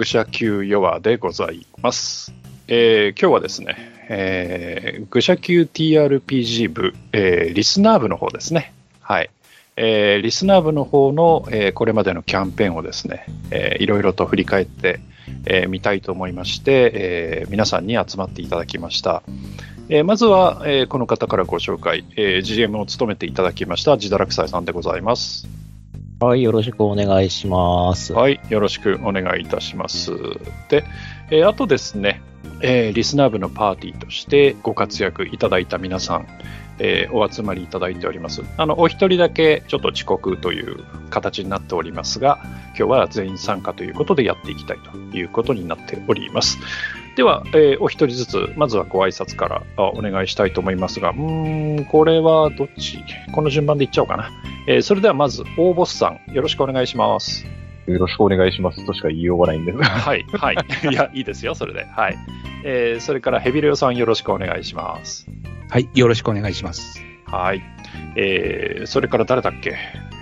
愚者級弱でございます。えー今日はですね、えー愚者級 TRPG 部、えーリスナー部の方ですね。はい。えーリスナー部の方の、えーこれまでのキャンペーンをですね、えーいろいろと振り返ってみ、えー見たいと思いまして、えー皆さんに集まっていただきました。えーまずは、えーこの方からご紹介、えー GM を務めていただきました、ジダラクサイさんでございます。はい、よろしくお願いします。はい、よろしくお願いいたします。で、えーあとですね、えーリスナー部のパーティーとしてご活躍いただいた皆さん、えーお集まりいただいております。あの、お一人だけちょっと遅刻という形になっておりますが、今日は全員参加ということでやっていきたいということになっております。では、えーお一人ずつ、まずはご挨拶からあお願いしたいと思いますが、うーん、これはどっち？この順番でいっちゃおうかな。えーそれではまず、大ボスさん、よろしくお願いします。よろしくお願いしますとしか言いようがないんですが。はい、はい。いや、いいですよ、それで。はい。えーそれから、ヘビレオさんよろしくお願いします。はい、よろしくお願いします。はい。えーそれから誰だっけ？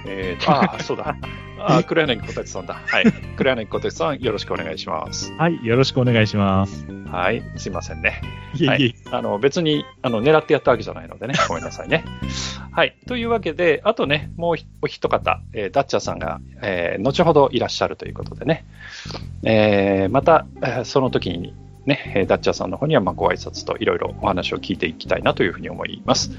えーと、ああ、そうだ。あー黒柳小鉄さんだ。はい。黒柳小鉄さん、よろしくお願いします。はい、よろしくお願いします。はい。すいませんね。いえいえ、はいあの、別に、あの、狙ってやったわけじゃないのでね、ごめんなさいね。はい。というわけで、あとね、もうひお一方、えーダッチャーさんが、えー後ほどいらっしゃるということでね、えーまた、えーその時に、ね、ダッチャーさんの方にはまあご挨拶といろいろお話を聞いていきたいなというふうに思います。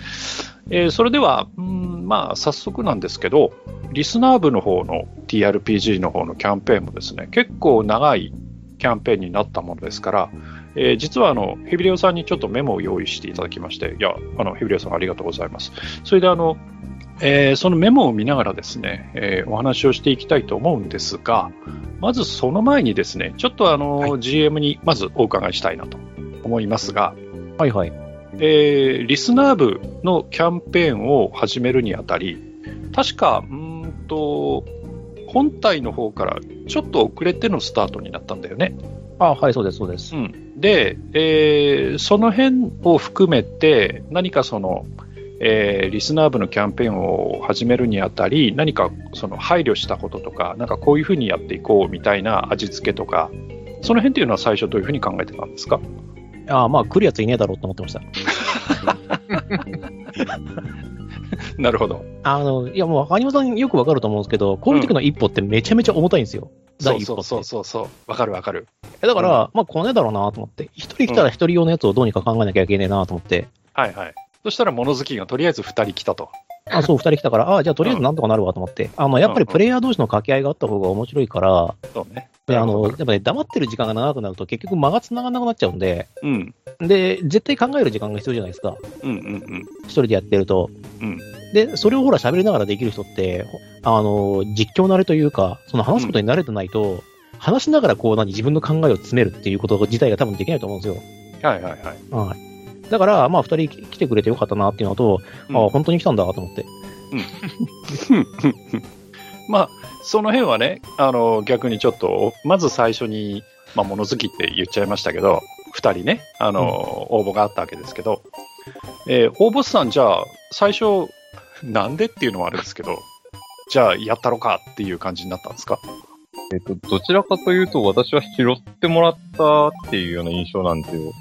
えーそれでは、うんまあ、早速なんですけど、リスナー部の方の TRPG の方のキャンペーンもですね、結構長いキャンペーンになったものですから、えー実はあのヘビレオさんにちょっとメモを用意していただきまして、いや、あのヘビレオさんありがとうございます。それであの、えーそのメモを見ながらですね、えーお話をしていきたいと思うんですが、まずその前にですね、ちょっとあの、はい GM にまずお伺いしたいなと思いますが、はいはい。えーリスナー部のキャンペーンを始めるにあたり、確か、うーんと、本体の方からちょっと遅れてのスタートになったんだよね。あ、はい、そうです、そうです。うん、で、えーその辺を含めて、何かその、えーリスナー部のキャンペーンを始めるにあたり、何かその配慮したこととか、なんかこういうふうにやっていこうみたいな味付けとか、その辺っていうのは最初どういうふうに考えてたんですか？あまあ、来るやついねえだろうと思ってました。なるほど。あの、いやもう、アニマさんよくわかると思うんですけど、こういう時の一歩ってめちゃめちゃ重たいんですよ。第一歩って。そうそうそうそう。わかるわかる。えだから、まあ、来ねえだろうなと思って。一人来たら一人用のやつをどうにか考えなきゃいけねえなと思って。はいはい。そしたら物好きがとりあえず2人来たと。あ、そう、二人来たから、あじゃあとりあえずなんとかなるわと思って。あの、やっぱりプレイヤー同士の掛け合いがあった方が面白いから、そうね。で、あの、やっぱね、黙ってる時間が長くなると結局間が繋がらなくなっちゃうんで、うん。で、絶対考える時間が必要じゃないですか。うんうん一人でやってると。うん。で、それをほら喋りながらできる人って、ほあの、実況慣れというか、その話すことに慣れてないと、話しながらこう何、自分の考えを詰めるっていうこと自体が多分できないと思うんですよ。うん。はいはいはい。はい。だから、まあ、二人来てくれてよかったなっていうのと、うん。あ本当に来たんだと思って。まあ、その辺はね、あの、逆にちょっと、まず最初に、まあ、物好きって言っちゃいましたけど、二人ね、あの、応募があったわけですけど、えー大ボスさん、じゃあ、最初、なんでっていうのはあるんですけど、じゃあ、やったろかっていう感じになったんですか？えっと、どちらかというと、私は拾ってもらったっていうような印象なんですよ。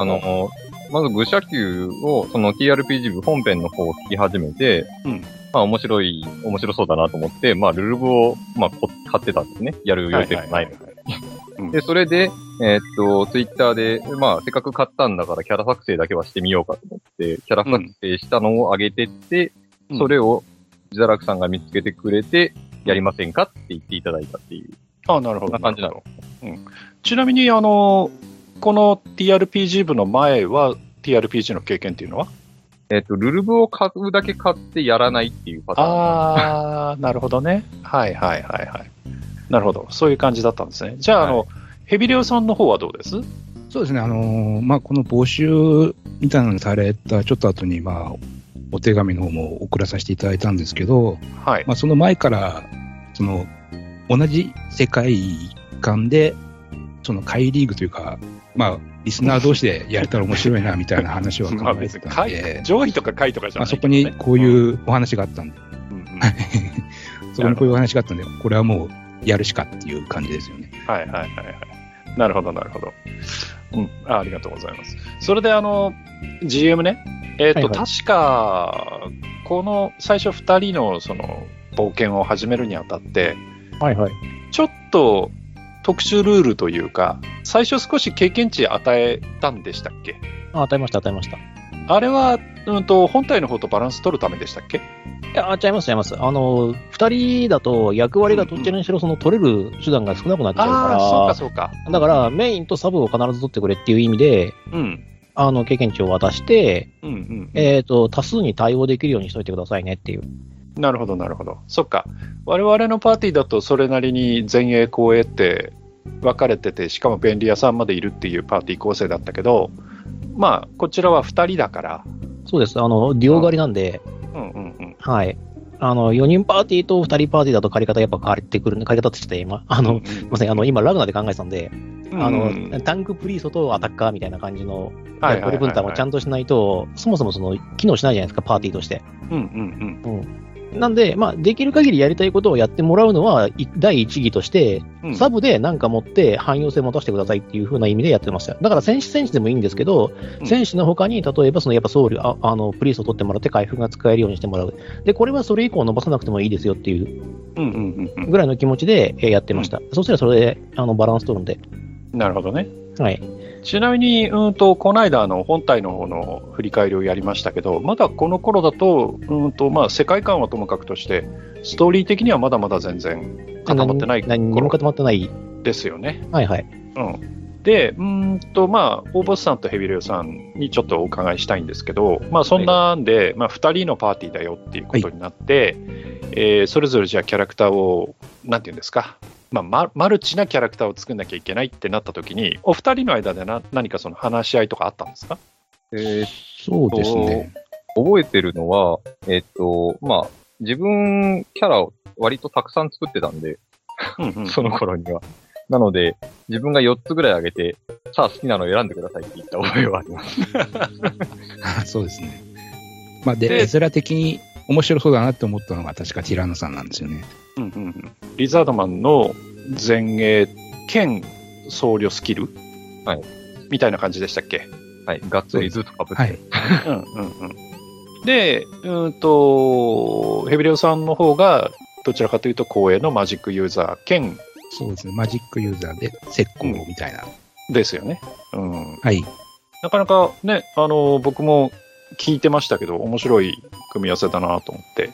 あの、まず、愚者級を、その TRPG 部本編の方を聞き始めて、うんまあ、面白い、面白そうだなと思って、まあ、ルルブを、まあ、こ買ってたんですね。やる予定もないので。うんで、それで、えーっと、ツイッターで、まあ、せっかく買ったんだから、キャラ作成だけはしてみようかと思って、キャラ作成したのを上げてって、うんそれを、ジダラクさんが見つけてくれて、やりませんかって言っていただいたっていう。あなるほど。な感じなのうん。ちなみに、あの、この TRPG 部の前は、TRPG の経験っていうのは？えっ、と、ルルブを買うだけ買ってやらないっていうパターン。ああ、なるほどね。はいはいはいはい。なるほど。そういう感じだったんですね。じゃあ、あの、ヘビレオさんの方はどうです？そうですね、あのーまあ、この募集みたいなのされたちょっと後に、まあ、お手紙の方も送らさせていただいたんですけど、はい。まあ、その前から、その、同じ世界観で、その会リーグというか、まあ、リスナー同士でやれたら面白いな、みたいな話はまあ考えてたんで、上位とか下位とかじゃまあ、ないそこにこういうお話があったんで、うんうん そこにこういうお話があったんで、これはもうやるしかっていう感じですよね。はいはいはいはい。なるほどなるほど。うんあ、ありがとうございます。それであの、GM ね、えっ、と、はいはい確か、この最初2人のその冒険を始めるにあたって、はいはい。ちょっと特殊ルールというか、最初少し経験値与えたんでしたっけ？あ、与えました、与えました。いあれは、うんと、本体の方とバランス取るためでしたっけ？や、あ、ちゃいます、ちゃいます。あの、二人だと役割がどちらにしろその取れる手段が少なくなっちゃうああ、そうかそうか。から、だからメインとサブを必ず取ってくれっていう意味で、うん。あの、経験値を渡して、うんうん。えっ、と、多数に対応できるようにしといてくださいねっていう。なるほど、なるほど。そっか。我々のパーティーだとそれなりに前衛後衛って分かれてて、しかも便利屋さんまでいるっていうパーティー構成だったけど、まあ、こちらは2人だから、そうです。あの、デュオ狩りなんで、うんうんうん。はい。あの、4人パーティーと2人パーティーだと借り方やっぱ変わってくる、借り方って言ってた今。あの、うんすみません、あの、今ラグナで考えてたんで、うんあの、うんタンクプリーストとアタッカーみたいな感じの役割分担をちゃんとしないと、そもそもその、機能しないじゃないですか、パーティーとして。うんうんなんで、まあ、できる限りやりたいことをやってもらうのは、い第一義として、うん。サブで何か持って汎用性持たせてくださいっていう風な意味でやってました。だから戦士戦士でもいいんですけど、うん戦士の他に、例えばそのやっぱ僧侶、ああの、プリーストを取ってもらって回復が使えるようにしてもらう。で、これはそれ以降伸ばさなくてもいいですよっていううんうんうんうん。ぐらいの気持ちでえーやってました。そしたらそれで、あの、バランス取るんで。なるほどね。はい。ちなみに、うんと、この間、あの、本体の方の振り返りをやりましたけど、まだこの頃だと、うんと、まあ、世界観はともかくとして、ストーリー的にはまだまだ全然固まってない何も頃固まってない。ですよね。はいはい。うん。で、うーんと、まあ、大ボスさんとヘビレオさんにちょっとお伺いしたいんですけど、まあ、そんなんで、まあ、2人のパーティーだよっていうことになって、えーそれぞれじゃあキャラクターを、なんていうんですか、まあ、ママルチなキャラクターを作んなきゃいけないってなった時に、お二人の間でな何かその話し合いとかあったんですか？えーそうですね。覚えてるのは、えっと、まあ、自分キャラを割とたくさん作ってたんで、うんうん その頃には。なので、自分が4つぐらいあげて、さあ好きなのを選んでくださいって言った覚えはあります。そうですね。まあ、で、で絵面的に面白そうだなって思ったのが確かティラノさんなんですよね。うんうんうんリザードマンの前衛兼僧侶スキル、はい、みたいな感じでしたっけ？はい。がっつりずっとかぶって。はい。うんうんうんで、うんと、ヘビレオさんの方が、どちらかというと、光栄のマジックユーザー兼そうですね。マジックユーザーで石膏みたいな。ですよね。うん。はい。なかなかね、あの、僕も聞いてましたけど、面白い組み合わせだなと思って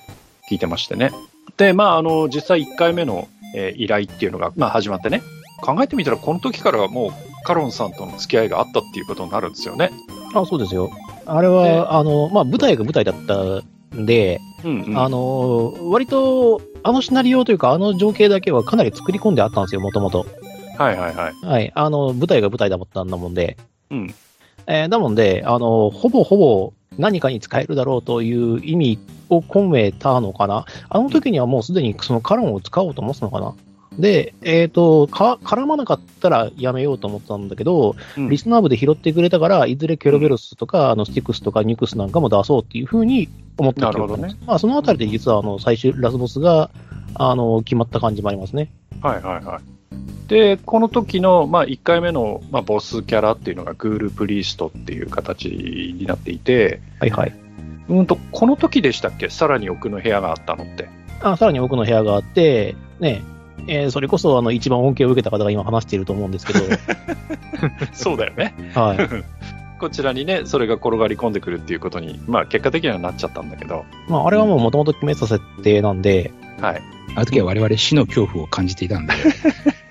聞いてましてね。で、まあ、あの、実際1回目の、えー依頼っていうのが、まあ、始まってね、考えてみたら、この時からもう、カロンさんとの付き合いがあったっていうことになるんですよね。あ、そうですよ。あれは、あの、まあ、舞台が舞台だったんで、うん、うん。あの、割と、あのシナリオというか、あの情景だけはかなり作り込んであったんですよ、もともと。はいはいはい。はい。あの、舞台が舞台だったんだもんで。うん。えーだもんで、あの、ほぼほぼ何かに使えるだろうという意味を込めたのかな？あの時にはもうすでにそのカロンを使おうと思ってたのかな？で、えっ、と、か、絡まなかったらやめようと思ったんだけど、うんリスナー部で拾ってくれたから、いずれケロベロスとか、あの、スティックスとかニュクスなんかも出そうっていうふうに思ってたなるほどね。まあ、そのあたりで実は、あの、最終ラスボスが、あの、決まった感じもありますね。はいはいはい。で、この時の、まあ、1回目の、まあ、ボスキャラっていうのがグールプリーストっていう形になっていて、はいはい。うんと、この時でしたっけ？さらに奥の部屋があったのって。あさらに奥の部屋があって、ね、えーそれこそ、あの、一番恩恵を受けた方が今話していると思うんですけど、そうだよね。はい。こちらにね、それが転がり込んでくるっていうことに、まあ、結果的にはなっちゃったんだけど、まあ、あれはもう元々決めてた設定なんで、はい。あの時は我々死の恐怖を感じていたんで、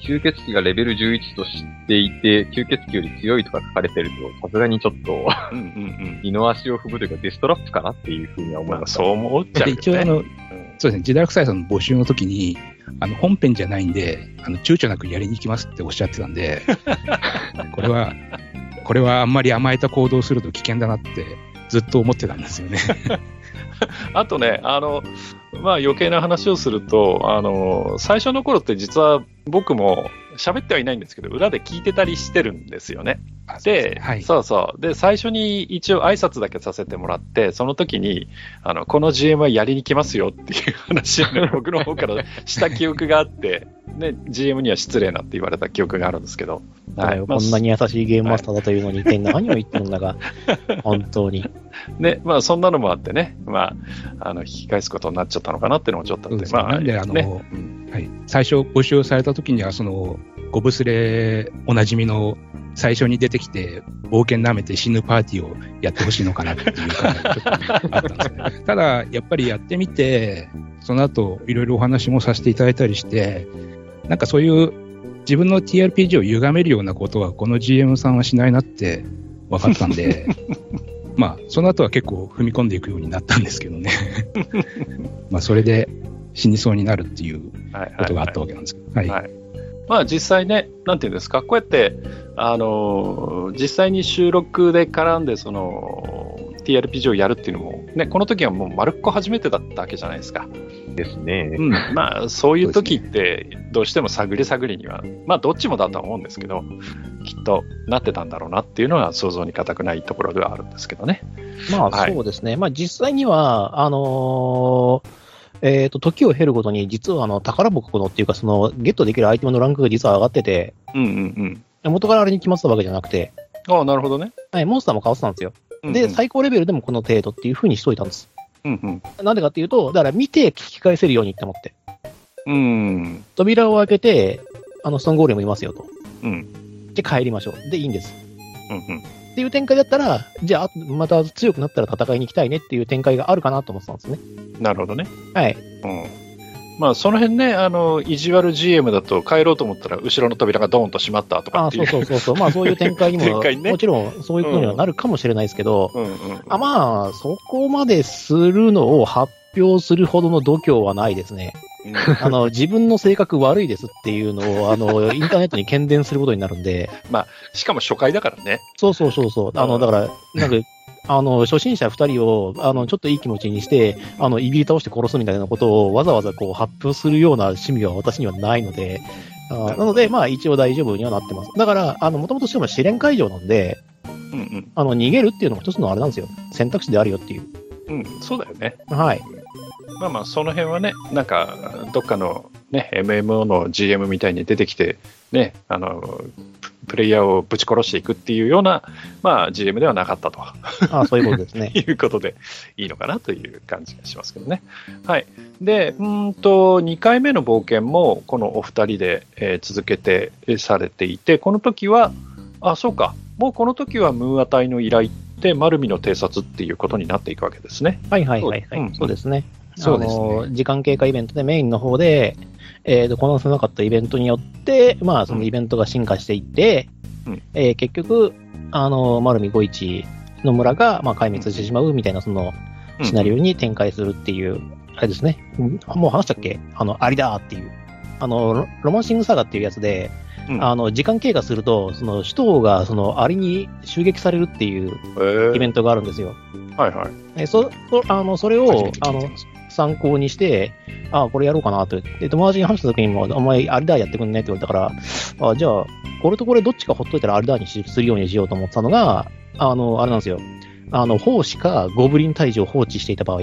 吸血鬼がレベル11と知っていて、吸血鬼より強いとか書かれてると、さすがにちょっと、うんうんうん。二の足を踏むというか、デストラップかなっていうふうには思いまあ、ます。そう思っちゃうよね。一応あの、うんそうですね、ジダークサイさんの募集の時に、あの、本編じゃないんで、あの、躊躇なくやりに行きますっておっしゃってたんで、これは、これはあんまり甘えた行動をすると危険だなって、ずっと思ってたんですよね。あとね、あの、まあ余計な話をすると、あの、最初の頃って実は僕も喋ってはいないんですけど、裏で聞いてたりしてるんですよね。でね、はい。そうそう。で、最初に一応挨拶だけさせてもらって、その時に、あの、この GM はやりに来ますよっていう話をね、僕の方からした記憶があって、ね、GM には失礼なって言われた記憶があるんですけど。だよまあこんなに優しいゲームマスターだというのに、一体何を言ってるんだか、本当に。ね、まあそんなのもあってね、まあ、あの、引き返すことになっちゃったのかなっていうのもちょっとあって、まあ、なんであのはい、最初募集された時には、その、ゴブスレおなじみの最初に出てきて、冒険舐めて死ぬパーティーをやってほしいのかなっていう感じがちょっとあったんですね。ただ、やっぱりやってみて、その後、いろいろお話もさせていただいたりして、なんかそういう自分の TRPG を歪めるようなことは、この GM さんはしないなって分かったんで、まあ、その後は結構踏み込んでいくようになったんですけどね。まあ、それで死にそうになるっていうことがあったわけなんですけど。はい。はいまあ実際ね、なんていうんですか、こうやって、あのー実際に収録で絡んで、その、TRPG をやるっていうのも、ね、この時はもう丸っこ初めてだったわけじゃないですか。ですね。うん、まあそういう 時って、どうしても探り探りには、まあどっちもだとは思うんですけど、きっとなってたんだろうなっていうのは想像に難くないところではあるんですけどね。まあ、はいそうですね。まあ、実際には、あのーえっ、と、時を経るごとに、実はあの、宝箱のっていうか、その、ゲットできるアイテムのランクが実は上がってて、うんうん元からあれに決まってたわけじゃなくて、うん。ああ、なるほどね。はい、モンスターも変わってたんですよ。で、うんうん最高レベルでもこの程度っていう風にしといたんです。うんなんでかっていうと、だから見て聞き返せるようにって思って。うん。うん。扉を開けて、あの、ストーンゴーレムいますよと。うん。で、帰りましょう。で、いいんです。うんうん。っていう展開だったら、じゃあ、また強くなったら戦いに行きたいねっていう展開があるかなと思ってたんですね。なるほどね。はい。うん。まあ、その辺ね、あの、意地悪 GM だと帰ろうと思ったら、後ろの扉がドーンと閉まったとかあっていう。そうそうそうそう。まあそういう展開にも、ねもちろんそういうことにはなるかもしれないですけど、うんうん。あまあ、そこまでするのを発表するほどの度胸はないですね。うん あの、自分の性格悪いですっていうのを、あの、インターネットに喧伝することになるんで、しかも初回だからね。そうそうそうそう。あの、だから、なんか、あの、初心者二人を、あの、ちょっといい気持ちにして、あの、いびり倒して殺すみたいなことをわざわざこう発表するような趣味は私にはないので、あなので、まあ一応大丈夫にはなってます。だから、あの、もともとしても試練会場なんで、うんうん。あの、逃げるっていうのも一つのあれなんですよ。選択肢であるよっていう。うん、そうだよね。はい。まあまあ、その辺はね、なんか、どっかのね、MMO の GM みたいに出てきて、ね、あの、ププレイヤーをぶち殺していくっていうような、まあ、GM ではなかったとああそういうことですね。いうことでいいのかなという感じがしますけどね。はい。で、うーんと、2回目の冒険も、このお二人で、えー続けてえーされていて、この時は、あ、そうか、もうこの時はムーア隊の依頼って、マルミの偵察っていうことになっていくわけですね。はいはいはいはい。うんそうですね。そうですねあの時間経過イベントでメインの方で、えーと、こなせなかったイベントによって、まあ、そのイベントが進化していって、うんえー結局、あの、丸見五一の村が、まあ、壊滅してしまうみたいな、その、シナリオに展開するっていう、あれですね。うんもう話したっけ？あの、アリだーっていう。あの、ロロマンシングサガっていうやつで、うんあの、時間経過すると、その、首都が、その、アリに襲撃されるっていうイベントがあるんですよ。ト。はいはい。えそそあのそれをあの参考にして、あこれやろうかなと。で、友達に話した時にも、お前、アリダーやってくんねって言われたから、あじゃあ、これとこれどっちかほっといたらアリダーにしするようにしようと思ってたのが、あの、あれなんですよ。あの、奉仕かゴブリン退治を放置していた場合。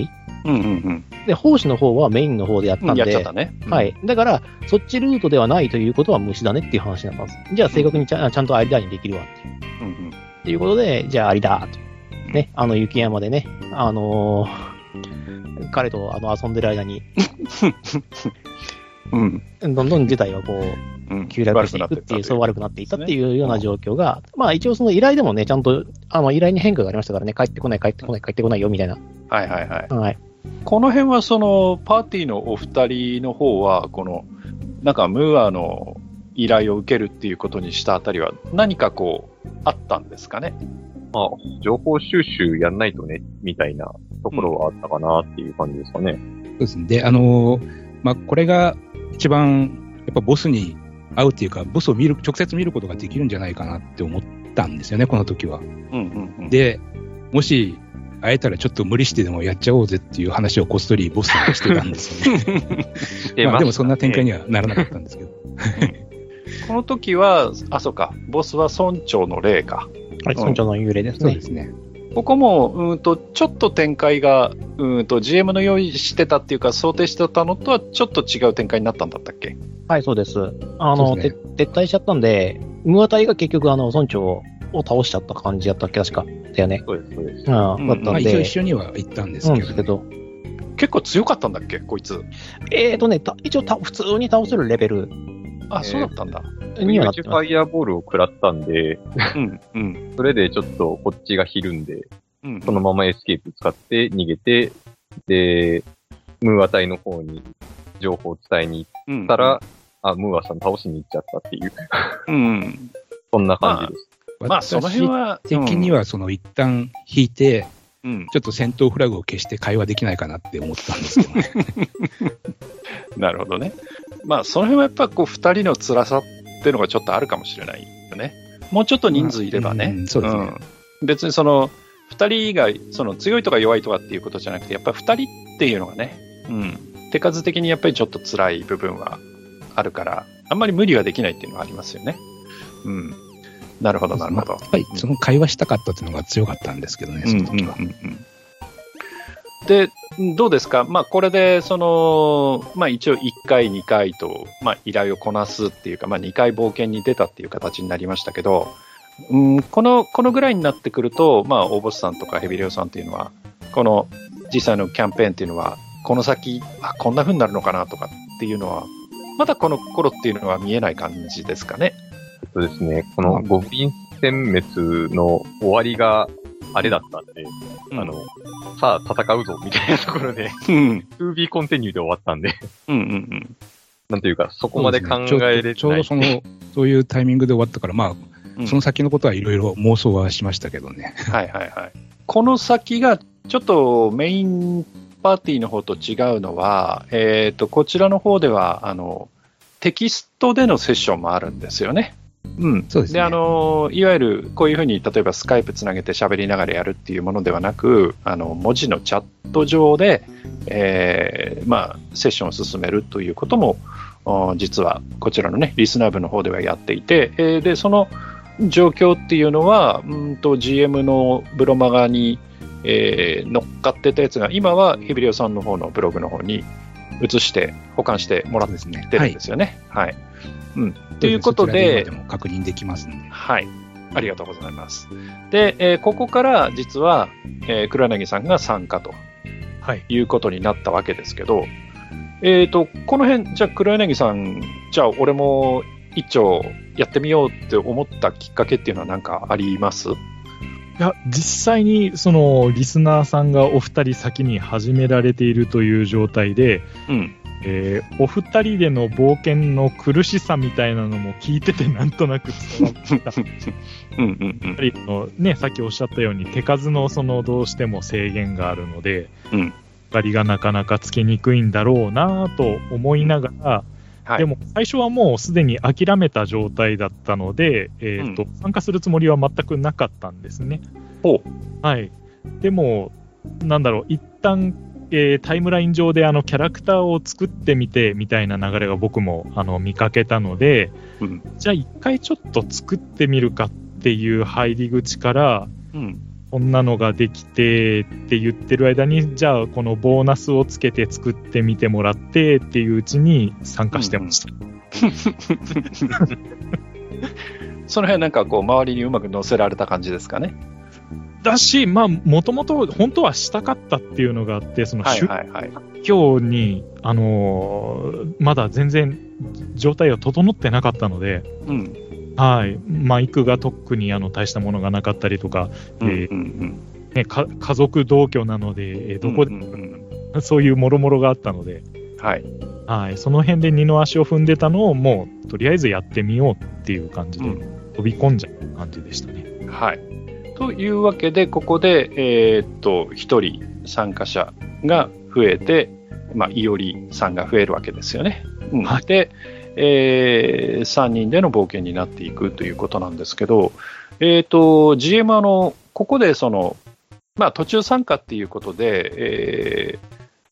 うんうんで、奉仕の方はメインの方でやったうんん。で、やっちゃったね。は。い。だから、そっちルートではないということは虫だねっていう話になったんです。じゃあ、正確にちゃちゃんとアリダーにできるわっていう。うんうん。っていうことで、じゃあ、アリだと。ね、あの、雪山でね、あのー彼とあの遊んでる間に、うん。どんどん事態はこう、うん。急落していくっていう、そう悪くなっていったっていうような状況が、まあ一応その依頼でもね、ちゃんと、あの依頼に変化がありましたからね、帰ってこない、帰ってこない、帰ってこないよみたいな。はいはいはい。はい。この辺はそのパーティーのお二人の方は、この、なんかムーアの依頼を受けるっていうことにしたあたりは、何かこう、あったんですかね？まあ、情報収集やんないとね、みたいなところはあったかなっていう感じですかね。そうですね。で、あのーまあ、これが一番、やっぱボスに会うっていうか、ボスを見る、直接見ることができるんじゃないかなって思ったんですよね、この時は。うんうんうん。で、もし、会えたらちょっと無理してでもやっちゃおうぜっていう話をこっそりボスにしてたんですよ ね。まあ、でもそんな展開にはならなかったんですけど。この時は、あ、そうか、ボスは村長の霊か。はい、村長の幽霊ですね。そうですね。ここも、うんと、ちょっと展開が、うんと、GM の用意してたっていうか、想定してたのとはちょっと違う展開になったんだったっけ？はい、そうです。あの、そうですて撤退しちゃったんで、ムア隊が結局、あの、村長を倒しちゃった感じやったっけ、確か。だよね。そうです、そうです。うん、うんだったまあ、んで。一応一緒には行ったんですうんけど、ですけど。結構強かったんだっけこいつ。えーとね、た一応た、普通に倒せるレベルあ、えーそうだったんだ。には。ファイヤーボールを食らったんで、うん、うん、それでちょっとこっちがひるんで、うん。そのままエスケープ使って逃げて、で、ムーア隊の方に情報を伝えに行うんったら、あ、ムーアさん倒しに行っちゃったっていう、うん。そんな感じです。まあ、その辺は、私的には、その一旦引いて、うん、ちょっと戦闘フラグを消して会話できないかなって思ったんですけどね。なるほどね。まあ、その辺はやっぱこう、二人の辛さっていうのがちょっとあるかもしれないよね。もうちょっと人数いればね。うんそうですねん別にその、二人が、その強いとか弱いとかっていうことじゃなくて、やっぱり二人っていうのがね、うん。手数的にやっぱりちょっと辛い部分はあるから、あんまり無理はできないっていうのはありますよね。うん。なるほど、なるほど。やっぱりその会話したかったっていうのが強かったんですけどね、その時は。うんうんうんうんで、どうですか、まあ、これで、その、まあ、一応1回、2回と、まあ、依頼をこなすっていうか、まあ、2回冒険に出たっていう形になりましたけど、うん、この、このぐらいになってくると、まあ、大ボスさんとかヘビレオさんっていうのは、この実際のキャンペーンっていうのは、この先、あ、こんな風になるのかなとかっていうのは、まだこの頃っていうのは見えない感じですかね？そうですね、このゴブリン殲滅の終わりがあれだったんで、あの、さあ戦うぞみたいなところで、うん、to be continue で終わったんで、うん、うん、うん。なんていうか、そこまで考えれてない。ちょうどちょうどその、そういうタイミングで終わったから、まあ、うんその先のことはいろいろ妄想はしましたけどね。はいはいはい。この先が、ちょっとメインパーティーの方と違うのは、えっ、と、こちらの方では、あの、テキストでのセッションもあるんですよね。うん。そうですねあの、いわゆる、こういうふうに、例えばスカイプつなげて喋りながらやるっていうものではなく、あの、文字のチャット上で、えーまあ、セッションを進めるということも、お実はこちらのね、リスナー部の方ではやっていて、えーで、その状況っていうのは、うんと GM のブロマガに、えー乗っかってたやつが、今はヘビリオさんの方のブログの方に移して、保管してもらっそうですね。てるんですよね。はい。うん。ということででも確認できますんで。はい。ありがとうございます。で、えーここから実は、えー黒柳さんが参加とはい。いうことになったわけですけど、えっ、と、この辺、じゃあ黒柳さん、じゃあ俺も一丁やってみようって思ったきっかけっていうのは何かあります？いや、実際に、その、リスナーさんがお二人先に始められているという状態で、うん。えーお二人での冒険の苦しさみたいなのも聞いててなんとなく伝わってた。うんうんうん。二人のね、さっきおっしゃったように手数のそのどうしても制限があるので、うん光がなかなかつけにくいんだろうなと思いながら、はい。でも最初はもうすでに諦めた状態だったので、えーと参加するつもりは全くなかったんですね。ほはい、でも、なんだろう、一旦、えータイムライン上であのキャラクターを作ってみてみたいな流れが僕もあの見かけたので、うん。じゃあ一回ちょっと作ってみるかっていう入り口から、うん。こんなのができてって言ってる間に、じゃあこのボーナスをつけて作ってみてもらってっていううちに参加してました。その辺なんかこう、周りにうまく乗せられた感じですかね。だし、まあ、もともと本当はしたかったっていうのがあって、そのはい宗。教に、あのーまだ全然状態が整ってなかったので、うん。はい。マイクが特にあの大したものがなかったりとか、ね、か家族同居なので、えーうん。どこで、そういうもろもろがあったので、はい。はい。その辺で二の足を踏んでたのを、もう、とりあえずやってみようっていう感じで、うん飛び込んじゃう感じでしたね。はい。というわけで、ここで、えーっと、一人参加者が増えて、まあ、いおりさんが増えるわけですよね。うん。はい。で、え3人での冒険になっていくということなんですけど、えーっと、GM あの、ここでその、まあ、途中参加っていうことで、え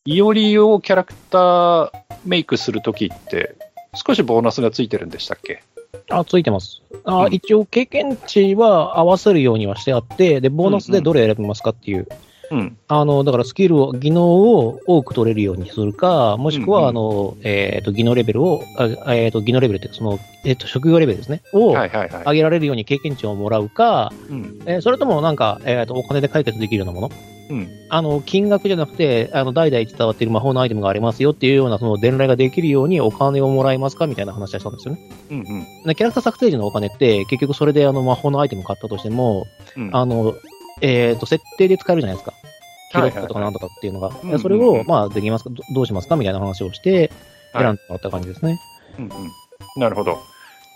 ー、いおりをキャラクターメイクするときって、少しボーナスがついてるんでしたっけ？あ、ついてます。あ、うん一応経験値は合わせるようにはしてあって、で、ボーナスでどれ選びますかっていう。うん。あの、だからスキルを、技能を多く取れるようにするか、もしくは、うんうんあの、えっ、と、技能レベルを、あえっ、と、技能レベルっていうか、その、えっ、と、職業レベルですね。を。上げられるように経験値をもらうか、うん。えーそれともなんか、えっ、と、お金で解決できるようなもの？うん。あの、金額じゃなくて、あの、代々伝わっている魔法のアイテムがありますよっていうような、その伝来ができるようにお金をもらえますかみたいな話はしたんですよね。うんうん。でキャラクター作成時のお金って、結局それであの魔法のアイテム買ったとしても、うんあの、えっ、と、設定で使えるじゃないですか。記はいはいはい録とかなんとかっていうのが。それを、まあ、できますか？ど、どうしますか？みたいな話をして、はい選んでもらった感じですね。うんうん。なるほど。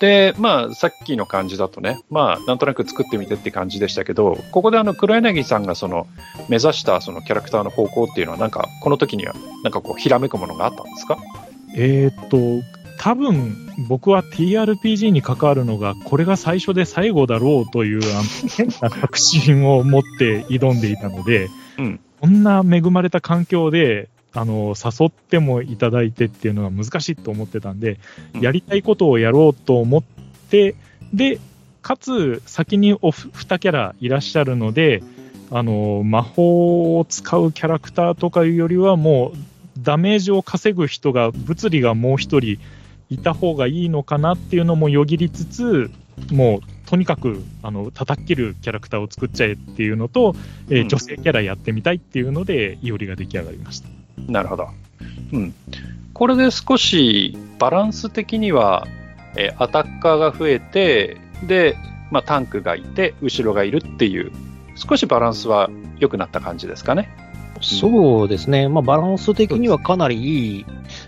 で、まあ、さっきの感じだとね、まあ、なんとなく作ってみてって感じでしたけど、ここであの、黒柳さんがその、目指したそのキャラクターの方向っていうのは、なんか、この時には、なんかこう、ひらめくものがあったんですか？えーっと、多分僕は TRPG に関わるのが、これが最初で最後だろうという、確信を持って挑んでいたので、うん。こんな恵まれた環境で、あの、誘ってもいただいてっていうのが難しいと思ってたんで、うん。やりたいことをやろうと思って、で、かつ先におふ2キャラいらっしゃるので、あの、魔法を使うキャラクターとかいうよりはもう、ダメージを稼ぐ人が、物理がもう一人いた方がいいのかなっていうのもよぎりつつ、もう、とにかく、あの、叩っ切るキャラクターを作っちゃえっていうのと、えーうん女性キャラやってみたいっていうので、いおりが出来上がりました。なるほど。うん。これで少しバランス的には、えーアタッカーが増えて、で、まあ、タンクがいて、後ろがいるっていう、少しバランスは良くなった感じですかね。そうですね。まあ、バランス的にはかなりいい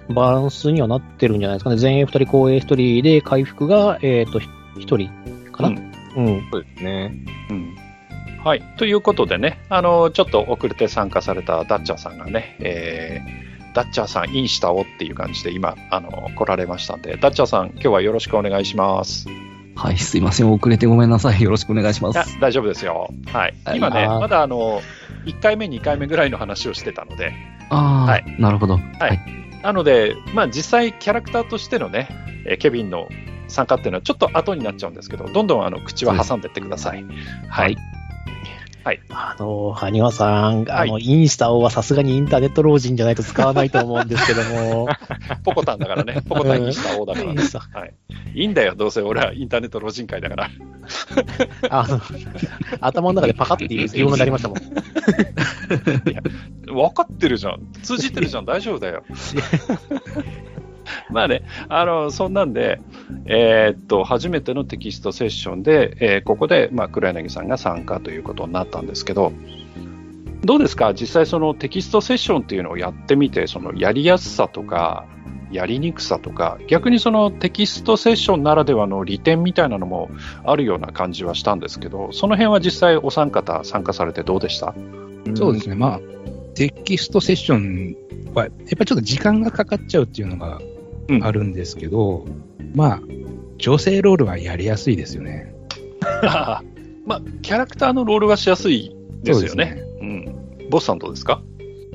バランスにはなってるんじゃないですかね。前衛2人、後衛1人で回復が、えっ、と、1人かな。ううんん。そうですね。うんはい。ということでね、あの、ちょっと遅れて参加されたダッチャーさんがね、えー、ダッチャーさんインしたおっていう感じで今、あの、来られましたんで、ダッチャーさん、今日はよろしくお願いします。はい、すいません。遅れてごめんなさい。よろしくお願いします。、大丈夫ですよ。はい。はい今ね、まだあの、1回目、2回目ぐらいの話をしてたので、ああ、はいなるほど。はいなので、まあ実際キャラクターとしてのね、えーケビンの参加っていうのはちょっと後になっちゃうんですけど、どんどんあの口は挟んでってください。はい。あの、はにわさん、はいあの、インスタをはさすがにインターネット老人じゃないと使わないと思うんですけども、ポコタンだからね、ポコタンインスタ王だからはい。いいんだよ、どうせ俺はインターネット老人会だから。あの、頭の中でパカっていう疑問がなりましたもん。分かってるじゃん。通じてるじゃん。大丈夫だよ。まあね、あの、そんなんで、えーっと、初めてのテキストセッションで、えーここで、まあ、黒柳さんが参加ということになったんですけど、どうですか？実際そのテキストセッションっていうのをやってみて、そのやりやすさとか、やりにくさとか、逆にそのテキストセッションならではの利点みたいなのもあるような感じはしたんですけど、その辺は実際お三方参加されてどうでした？そうですね。まあ、テキストセッションは、やっぱりちょっと時間がかかっちゃうっていうのがあるんですけど、まあ、女性ロールはやりやすいですよね。まあ、キャラクターのロールがしやすいですよそうね。うん。ボスさんどうですか？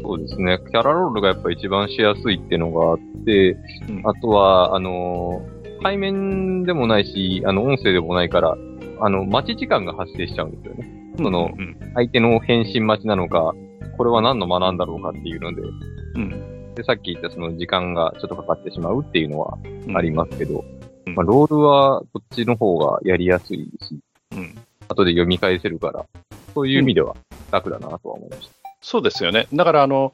そうですね。キャラロールがやっぱ一番しやすいっていうのがあって、うんあとは、あのー対面でもないし、あの、音声でもないから、あの、待ち時間が発生しちゃうんですよね。そのうん。相手の返信待ちなのか、これは何の間なんだろうかっていうので、うん。で、さっき言ったその時間がちょっとかかってしまうっていうのはうんありますけど、うんまあ、ロールはこっちの方がやりやすいし、うん。後で読み返せるから、そういう意味では楽だなとは思いました。そうですよね。だから、あの、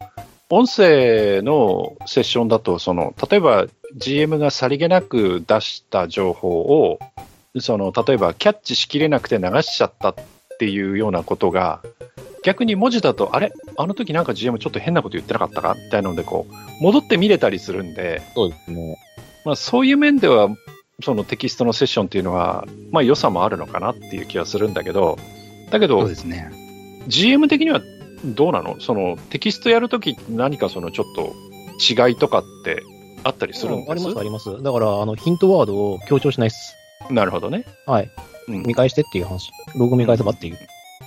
音声のセッションだと、その、例えば GM がさりげなく出した情報を、その、例えばキャッチしきれなくて流しちゃったっていうようなことが、逆に文字だと、あれ？あの時なんか GM ちょっと変なこと言ってなかったか？みたいなので、こう、戻って見れたりするんで、そうですね。まあ、そういう面では、そのテキストのセッションっていうのは、まあ、良さもあるのかな？っていう気はするんだけど、だけどそうで、すね。GM 的にはどうなの？そのテキストやるとき何かそのちょっと違いとかってあったりするんです？あります、あります。だから、あの、ヒントワードを強調しないっす。なるほどね。はい。うん見返してっていう話。ログ見返せばっていう。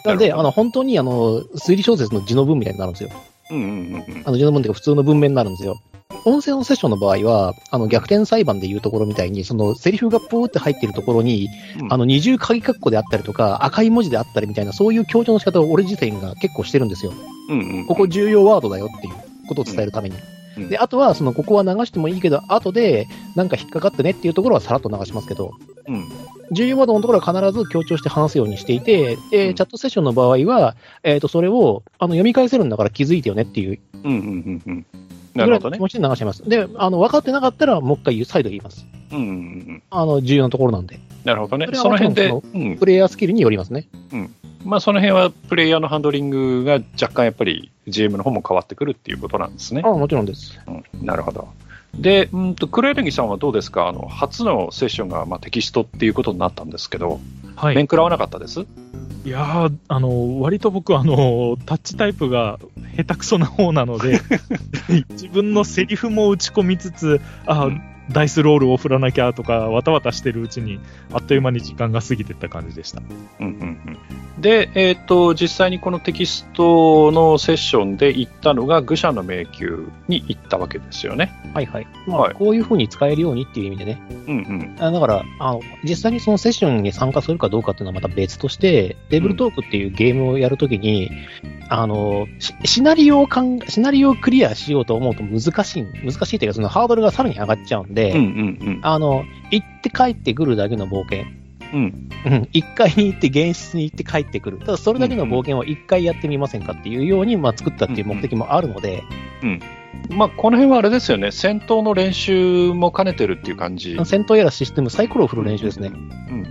なんで、あの、本当に、あの、推理小説の字の文みたいになるんですよ。うんうんうんうんあの、字の文っていうか普通の文面になるんですよ。音声のセッションの場合は、あの、逆転裁判でいうところみたいに、その、セリフがポーって入ってるところに、うんあの、二重鍵括弧であったりとか、赤い文字であったりみたいな、そういう強調の仕方を俺自体が結構してるんですよ。うんうん。ここ重要ワードだよっていうことを伝えるために。うんで、あとは、その、ここは流してもいいけど、後で、なんか引っかかってねっていうところはさらっと流しますけど、うん。重要ワードのところは必ず強調して話すようにしていて、でうんチャットセッションの場合は、えっ、と、それを、あの、読み返せるんだから気づいてよねっていううんうんうんうん。なるほどね気。持ちで流します。で、あの、分かってなかったら、もう一回言う再度言います。うんうんうん。あの、重要なところなんで。なるほどねそ。の辺で。プレイヤースキルによりますね。まあその辺はプレイヤーのハンドリングが若干やっぱり GM の方も変わってくるっていうことなんですねあ。あもちろんです。うん、なるほど。で、うんと、黒柳さんはどうですか？あの、初のセッションが、まあ、テキストっていうことになったんですけど、はい。面食らわなかったです？いやー、あの、割と僕、あの、タッチタイプが下手くそな方なので、自分のセリフも打ち込みつつ、あ、うんダイスロールを振らなきゃとか、わたわたしてるうちに、あっという間に時間が過ぎてった感じでした。うんうんうんで、えっ、と、実際にこのテキストのセッションで行ったのが、愚者の迷宮に行ったわけですよね。はいはい。まあ、はいこういうふうに使えるようにっていう意味でね。うんうん。あだから、あの、実際にそのセッションに参加するかどうかっていうのはまた別として、テーブルトークっていうゲームをやるときに、あの、シシナリオをかん、シナリオをクリアしようと思うと難しい、難しいというか、そのハードルがさらに上がっちゃうんで、うんうんあの、行って帰ってくるだけの冒険。うん。うん、一回に行って、現実に行って帰ってくる。ただ、それだけの冒険を一回やってみませんかっていうように、まあ、作ったっていう目的もあるので、うん。まあ、この辺はあれですよね。戦闘の練習も兼ねてるっていう感じ。戦闘やらシステム、サイコロを振る練習ですね。うん。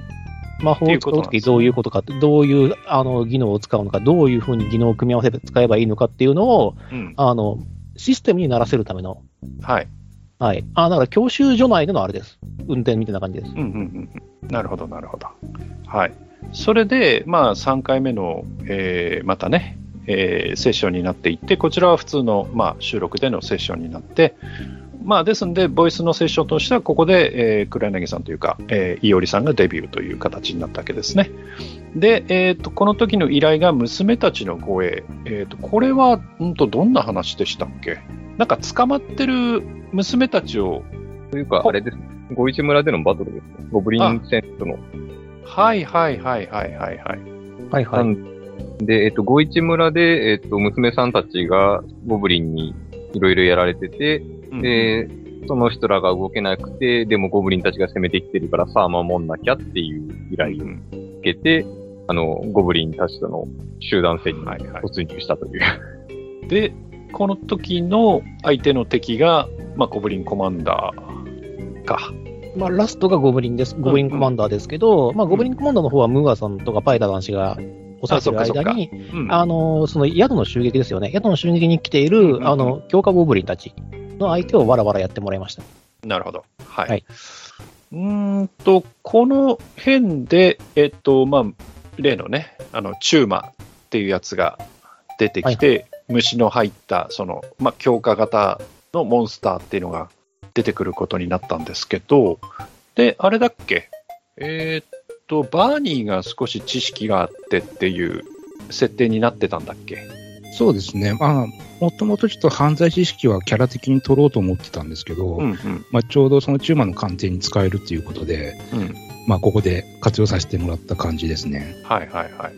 魔法を使うときどういうことか、どういうあの技能を使うのか、どういうふうに技能を組み合わせて使えばいいのかっていうのを、うん。あの、システムにならせるための、はい。はい。あ、だから教習所内でのあれです。運転みたいな感じです。うんうんうん。なるほど、なるほど。はい。それで、まあ、3回目の、えーまたね、えーセッションになっていって、こちらは普通の、まあ、収録でのセッションになって、まあ、ですので、ボイスのセッションとしては、ここで、えー黒柳さんというか、えー、いおりさんがデビューという形になったわけですね。で、えーと、この時の依頼が娘たちの護衛。えーと、これは、んと、どんな話でしたっけ？なんか捕まってる娘たちを、というか、あれです。五一村でのバトルですね。ゴブリン戦との。はいはいはいはいはいはい。はいは。ないんで、えっと、五一村で、えっと、娘さんたちがゴブリンにいろいろやられてて、うんで、その人らが動けなくて、でもゴブリンたちが攻めてきてるからさあ守んなきゃっていう依頼をうん受けて、あの、ゴブリンたちとの集団戦にはいはい突入したという。で、この時の相手の敵が、まあ、ゴブリンコマンダーか。まあ、ラストがゴブリンです。ゴブリンコマンダーですけど、まあ、ゴブリンコマンダーの方はムーアさんとかパイタ男子が抑えてる間に、うんあの、その宿の襲撃ですよね。宿の襲撃に来ていうんうんうんる、あの、強化ゴブリンたちの相手をわらわらやってもらいました。なるほど。はい。はいうーんと、この辺で、えっと、まあ、例のね、あの、チューマっていうやつが出てきて、虫の入った、その、まあ、強化型のモンスターっていうのが出てくることになったんですけど、で、あれだっけ？えーっと、バーニーが少し知識があってっていう設定になってたんだっけ？そうですね。まあ、もともとちょっと犯罪知識はキャラ的に取ろうと思ってたんですけど、うんうん。まあ、ちょうどそのチューマの鑑定に使えるっていうことで、うん。まあ、ここで活用させてもらった感じですね。はいはいはい。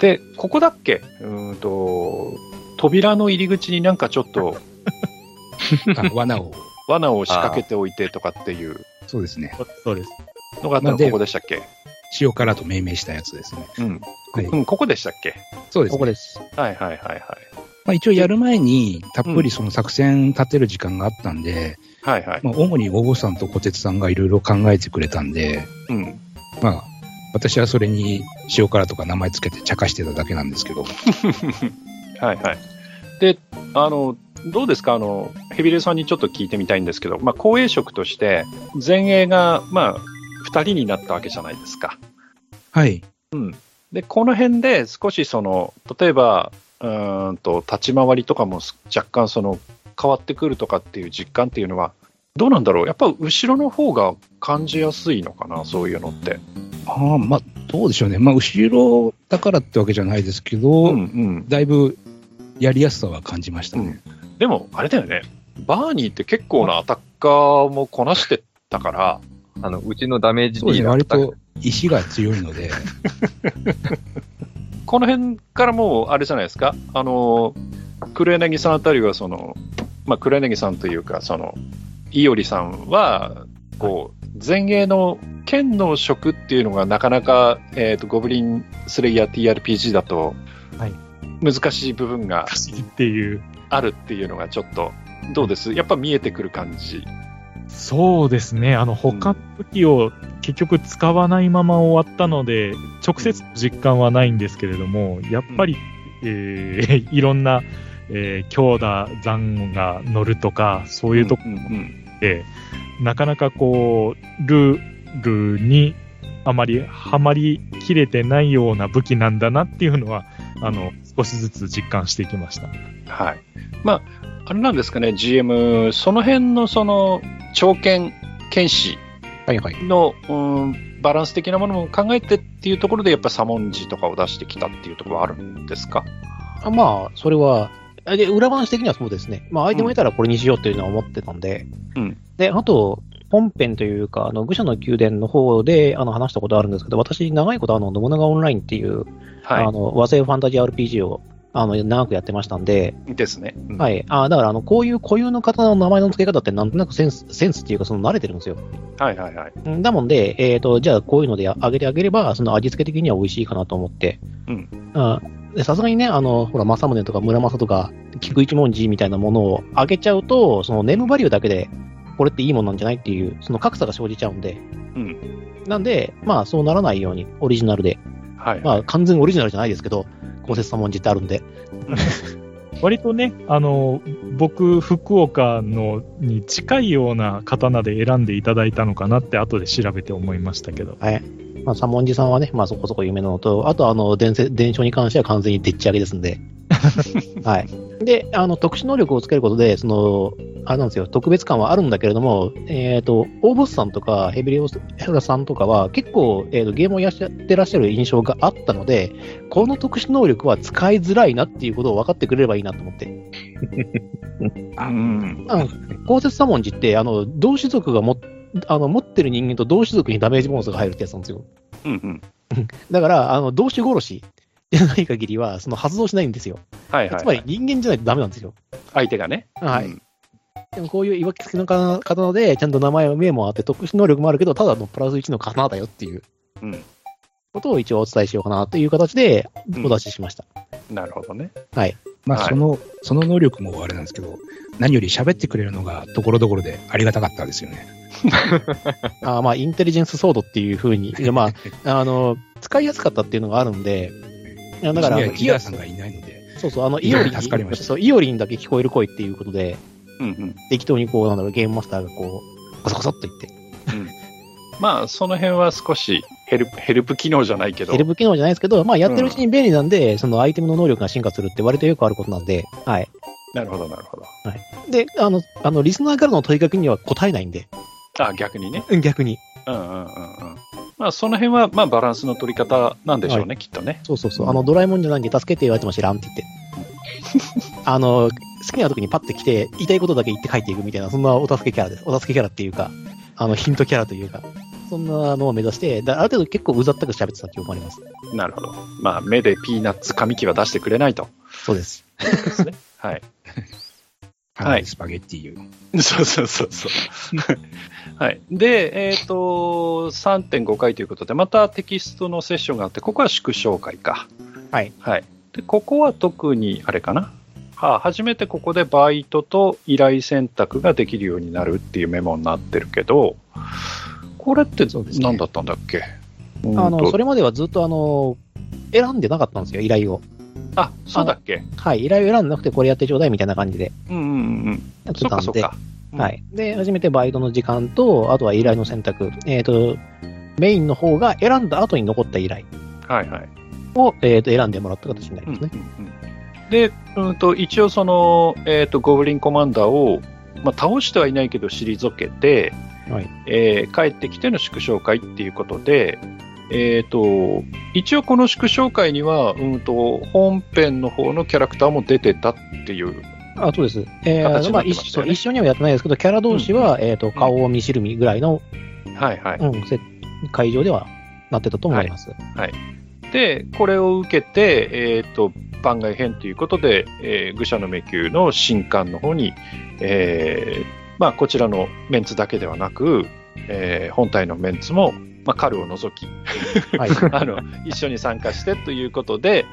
で、ここだっけ？うーんと、扉の入り口になんかちょっと あ罠を。罠を仕掛けておいてとかっていうそうですね。そうです。のがあったのここでしたっけ？塩辛と命名したやつですね。うん。はい。うん、ここでしたっけ？そうですね。ここです。はいはいはいはい。まあ、一応やる前に、たっぷりその作戦立てる時間があったんで、はいはい。まあ、主にお坊さんと小鉄さんがいろいろ考えてくれたんで、うん。まあ、私はそれに塩辛とか名前つけて茶化してただけなんですけど、はいはい。で、あの、どうですか？あの、ヘビレさんにちょっと聞いてみたいんですけど、まあ、後衛職として、前衛が、まあ、二人になったわけじゃないですか。はい。で、この辺で少しその、例えば、うーんと、立ち回りとかも若干その、変わってくるとかっていう実感っていうのは、どうなんだろう？やっぱ後ろの方が感じやすいのかな？そういうのって。ああ、まあ、どうでしょうね。まあ、後ろだからってわけじゃないですけど、うんうん。だいぶやりやすさは感じましたね。でも、あれだよね。バーニーって結構なアタッカーもこなしてたから、あの、うちのダメージそうですね、ディーラー割と石が強いので、この辺からもう、あれじゃないですか、あの、黒柳さんあたりは、その、まあ、黒柳さんというか、その、いおりさんは、こう、前衛の剣の職っていうのがなかなか、えっ、と、ゴブリンスレイヤー TRPG だとはい、難しい部分がっていう。あるっていうのがちょっと、どうです？やっぱ見えてくる感じ。そうですね。あの、他武器を結局使わないまま終わったので、直接実感はないんですけれども、やっぱり、えー いろんな、えー強打、残が乗るとか、そういうとこうんうんで、なかなかこう、ルールにあまりはまりきれてないような武器なんだなっていうのは、あの、少しずつ実感していきました。はい。まあ、あれなんですかね、GM、その辺のその、長剣、剣士はいはい。の、うん、バランス的なものも考えてっていうところで、やっぱサモンジとかを出してきたっていうところはあるんですか？あまあ、それは、あで、裏話的にはそうですね。まあ、相手もいたらこれにしようっていうのは思ってたんで。うんで、あと、本編というか、あの、愚者の宮殿の方で、あの、話したことあるんですけど、私、長いこと、あの、信長オンラインっていう、はあの、和製ファンタジー RPG を、あの、長くやってましたんで、い。ですね。うんはい。あだから、あの、こういう固有の方の名前の付け方って、なんとなくセンス、センスっていうか、その、慣れてるんですよ。はいはいはい。うんだもんで、えっ、と、じゃあ、こういうのであげてあげれば、その味付け的には美味しいかなと思って。うんさすがにね、あの、ほら、政宗とか村正とか、菊一文字みたいなものをあげちゃうと、そのネームバリューだけで、これっていいものなんじゃないっていう、その格差が生じちゃうんで。うんなんで、まあ、そうならないように、オリジナルで。はい。まあ、完全オリジナルじゃないですけど、公設三文字ってあるんで。割とね、あの、僕、福岡のに近いような刀で選んでいただいたのかなって後で調べて思いましたけど。はい。まあ、三文字さんはね、まあ、そこそこ有名なのと、あと、あの、伝説、伝承に関しては完全にでっち上げですんで。はい。で、あの、特殊能力をつけることで、その、あれなんですよ、特別感はあるんだけれども、えっ、と、オーボスさんとか、ヘビリオスさんとかは、結構、えーと、ゲームをやってらっしゃる印象があったので、この特殊能力は使いづらいなっていうことを分かってくれればいいなと思って。うん。あの、公設三文字って、あの、同種族がも、あの、持ってる人間と同種族にダメージボーナスが入るってやつなんですよ。うんうん。だから、あの、同種殺しじゃない限りは、その発動しないんですよ。はいはい。つまり人間じゃないとダメなんですよ。相手がね。はい。うんでもこういう曰き付きの刀で、ちゃんと名前、名もあって、特殊能力もあるけど、ただのプラス1の刀だよっていううん。ことを一応お伝えしようかなという形でうんお出ししました。なるほどね。まあ、はい。その、その能力もあれなんですけど、何より喋ってくれるのがところどころでありがたかったですよね。あーまあ、インテリジェンスソードっていうふうに、まあ、あの、使いやすかったっていうのがあるんで、いやだから、ギガさんがいないので、そうそう、あの、イオリン助かりました。そう、イオリンだけ聞こえる声っていうことで、うんうん。適当にこう、なんだろう、ゲームマスターがこう、コソコソっと言って、まあ、その辺は少しヘルプ、ヘルプ機能じゃないけど。ヘルプ機能じゃないですけど、まあ、やってるうちに便利なんで、そのアイテムの能力が進化するって割とよくあることなんで、はい。なるほど、なるほど。で、あの、あの、リスナーからの問いかけには答えないんで、あ、逆にね。うん逆に。うんうんうんうん。まあ、その辺は、まあ、バランスの取り方なんでしょうね、きっとね。そうそうそう。あの、ドラえもんじゃないんで、助けて言われても知らんって言って。あの、好きな時にパッて来て、言いたいことだけ言って帰っていくみたいな、そんなお助けキャラです。お助けキャラっていうか、あの、ヒントキャラというか、そんなのを目指して、だある程度結構うざったく喋ってた記憶もあります。なるほど。まあ、目でピーナッツ紙機は出してくれないと。そうです。ですね。はい。はい、スパゲッティを。そうそうそうそう。はい。で、えっ、と、3.5回ということで、またテキストのセッションがあって、ここは縮小会か。はい。はい。で、ここは特に、あれかな。はあ、初めてここでバイトと依頼選択ができるようになるっていうメモになってるけど、これってそうですね何だったんだっけ？あの、それれまではずっとあの、選んでなかったんですよ、依頼を。あ、そうだっけ？はい、依頼を選んでなくてこれやってちょうだいみたいな感じでうんうんうんうん。やってたかんで。うんはい。で、初めてバイトの時間と、あとは依頼の選択。えっ、と、メインの方が選んだ後に残った依頼はいはい。を、えー、と選んでもらった形になりますね。うんうんうんで、うん、と一応その、えー、とゴブリンコマンダーを、まあ、倒してはいないけど退けて、はい。えー帰ってきての縮小会っていうことで、えー、と一応この縮小会には、うん、と本編の方のキャラクターも出てたっていうあ、そうです。えーまあ一一緒にはやってないですけど、キャラ同士は、えっ、と、顔を見知るみぐらいの、はいはい。うん、せ会場ではなってたと思います。で、これを受けて、えっ、と、番外編ということで、えー愚者の迷宮の新刊の方に、えーまあ、こちらのメンツだけではなく、えー本体のメンツも、まあ、カルを除き、はい。あの、一緒に参加してということで、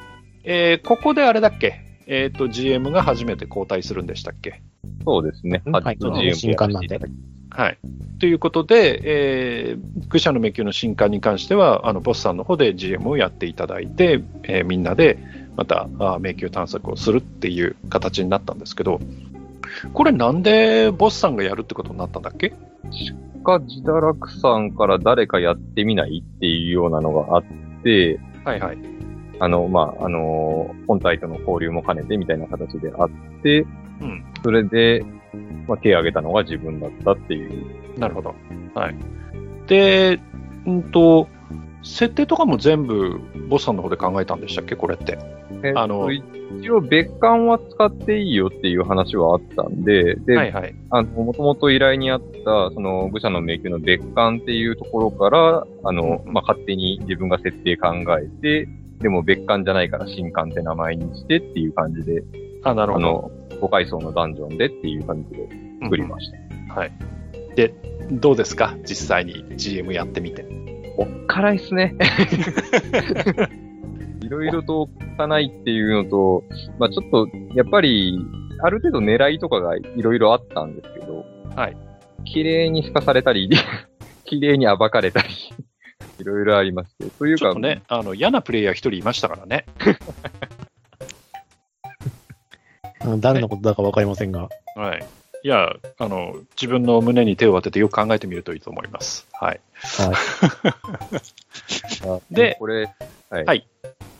えーここであれだっけ？えっ、と、GM が初めて交代するんでしたっけ？そうですね。うんはい初の GM 新刊なんではい。ということで、えー、愚者の迷宮の新刊に関しては、あの、ボスさんの方で GM をやっていただいて、えーみんなでまたあ迷宮探索をするっていう形になったんですけど、これなんでボスさんがやるってことになったんだっけ？か、自堕落さんから誰かやってみないっていうようなのがあって、はいはい。あの、まあ、あの本体との交流も兼ねてみたいな形であって、うん。それで、まあ、手を挙げたのが自分だったっていう。なるほど。はい。で、うんと、設定とかも全部ボスさんの方で考えたんでしたっけ？これって。えっとあの一応別館は使っていいよっていう話はあったんで、で、はいはい。あの、もともと依頼にあった、その、愚者の迷宮の別館っていうところから、あの、うんまあ、勝手に自分が設定考えて、でも別館じゃないから新館って名前にしてっていう感じで、あ、なるほど。あの、5階層のダンジョンでっていう感じで作りました。はい。で、どうですか？実際に GM やってみて。おっからいっすね。いろいろとかないっていうのと、まあちょっと、やっぱり、ある程度狙いとかがいろいろあったんですけど、はい。綺麗に透かされたり、綺麗に暴かれたり、いろいろありまして。というか、ちょっとね、あの、嫌なプレイヤー一人いましたからね。うん誰のことだかわかりませんが。はい。いや、あの、自分の胸に手を当ててよく考えてみるといいと思います。はい。はい。あでこれ、はい。はい。い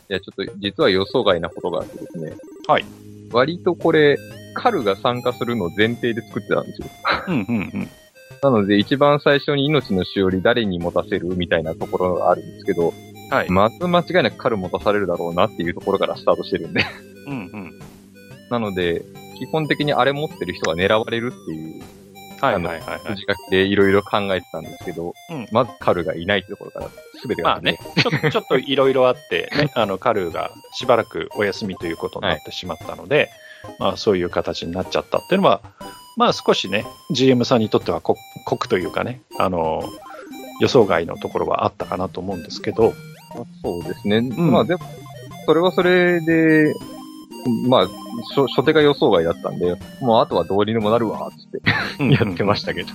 や、ちょっと、実は予想外なことがあってですね。はい。割とこれ、カルが参加するのを前提で作ってたんですよ。うんうんうん。なので、一番最初に命のしおり誰に持たせるみたいなところがあるんですけど、はい。まず間違いなくカル持たされるだろうなっていうところからスタートしてるんで。うんうん。なので、基本的にあれ持ってる人が狙われるっていう、はいはいはいはい。筋書きでいろいろ考えてたんですけど、うん。まずカルがいないってところから全てがまあね、ちょっとちょっといろいろあって、ね、あの、カルーがしばらくお休みということになってしまったので、まあそういう形になっちゃったっていうのは、まあ少しね、GM さんにとってはこ酷というかね、あの、予想外のところはあったかなと思うんですけど、まあそうですね。ん。まあでも、それはそれで、まあ、初初手が予想外だったんで、もうあとはどうにでもなるわ、つってやってましたけど。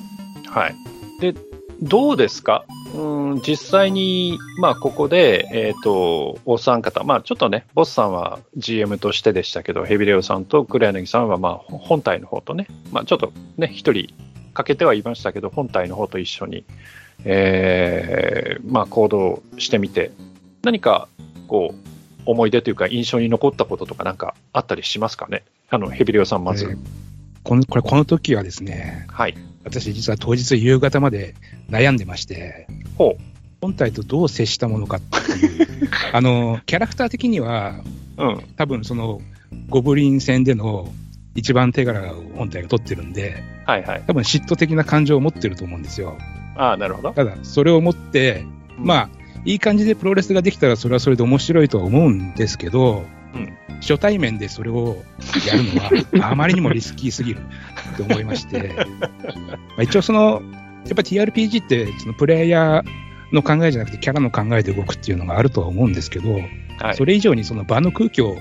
はい。で、どうですか？うん実際に、まあ、ここで、えっ、と、お三方、まあ、ちょっとね、ボスさんは GM としてでしたけど、ヘビレオさんと黒柳さんは、まあ、ほ本体の方とね、まあ、ちょっとね、一人かけてはいましたけど、本体の方と一緒に、えーまあ、行動してみて、何か、こう、思い出というか、印象に残ったこととかなんかあったりしますかね？あの、ヘビレオさん、まず。えーこのこれ、この時はですね、はい。私実は当日夕方まで悩んでまして、ほ本体とどう接したものかっていう、あの、キャラクター的には、う。うん。多分その、ゴブリン戦での一番手柄を本体が取ってるんで、はいはい。多分嫉妬的な感情を持ってると思うんですよ。ああ、なるほど。ただ、それを持って、まあ、いい感じでプロレスができたらそれはそれで面白いとは思うんですけど、うん初対面でそれをやるのは あまりにもリスキーすぎると思いまして、まあ一応その、やっぱ TRPG ってそのプレイヤーの考えじゃなくてキャラの考えで動くっていうのがあるとは思うんですけど、はい。それ以上にその場の空気を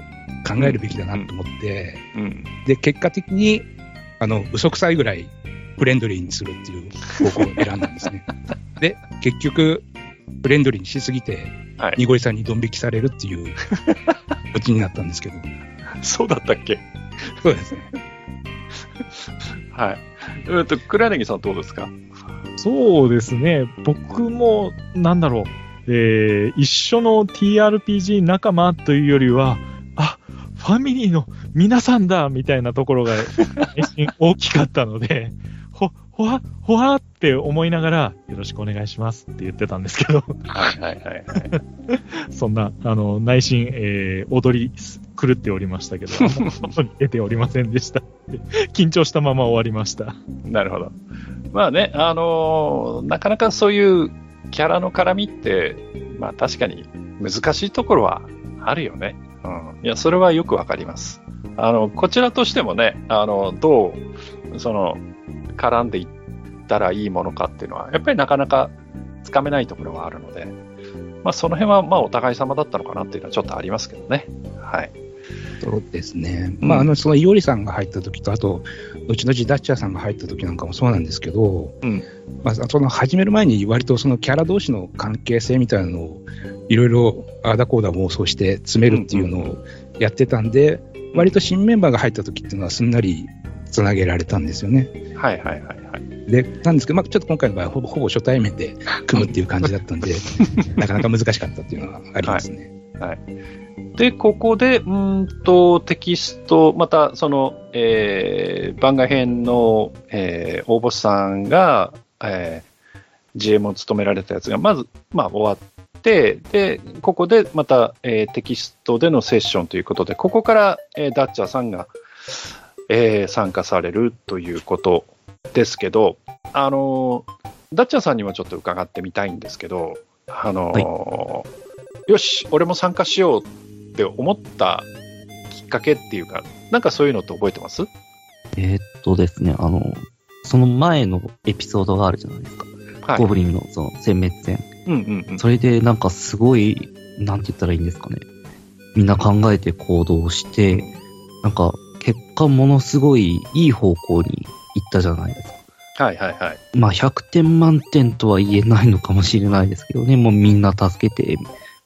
考えるべきだなと思って、うん。で、結果的に、あの、嘘くさいぐらいフレンドリーにするっていう方向を選んだんですね。で、結局、フレンドリーにしすぎて、はい。ニゴリさんにドン引きされるっていうオチになったんですけど。そうだったっけ？そうですね。はい。えっと、黒柳さんどうですか？そうですね、僕も、なんだろう、えー一緒の TRPG 仲間というよりは、あファミリーの皆さんだみたいなところが 大きかったので、ほ、ほわ、ほわって思いながら、よろしくお願いしますって言ってたんですけど、はいはいはいはい。そんな、あの、内心、えー踊り狂っておりましたけど、に出ておりませんでした。緊張したまま終わりました。なるほど。まあね、あのーなかなかそういうキャラの絡みって、まあ確かに難しいところはあるよね。うん。いや、それはよくわかります。あの、こちらとしてもね、あの、どう、その、絡んでいったらいいものかっていうのは、やっぱりなかなかつかめないところはあるので、まあその辺はまあお互い様だったのかなっていうのはちょっとありますけどね。はい。そうですね。うんまあ、あの、その、いおりさんが入った時と、あと、後々ダッチャーさんが入った時なんかもそうなんですけど、うんまあ、その、始める前に割とそのキャラ同士の関係性みたいなのを、いろいろ、ああだこうだ妄想して詰めるっていうのをやってたんで、割と新メンバーが入った時っていうのはすんなりつなげられたんですよね。はいはいはいはい。で、なんですけど、まあ、ちょっと今回の場合はほぼほぼ初対面で組むっていう感じだったんで、なかなか難しかったっていうのはありますね。で、ここで、うーんと、テキスト、また、その、えー番外編の、えー大ボスさんが、えー GM を務められたやつが、まず、まあ、終わって、で、ここでまた、えーテキストでのセッションということで、ここから、えーダッチャーさんが、えー参加されるということですけど、あのーダッチャーさんにもちょっと伺ってみたいんですけど、あのーよし、俺も参加しようって思ったきっかけっていうか、なんかそういうのって覚えてます？えーっとですね、あの、その前のエピソードがあるじゃないですか。はい。ゴブリンのその殲滅戦。うんうんうん。それでなんかすごい、なんて言ったらいいんですかね。みんな考えて行動して、なんか結果ものすごいいい方向に行ったじゃないですか。はいはいはい。まあ100点満点とは言えないのかもしれないですけどね。もうみんな助けて、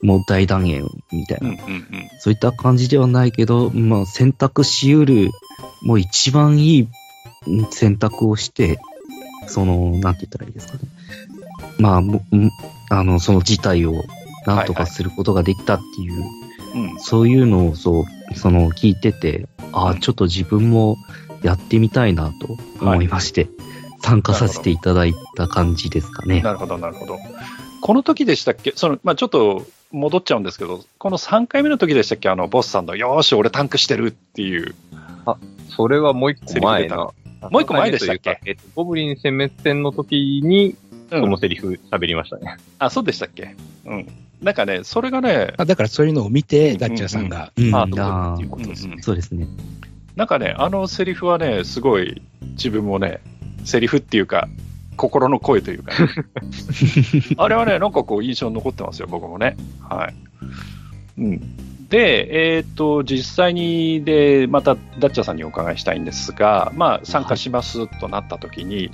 もう大団円みたいな。うんうんうん。そういった感じではないけど、まあ選択しうる、もう一番いいうん選択をして、その、なんて言ったらいいですかね。まあ、あの、その事態をなんとかすることができたっていう、うんそういうのをそう、その聞いてて、ああ、ちょっと自分もやってみたいなと思いまして、参加させていただいた感じですかね。なるほどなるほど。この時でしたっけ？その、まあちょっと戻っちゃうんですけど、この3回目の時でしたっけ？あの、ボスさんの、よーし、俺タンクしてるっていう。それはもう一個前な。もう一個前でしたっけ？えっと、ゴブリン殲滅戦の時に、うんそのセリフ喋りましたね。あ、そうでしたっけ？うん。なんかね、それがね、あだからそういうのを見て、ダッチャーさんが、うんあいやーっていうことですね。そうですね。なんかね、あのセリフはね、すごい自分もね、セリフっていうか、心の声というか、あれはね、なんかこう印象に残ってますよ、僕もね。はい。うん。で、えっ、と、実際に、で、また、ダッチャーさんにお伺いしたいんですが、まあ、参加しますとなった時に、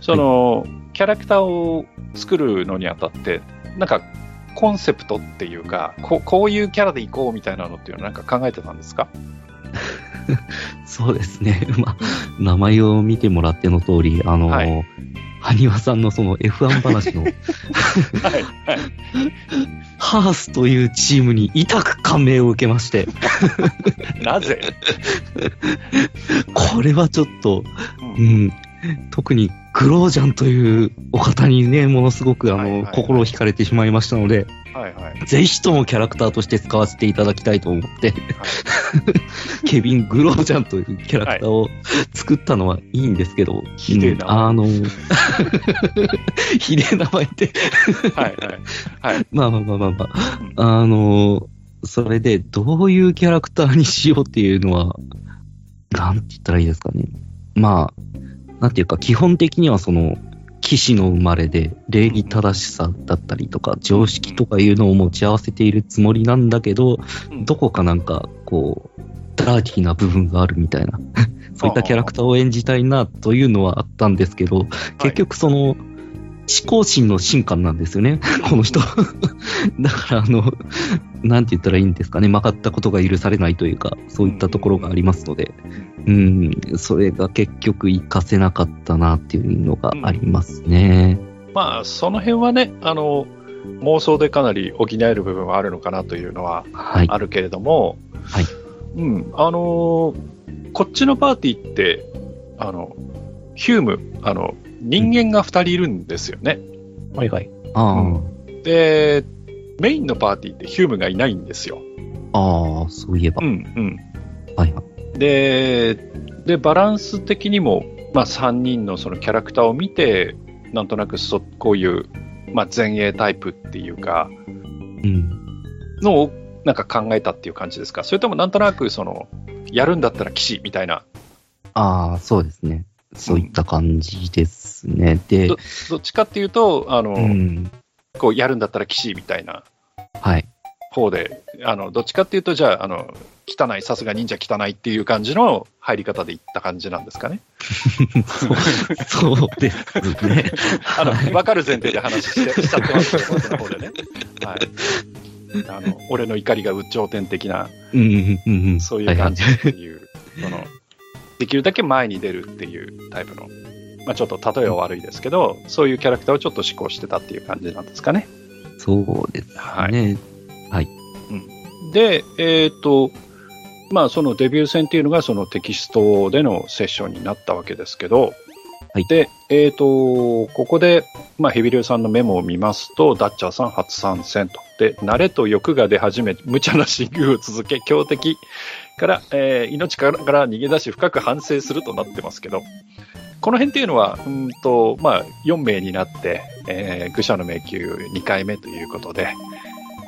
その、キャラクターを作るのにあたって、なんか、コンセプトっていうかこ、こういうキャラでいこうみたいなのっていうのはなんか考えてたんですか？そうですね。まあ、名前を見てもらっての通り、あの、はい。埴輪さんのその F1 話の。はい、はい。ハースというチームに痛く感銘を受けまして、なぜ、これはちょっと、ううんん、特にグロージャンというお方にね、ものすごくあの、はいはいはい心を惹かれてしまいましたので、はいはい。ぜひともキャラクターとして使わせていただきたいと思って、ケビン・グロージャンというキャラクターを作ったのはいいんですけど、ひでえなうんあの、ひでえ名前で、はいはい。はい。まあまあまあまあまあ、あの、それでどういうキャラクターにしようっていうのは、なんて言ったらいいですかね。まあ、なんていうか、基本的にはその、騎士の生まれで礼儀正しさだったりとか、常識とかいうのを持ち合わせているつもりなんだけど、うん。どこかなんか、こう、ダーティーな部分があるみたいな、そういったキャラクターを演じたいなというのはあったんですけど、結局その、思考心の進化なんですよね、この人。だから、あの、なんて言ったらいいんですかね、曲がったことが許されないというか、そういったところがありますので、うん、それが結局活かせなかったなっていうのがありますね。まあ、その辺はね、あの、妄想でかなり補える部分はあるのかなというのははい。あるけれども、はい。うん、あのこっちのパーティーって、あの、ヒューム、あの、人間が2人いるんですよね。はいはい。あで、メインのパーティーってヒュームがいないんですよ。ああ、そういえば。うんうん。はいはい。で、で、バランス的にも、まあ、3人のそのキャラクターを見て、なんとなくそこういう、まあ、前衛タイプっていうか、うん。のをなんか考えたっていう感じですか？それともなんとなくその、やるんだったら騎士みたいな、ああ、そうですね。そういった感じですね。で、どどっちかっていうと、あの、うん。こうやるんだったら騎士みたいなはい。方で、あの、どっちかっていうと、じゃあ、あの、汚い、さすが忍者汚いっていう感じの入り方でいった感じなんですかね。そ うそうですね。あの、分かる前提で話してしちゃってますけど、僕の方でね。はい。あの、俺の怒りが宇頂天的な、うんうんうんうん。そういう感じっていう、その、できるだけ前に出るっていうタイプの、まあちょっと例えは悪いですけど、そういうキャラクターをちょっと思考してたっていう感じなんですかね。そうですはい。ね。で、えっ、と、まあそのデビュー戦っていうのがそのテキストでのセッションになったわけですけど、はいで、えっ、と、ここで、まあヘビリュウさんのメモを見ますと、ダッチャーさん初参戦と。で、慣れと欲が出始め、無茶な侵入を続け、強敵から、えー命からから逃げ出し深く反省するとなってますけど、この辺っていうのは、うんと、まあ、4名になって、えー愚者の迷宮2回目ということで、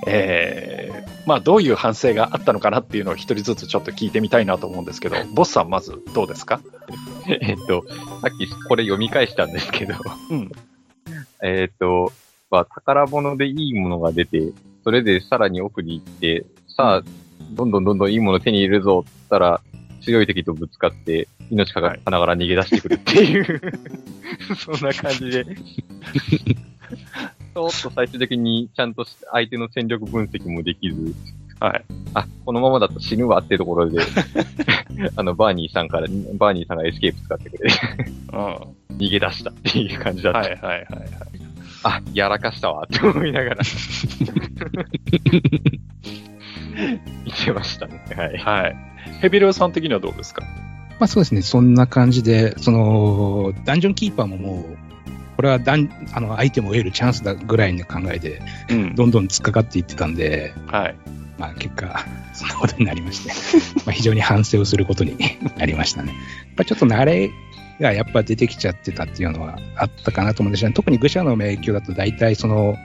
えーまあ、どういう反省があったのかなっていうのを一人ずつちょっと聞いてみたいなと思うんですけど、ボスさんまずどうですか？えっと、さっきこれ読み返したんですけど、うん。えっと、まあ、宝物でいいものが出て、それでさらに奥に行って、さあ、どんどんどんどんいいもの手に入れるぞって言ったら、強い敵とぶつかって、命からがら逃げ出してくるっていう、そんな感じで、ちょっと最終的にちゃんと相手の戦力分析もできず、はい。あ、このままだと死ぬわってところで、あの、バーニーさんから、バーニーさんがエスケープ使ってくれて、うん。は逃げ出したっていう感じだった。いはいはいはい。あ、やらかしたわって思いながら。見てましたね。はい。はい。ヘビレオさん的にはどうですか？まあそうですね、そんな感じで、その、ダンジョンキーパーももう、これはダンあのアイテムを得るチャンスだぐらいの考えで、うん。どんどん突っかかっていってたんで、はい。まあ結果、そんなことになりまして、まあ非常に反省をすることに なりましたね。やっぱちょっと慣れがやっぱ出てきちゃってたっていうのはあったかなと思うんですね。特に愚者の迷宮だと大体その、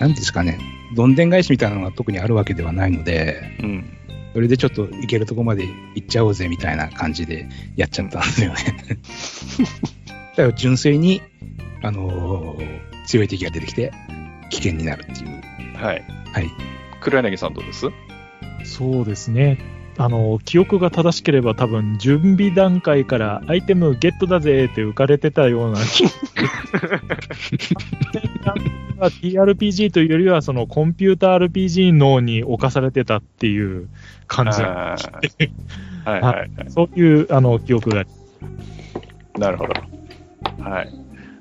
なんですかね、どんでん返しみたいなのが特にあるわけではないので、うん。それでちょっと行けるとこまで行っちゃおうぜみたいな感じでやっちゃったんですよね。だから純粋に、あのー強い敵が出てきて危険になるっていう。はい。はい。黒柳さんどうです？そうですね。あの、記憶が正しければ多分準備段階からアイテムゲットだぜって浮かれてたような気が TRPG というよりはそのコンピューター RPG 脳に侵されてたっていう感じはいはいはい。そういうあの記憶がなるほど。はい。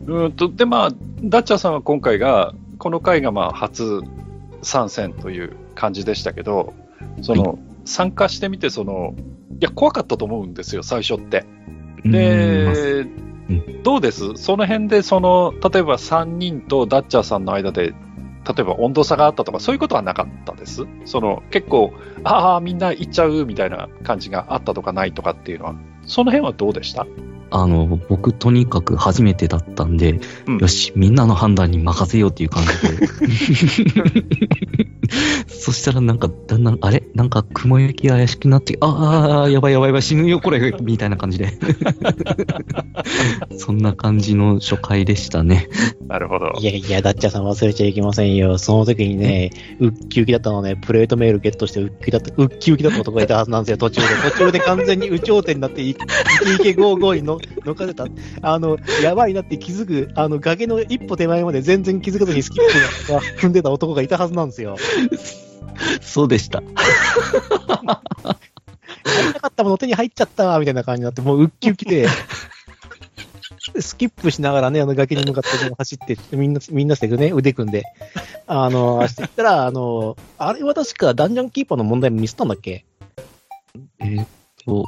うーんと、で、まあ、ダッチャーさんは今回が、この回がまあ初参戦という感じでしたけど、その、参加してみて、その、いや、怖かったと思うんですよ、最初って。で、どうです？その辺で、その、例えば3人とダッチャーさんの間で、例えば温度差があったとか、そういうことはなかったです？その、結構、ああ、みんな行っちゃうみたいな感じがあったとかないとかっていうのは、その辺はどうでした？あの、僕とにかく初めてだったんで、うんよし、みんなの判断に任せようっていう感じで。そしたらなんか、だんだん、あれ？なんか雲行きが怪しくなって、ああ、やばいやばいやばい、死ぬよ、これ、みたいな感じで。そんな感じの初回でしたね。なるほど。いやいや、ダッチャーさん忘れちゃいけませんよ。その時にね、ウッキウキだったのね、プレートメールゲットしてウッキウキだった、ウッキウキだった男がいたはずなんですよ、途中で。途中で完全に有頂天になって、いイケイケゴーゴーにの乗っかってた。あの、やばいなって気づく、あの、崖の一歩手前まで全然気づかずにスキップが 踏んでた男がいたはずなんですよ。そうでした。やりたかったもの手に入っちゃったわみたいな感じになって、もうウッキウキで、スキップしながらね、あの崖に向かって走って、みんな、みんなしてね、腕組んで、あの、走っていったら、あの、あれは確かダンジョンキーパーの問題ミスったんだっけ？えーっと、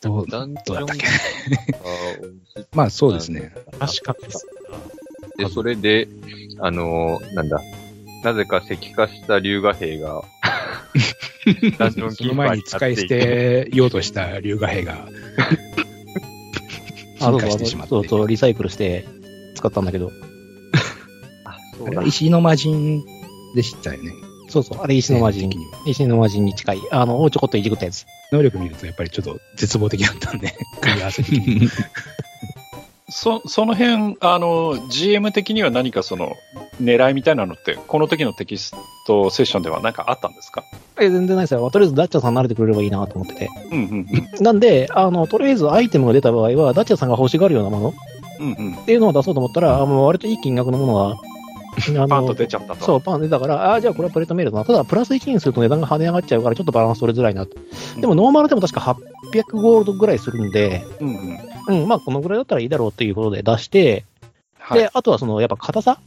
どうだったっけ？あまあそうですね。確かです。で、それで、あのーなんだ、なぜか石化した龍河兵が、ダンジョンその前キーパーにに使い捨てようとした龍河兵があ、そ う進化してしまって。そうそう、リサイクルして使ったんだけど。あ、そうだあれは。石の魔人でしたよね。そうそう、あれ石の魔人石の魔人に近い。あの、ちょこっといじくったやつ。能力見るとやっぱりちょっと絶望的だったんで、組み合わせ的に。そその辺あの GM 的には何かその狙いみたいなのって、この時のテキストセッションでは何かあったんですか？え、全然ないですよ。とりあえずダッチャーさん慣れてくれればいいなと思ってて。うんうんなんで、あの、とりあえずアイテムが出た場合は、ダッチャーさんが欲しがるようなものうん。うんうん。っていうのを出そうと思ったら、あもう割といい金額のものが、あパンと出ちゃったと。そう、パン出たから、ああ、じゃあこれはプレートメールだな。ただ、プラス1にすると値段が跳ね上がっちゃうから、ちょっとバランス取りづらいなと。でも、ノーマルでも確か800ゴールドぐらいするんで、うんうん。うん、まあ、このぐらいだったらいいだろうっていうことで出して、はい。で、あとはその、やっぱ硬さ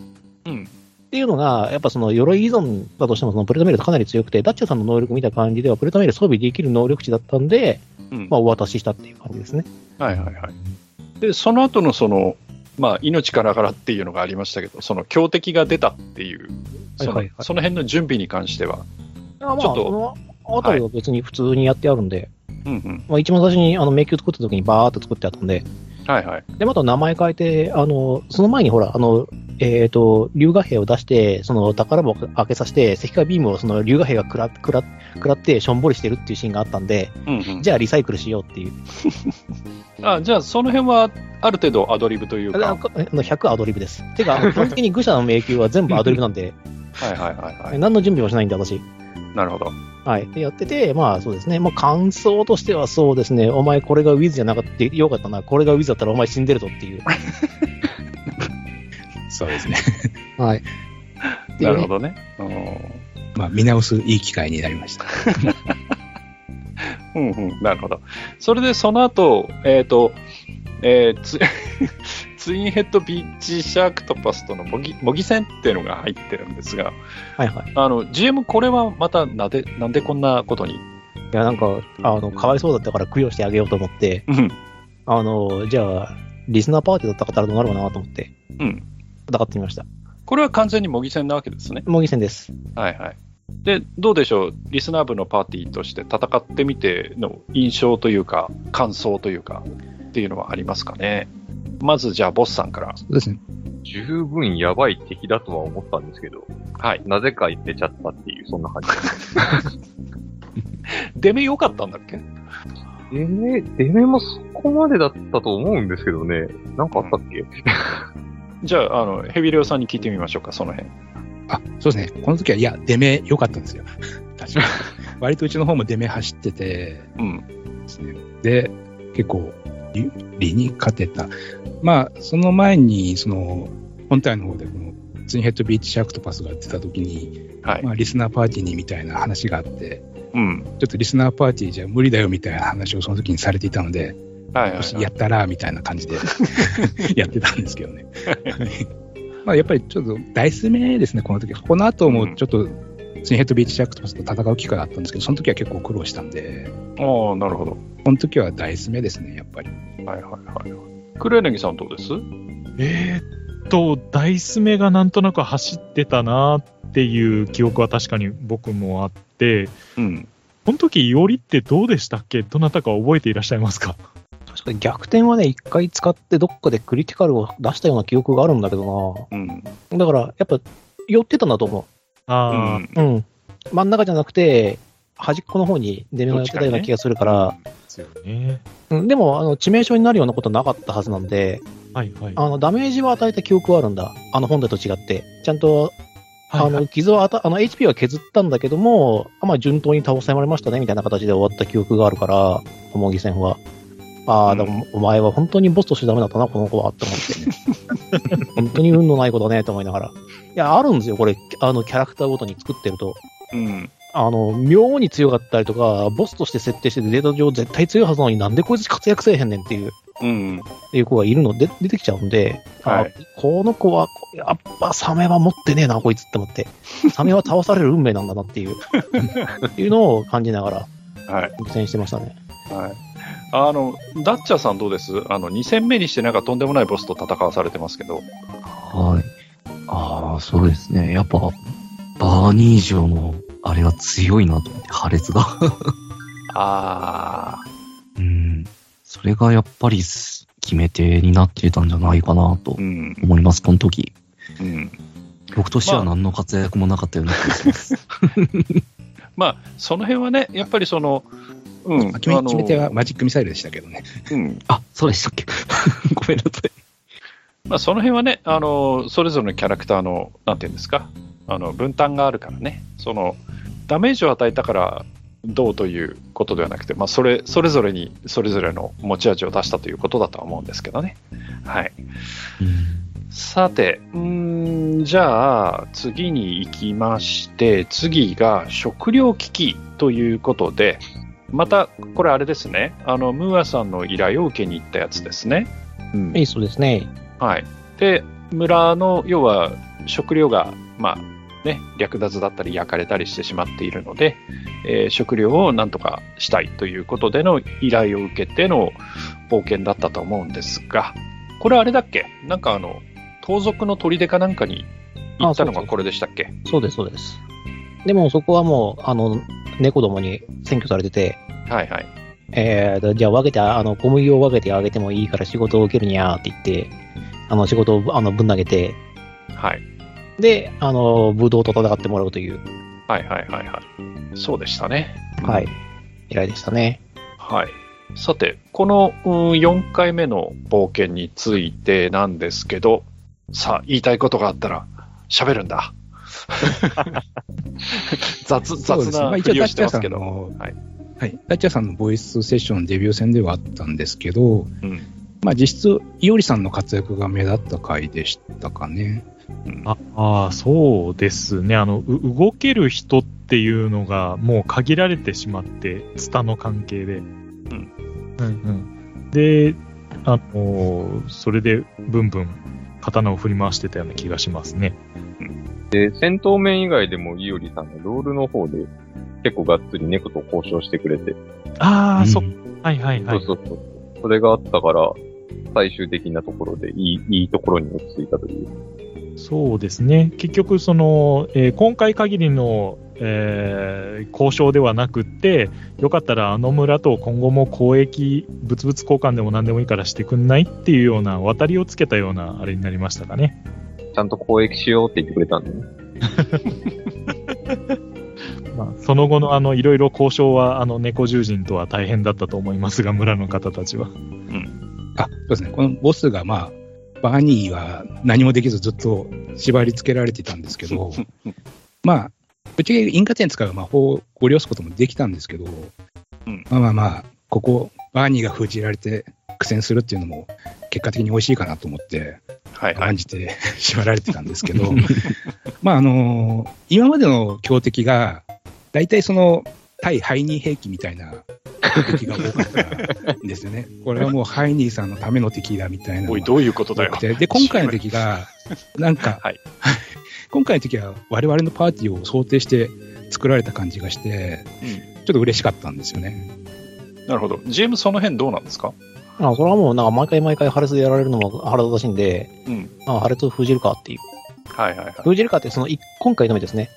うん。っていうのが、やっぱその鎧依存だとしても、そのプレートメールかなり強くて、ダッチャーさんの能力見た感じでは、プレートメール装備できる能力値だったんで、うんまあ、お渡ししたっていう感じですね。はいはいはい。で、その後のその、まあ、命からがらっていうのがありましたけど、その強敵が出たっていう、その,、はいはいはいその辺の準備に関しては、ちょっとそのあたりは別に普通にやってあるんで、うんうん。まあ、一番最初にあの迷宮作った時にバーっと作ってあったんで、はいはい。で、また名前変えて、あの、その前にほら、あの、えっ、と、龍河兵を出して、その宝箱を開けさせて、石化ビームをその龍河兵が食ら食ら食らってしょんぼりしてるっていうシーンがあったんで、うんうん、じゃあリサイクルしようっていう。あじゃあ、その辺はある程度アドリブというあか、の100アドリブです。てか、基本的に愚者の迷宮は全部アドリブなんで、はいはいはいはい。何の準備もしないんで、私。なるほど。はい。で、やってて、まあそうですね。まあ感想としてはそうですね。お前これがウィズじゃなかったよかったな。これがウィズだったらお前死んでるぞっていう。そうですね。はい。なるほどね。うんまあ、見直すいい機会になりました。うんうん、なるほど。それでその後、えっ、と、えーツツインヘッドビーチシャークトパスとの模擬模擬戦っていうのが入ってるんですが、はいはい。あの、GM これはまたなで、なんでこんなことに？いや、なんか、あの、かわいそうだったから供養してあげようと思って、うん。あの、じゃあ、リスナーパーティーだったらどうなるかなと思って、うん。戦ってみました。これは完全に模擬戦なわけですね。模擬戦です。はいはい。で、どうでしょう？リスナー部のパーティーとして戦ってみての印象というか、感想というか、っていうのはありますかね？まずじゃあ、ボスさんから。そうですね。十分やばい敵だとは思ったんですけど、はい。なぜか出ちゃったっていう、そんな感じ。デメ良かったんだっけ？デメ、デメもそこまでだったと思うんですけどね。なんかあったっけ、じゃあ、あの、ヘビレオさんに聞いてみましょうか、その辺。あ、そうですね。この時は、いや、出目良かったんですよ。確かに。割とうちの方も出目走っててうん。ですね。で、結構、理理に勝てた。まあ、その前に、その、本体の方で、この、ツインヘッドビーチシャークトパスが出た時に、はい。まあ、リスナーパーティーにみたいな話があって、うん。ちょっとリスナーパーティーじゃ無理だよみたいな話をその時にされていたので、はいはい、はい。やったら、みたいな感じで やってたんですけどね。まあやっぱりちょっとダイス目ですね、この時。この後もちょっと、ツインヘッドビーチシャークトパスと戦う機会があったんですけど、その時は結構苦労したんで、ああ、なるほど。この時はダイス目ですね、やっぱり。はいはいはい。クレーネギさんどうです？えーっと、ダイス目がなんとなく走ってたなっていう記憶は確かに僕もあって、うん。この時、いおりってどうでしたっけ？どなたか覚えていらっしゃいますか？確かに逆転はね、一回使ってどっかでクリティカルを出したような記憶があるんだけどうん。な。だから、やっぱ、寄ってたんだと思あうんう。うん。真ん中じゃなくて、端っこの方に出目が寄ってたような気がするから、あ、ですよね。うん、でも、あの、致命傷になるようなことなかったはずなんで、はいはい。あの、ダメージは与えた記憶はあるんだ。あの本体と違って。ちゃんと、あの、傷はあた、あの、HP は削ったんだけども、あまあ、順当に倒せられましたね、みたいな形で終わった記憶があるから、模擬戦は。ああ、うんでも、お前は本当にボスとしてダメだったな、この子は、って思って。本当に運のない子だね、と思いながら。いや、あるんですよ、これ、あの、キャラクターごとに作ってると。うん。あの、妙に強かったりとか、ボスとして設定しててデータ上絶対強いはずなのになんでこいつ活躍せえへんねんっていう、うん。っていう子がいるので、出てきちゃうんで、あはいこの子は、やっぱサメは持ってねえな、こいつって思って。サメは倒される運命なんだなっていう、っていうのを感じながら、はい。苦戦してましたね。はい。あの、ダッチャーさんどうです？あの、2戦目にしてなんかとんでもないボスと戦わされてますけど。はい。ああ、そうですね。やっぱ、バーニー以上のあれは強いなと思って、破裂が。ああ、うん。それがやっぱりす決め手になってたんじゃないかなとうん、思います、この時。うん。僕としては何の活躍もなかったような気がします。まあ、その辺はね、やっぱりその、うん、決めあの決め手はマジックミサイルでしたけどね。うん、あ、そうでしたっけ？ごめんなさい。まあ、その辺はね、あの、それぞれのキャラクターの、なんていうんですか、あの、分担があるからね、その、ダメージを与えたからどうということではなくて、まあ、それ、それぞれに、それぞれの持ち味を出したということだとは思うんですけどね。はい。さて、うーん、じゃあ、次に行きまして、次が食糧危機ということで、また、これあれですね、あの、ムーアさんの依頼を受けに行ったやつですね。うんそうですね。はい。で、村の、要は食料が、まあ、ね、略奪だったり焼かれたりしてしまっているので、えー食料をなんとかしたいということでの依頼を受けての冒険だったと思うんですが、これあれだっけ？なんかあの、盗賊の砦かなんかに行ったのがこれでしたっけ？そうです、そうです。でもそこはもう、あの、猫どもに占拠されてて、はいはい。えーと、じゃあ分けて、あの、小麦を分けてあげてもいいから仕事を受けるにゃーって言って、あの、仕事をあのぶん投げて、はい。で、あの、武道と戦ってもらうという、はいはいはいはい。そうでしたね。はい、依頼でしたね。はい。さて、このうん4回目の冒険についてなんですけど、さあ、言いたいことがあったら喋るんだ。雑、そうですね。まあ、雑なふりをしてますけど。んの、はい。はい。ダッチャーさんのボイスセッションデビュー戦ではあったんですけど、うん。まあ、実質、いおりさんの活躍が目立った回でしたかね。ああー、そうですね。あの、う動ける人っていうのがもう限られてしまって、ツタの関係で。うん。うんうん。で、あのそれで、ブンブン、刀を振り回してたような気がしますね。で、戦闘面以外でもイオリさんがロールの方で結構がっつり猫と交渉してくれて、ああ、うんそっはいはいはい。そうそうそう。それがあったから、最終的なところでいい、いいところに落ち着いたという。そうですね。結局、その、えー今回限りの、えー交渉ではなくって、よかったらあの村と今後も交易、物々交換でも何でもいいからしてくんないっていうような、渡りをつけたようなあれになりましたかね。ちゃんと交易しようって言ってくれたんでね。まあ、その後のあの、いろいろ交渉は、あの、猫獣人とは大変だったと思いますが、村の方たちは。あ、そうですね。このボスが、まあ、バーニーは何もできずずっと縛り付けられてたんですけど、まあ、ぶっちゃけ因果点使う魔法をご利用すこともできたんですけど、うんまあまあまあ、ここ、バーニーが封じられて苦戦するっていうのも結果的に美味しいかなと思って、はいはい。じて 縛られてたんですけど、まああの今までの強敵が、大体その、対ハイニー兵器みたいな敵が多かったんですよね。これはもうハイニーさんのための敵だみたいなおい、どういうことだよで、今回の敵が、なんか、はい今回の敵は我々のパーティーを想定して作られた感じがして、うんちょっと嬉しかったんですよね。なるほど。GM その辺どうなんですか？あそれはもう、なんか毎回毎回破裂でやられるのも腹立たしいんで、うん。あ破裂を封じるかっていう。はいはいはい。封じるかって、その、い今回のみですね。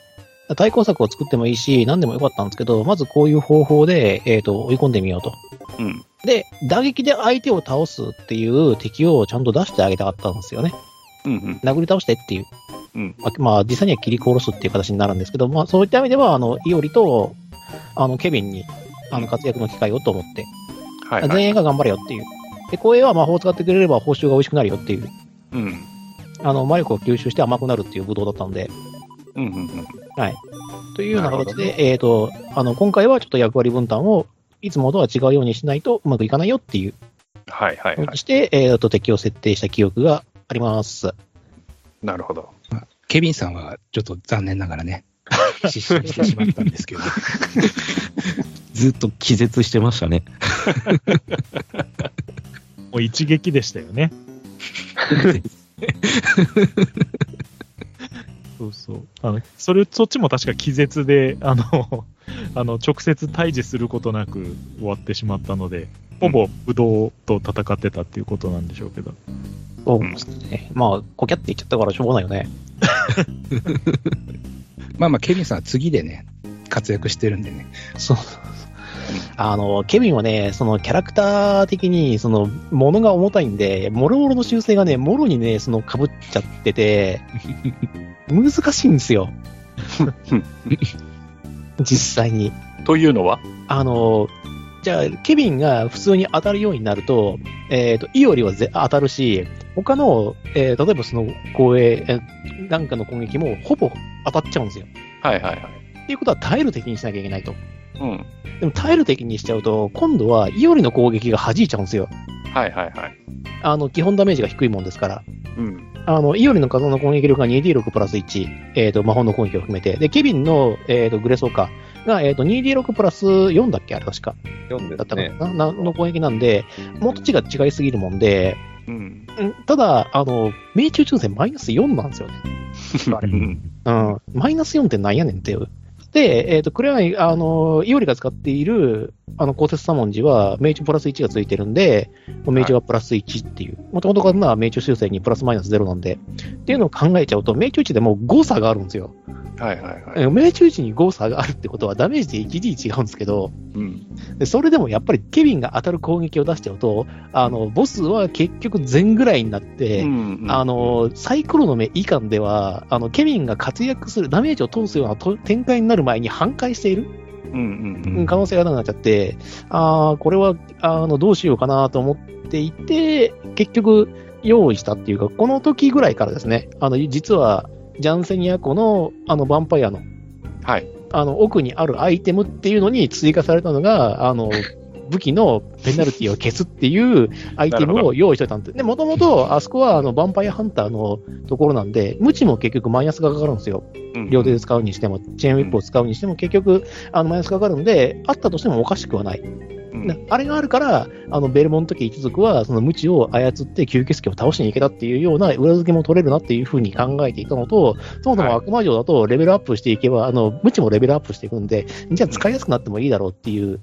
対抗策を作ってもいいし、何でもよかったんですけど、まずこういう方法で、えっ、と、追い込んでみようと。うん。で、打撃で相手を倒すっていう敵をちゃんと出してあげたかったんですよね。うんうん。殴り倒してっていう。うんまあ、まあ実際には切り殺すっていう形になるんですけど、まあ、そういった意味では、あの、イオリと、あの、ケビンに、あの、活躍の機会をと思って、はいはい。全員が頑張れよっていう。で、これは魔法を使ってくれれば報酬が美味しくなるよっていう、うん。あの、魔力を吸収して甘くなるっていうブドウだったんで、うんうんうん。というような形で、えっ、と、あの、今回はちょっと役割分担を、いつもとは違うようにしないとうまくいかないよっていう、はいはいはい。して、えっ、と、敵を設定した記憶があります。なるほど。ケビンさんはちょっと残念ながらね、失神してしまったんですけど、ずっと気絶してましたね。もう一撃でしたよね。そうそう。あの、それ、そっちも確か気絶で、あの、あの、直接対峙することなく終わってしまったので、ほぼ武道と戦ってたっていうことなんでしょうけど。そうですね。まあ、こきゃって言っちゃったからしょうがないよね。まあまあ、ケビンさんは次でね、活躍してるんでね。そう。あの、ケビンはね、そのキャラクター的に、その、物が重たいんで、もろもろの修正がね、もろにね、その、被っちゃってて、難しいんですよ。実際に。というのは？あの、じゃあ、ケビンが普通に当たるようになると、えっ、と、イオリはぜ当たるし、他の、えー例えばその、攻撃、えなんかの攻撃もほぼ当たっちゃうんですよ。はいはいはい。っていうことは耐える敵にしなきゃいけないと。うん。でも耐える敵にしちゃうと、今度はイオリの攻撃が弾いちゃうんですよ。はいはいはい。あの、基本ダメージが低いもんですから。うん。あの、イオリの画像の攻撃力が 2D6 プラス1、えっ、と、魔法の攻撃を含めて。で、ケビンの、えっ、と、グレソーカーが、えっ、と、2D6 プラス4だっけ？あれ確か。4でだったすかな,、ね。なの攻撃なんで、もっと値が違いすぎるもんで、うん。うんただ、あの、命中抽選マイナス4なんですよね。あ れうん。うん。マイナス4ってなんやねんっていう。で、えっ、と、クレアイ、あの、イオリが使っている、あの、鋼鉄サモンジは、命中プラス1がついてるんで、命中がプラス1っていう。もともとがまあ命中修正にプラスマイナス0なんで、っていうのを考えちゃうと、命中値でもう誤差があるんですよ。はいはいはい。え命中値に誤差があるってことは、ダメージで 1D 違うんですけど、うん。でそれでもやっぱりケビンが当たる攻撃を出しちゃうと、あの、ボスは結局全ぐらいになって、うんあ、の、サイクロの目以下では、あの、ケビンが活躍する、ダメージを通すようなと展開になる前に反壊している。うんうんうん。可能性がなくなっちゃって、ああ、これは、あの、どうしようかなと思っていて、結局、用意したっていうか、この時ぐらいからですね、あの、実は、ジャンセニア湖の、あの、ヴァンパイアの、はい。あの、奥にあるアイテムっていうのに追加されたのが、あの、武器のペナルティを消すっていうアイテムを 用意してたんで、で、もともと、あそこは、あの、ヴァンパイアハンターのところなんで、無知も結局マイナスがかかるんですよ。うん。両手で使うにしても、チェーンウィップを使うにしても、結局、あの、マイナスかかるんで、あったとしてもおかしくはない。あれがあるから、あの、ベルモント家一族は、その無知を操って吸血鬼を倒しに行けたっていうような裏付けも取れるなっていうふうに考えていたのと、そもそも悪魔城だとレベルアップしていけば、あの、無知もレベルアップしていくんで、じゃあ使いやすくなってもいいだろうっていう、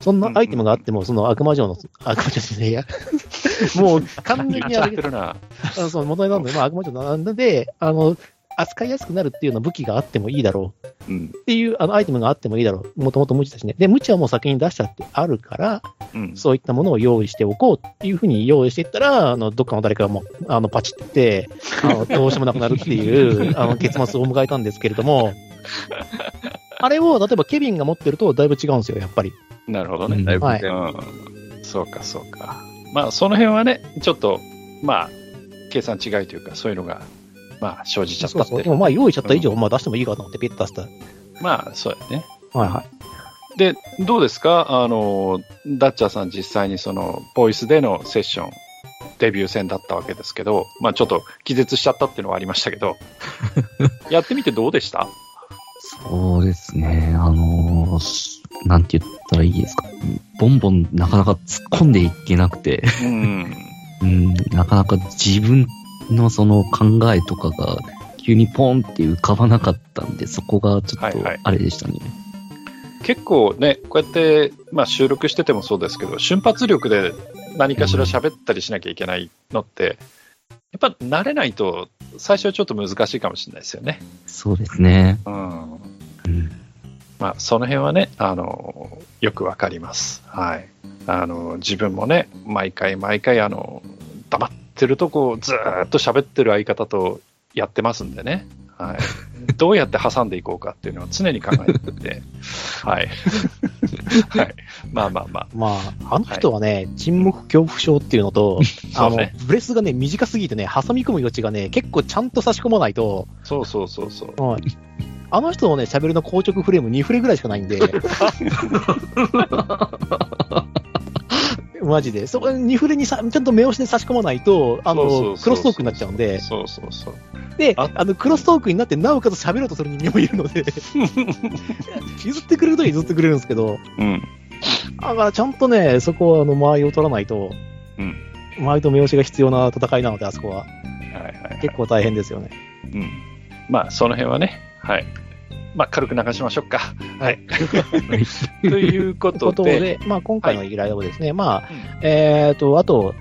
そんなアイテムがあっても、その悪魔城の、悪魔城じゃねえや。もう完全にやあれ。あのその元ネタなんで、まあ、悪魔城なんで、あの、扱いやすくなるっていうような武器があってもいいだろううん。っていうあのアイテムがあってもいいだろう。もともと無知だしね。で、無知はもう先に出したってあるから、うん。そういったものを用意しておこうっていうふうに用意していったら、あの、どっかの誰かがもう、あの、パチって、あの、どうしようもなくなるっていう、あの、結末を迎えたんですけれども、あれを、例えばケビンが持ってるとだいぶ違うんですよ、やっぱり。なるほどね。うんはいだいぶ全部うん。そうかそうか。まあ、その辺はね、ちょっと、まあ、計算違いというか、そういうのが、まあ、生じちゃったそうそう。ってでもまあ、用意しちゃった以上、まあ出してもいいかと思ってピッと出した。まあ、そうやね。はいはい。で、どうですか？あの、ダッチャーさん実際にその、ボイスでのセッション、デビュー戦だったわけですけど、まあちょっと気絶しちゃったっていうのはありましたけど、やってみてどうでした？そうですね。あのーなんて言ったらいいですか。ボンボンなかなか突っ込んでいけなくて、うん。うん、なかなか自分のその考えとかが急にポンって浮かばなかったんで、そこがちょっはいはいとあれでしたね。結構ね、こうやって、まあ収録しててもそうですけど、瞬発力で何かしら喋ったりしなきゃいけないのって、やっぱ慣れないと、最初はちょっと難しいかもしれないですよね。そうですね。うん。うん、まあ、その辺はね、あの、よくわかります。はい。あの、自分もね、毎回毎回、あの、黙ってるとこ、ずーっと喋ってる相方とやってますんでね。はい。どうやって挟んでいこうかっていうのは常に考えてて、はい。はい。まあまあまあ。まあ、あの人はね、沈黙恐怖症っていうのと、あのね、ブレスがね、短すぎてね、挟み込む余地がね、結構ちゃんと差し込まないと、そうそうそうそう。うんあの人のね、喋りの硬直フレーム2フレぐらいしかないんで、マジで。そこ2フレにさちゃんと目押しで差し込まないと、あの、クロストークになっちゃうんで、そうそうそう。で、ああの、クロストークになって、なおかつ喋ろうとする人間もいるので、譲ってくれるとき譲ってくれるんですけど、うん。だからちゃんとね、そこはあの、間合いを取らないと、うん間合いと目押しが必要な戦いなので、あそこは。はいはい、はい。結構大変ですよね。うん。まあ、その辺はね、はい。まあ、軽く流しましょうか。はい。ということで、で、まあ、今回の依頼をですね、まあ、うんえっ、と、あと、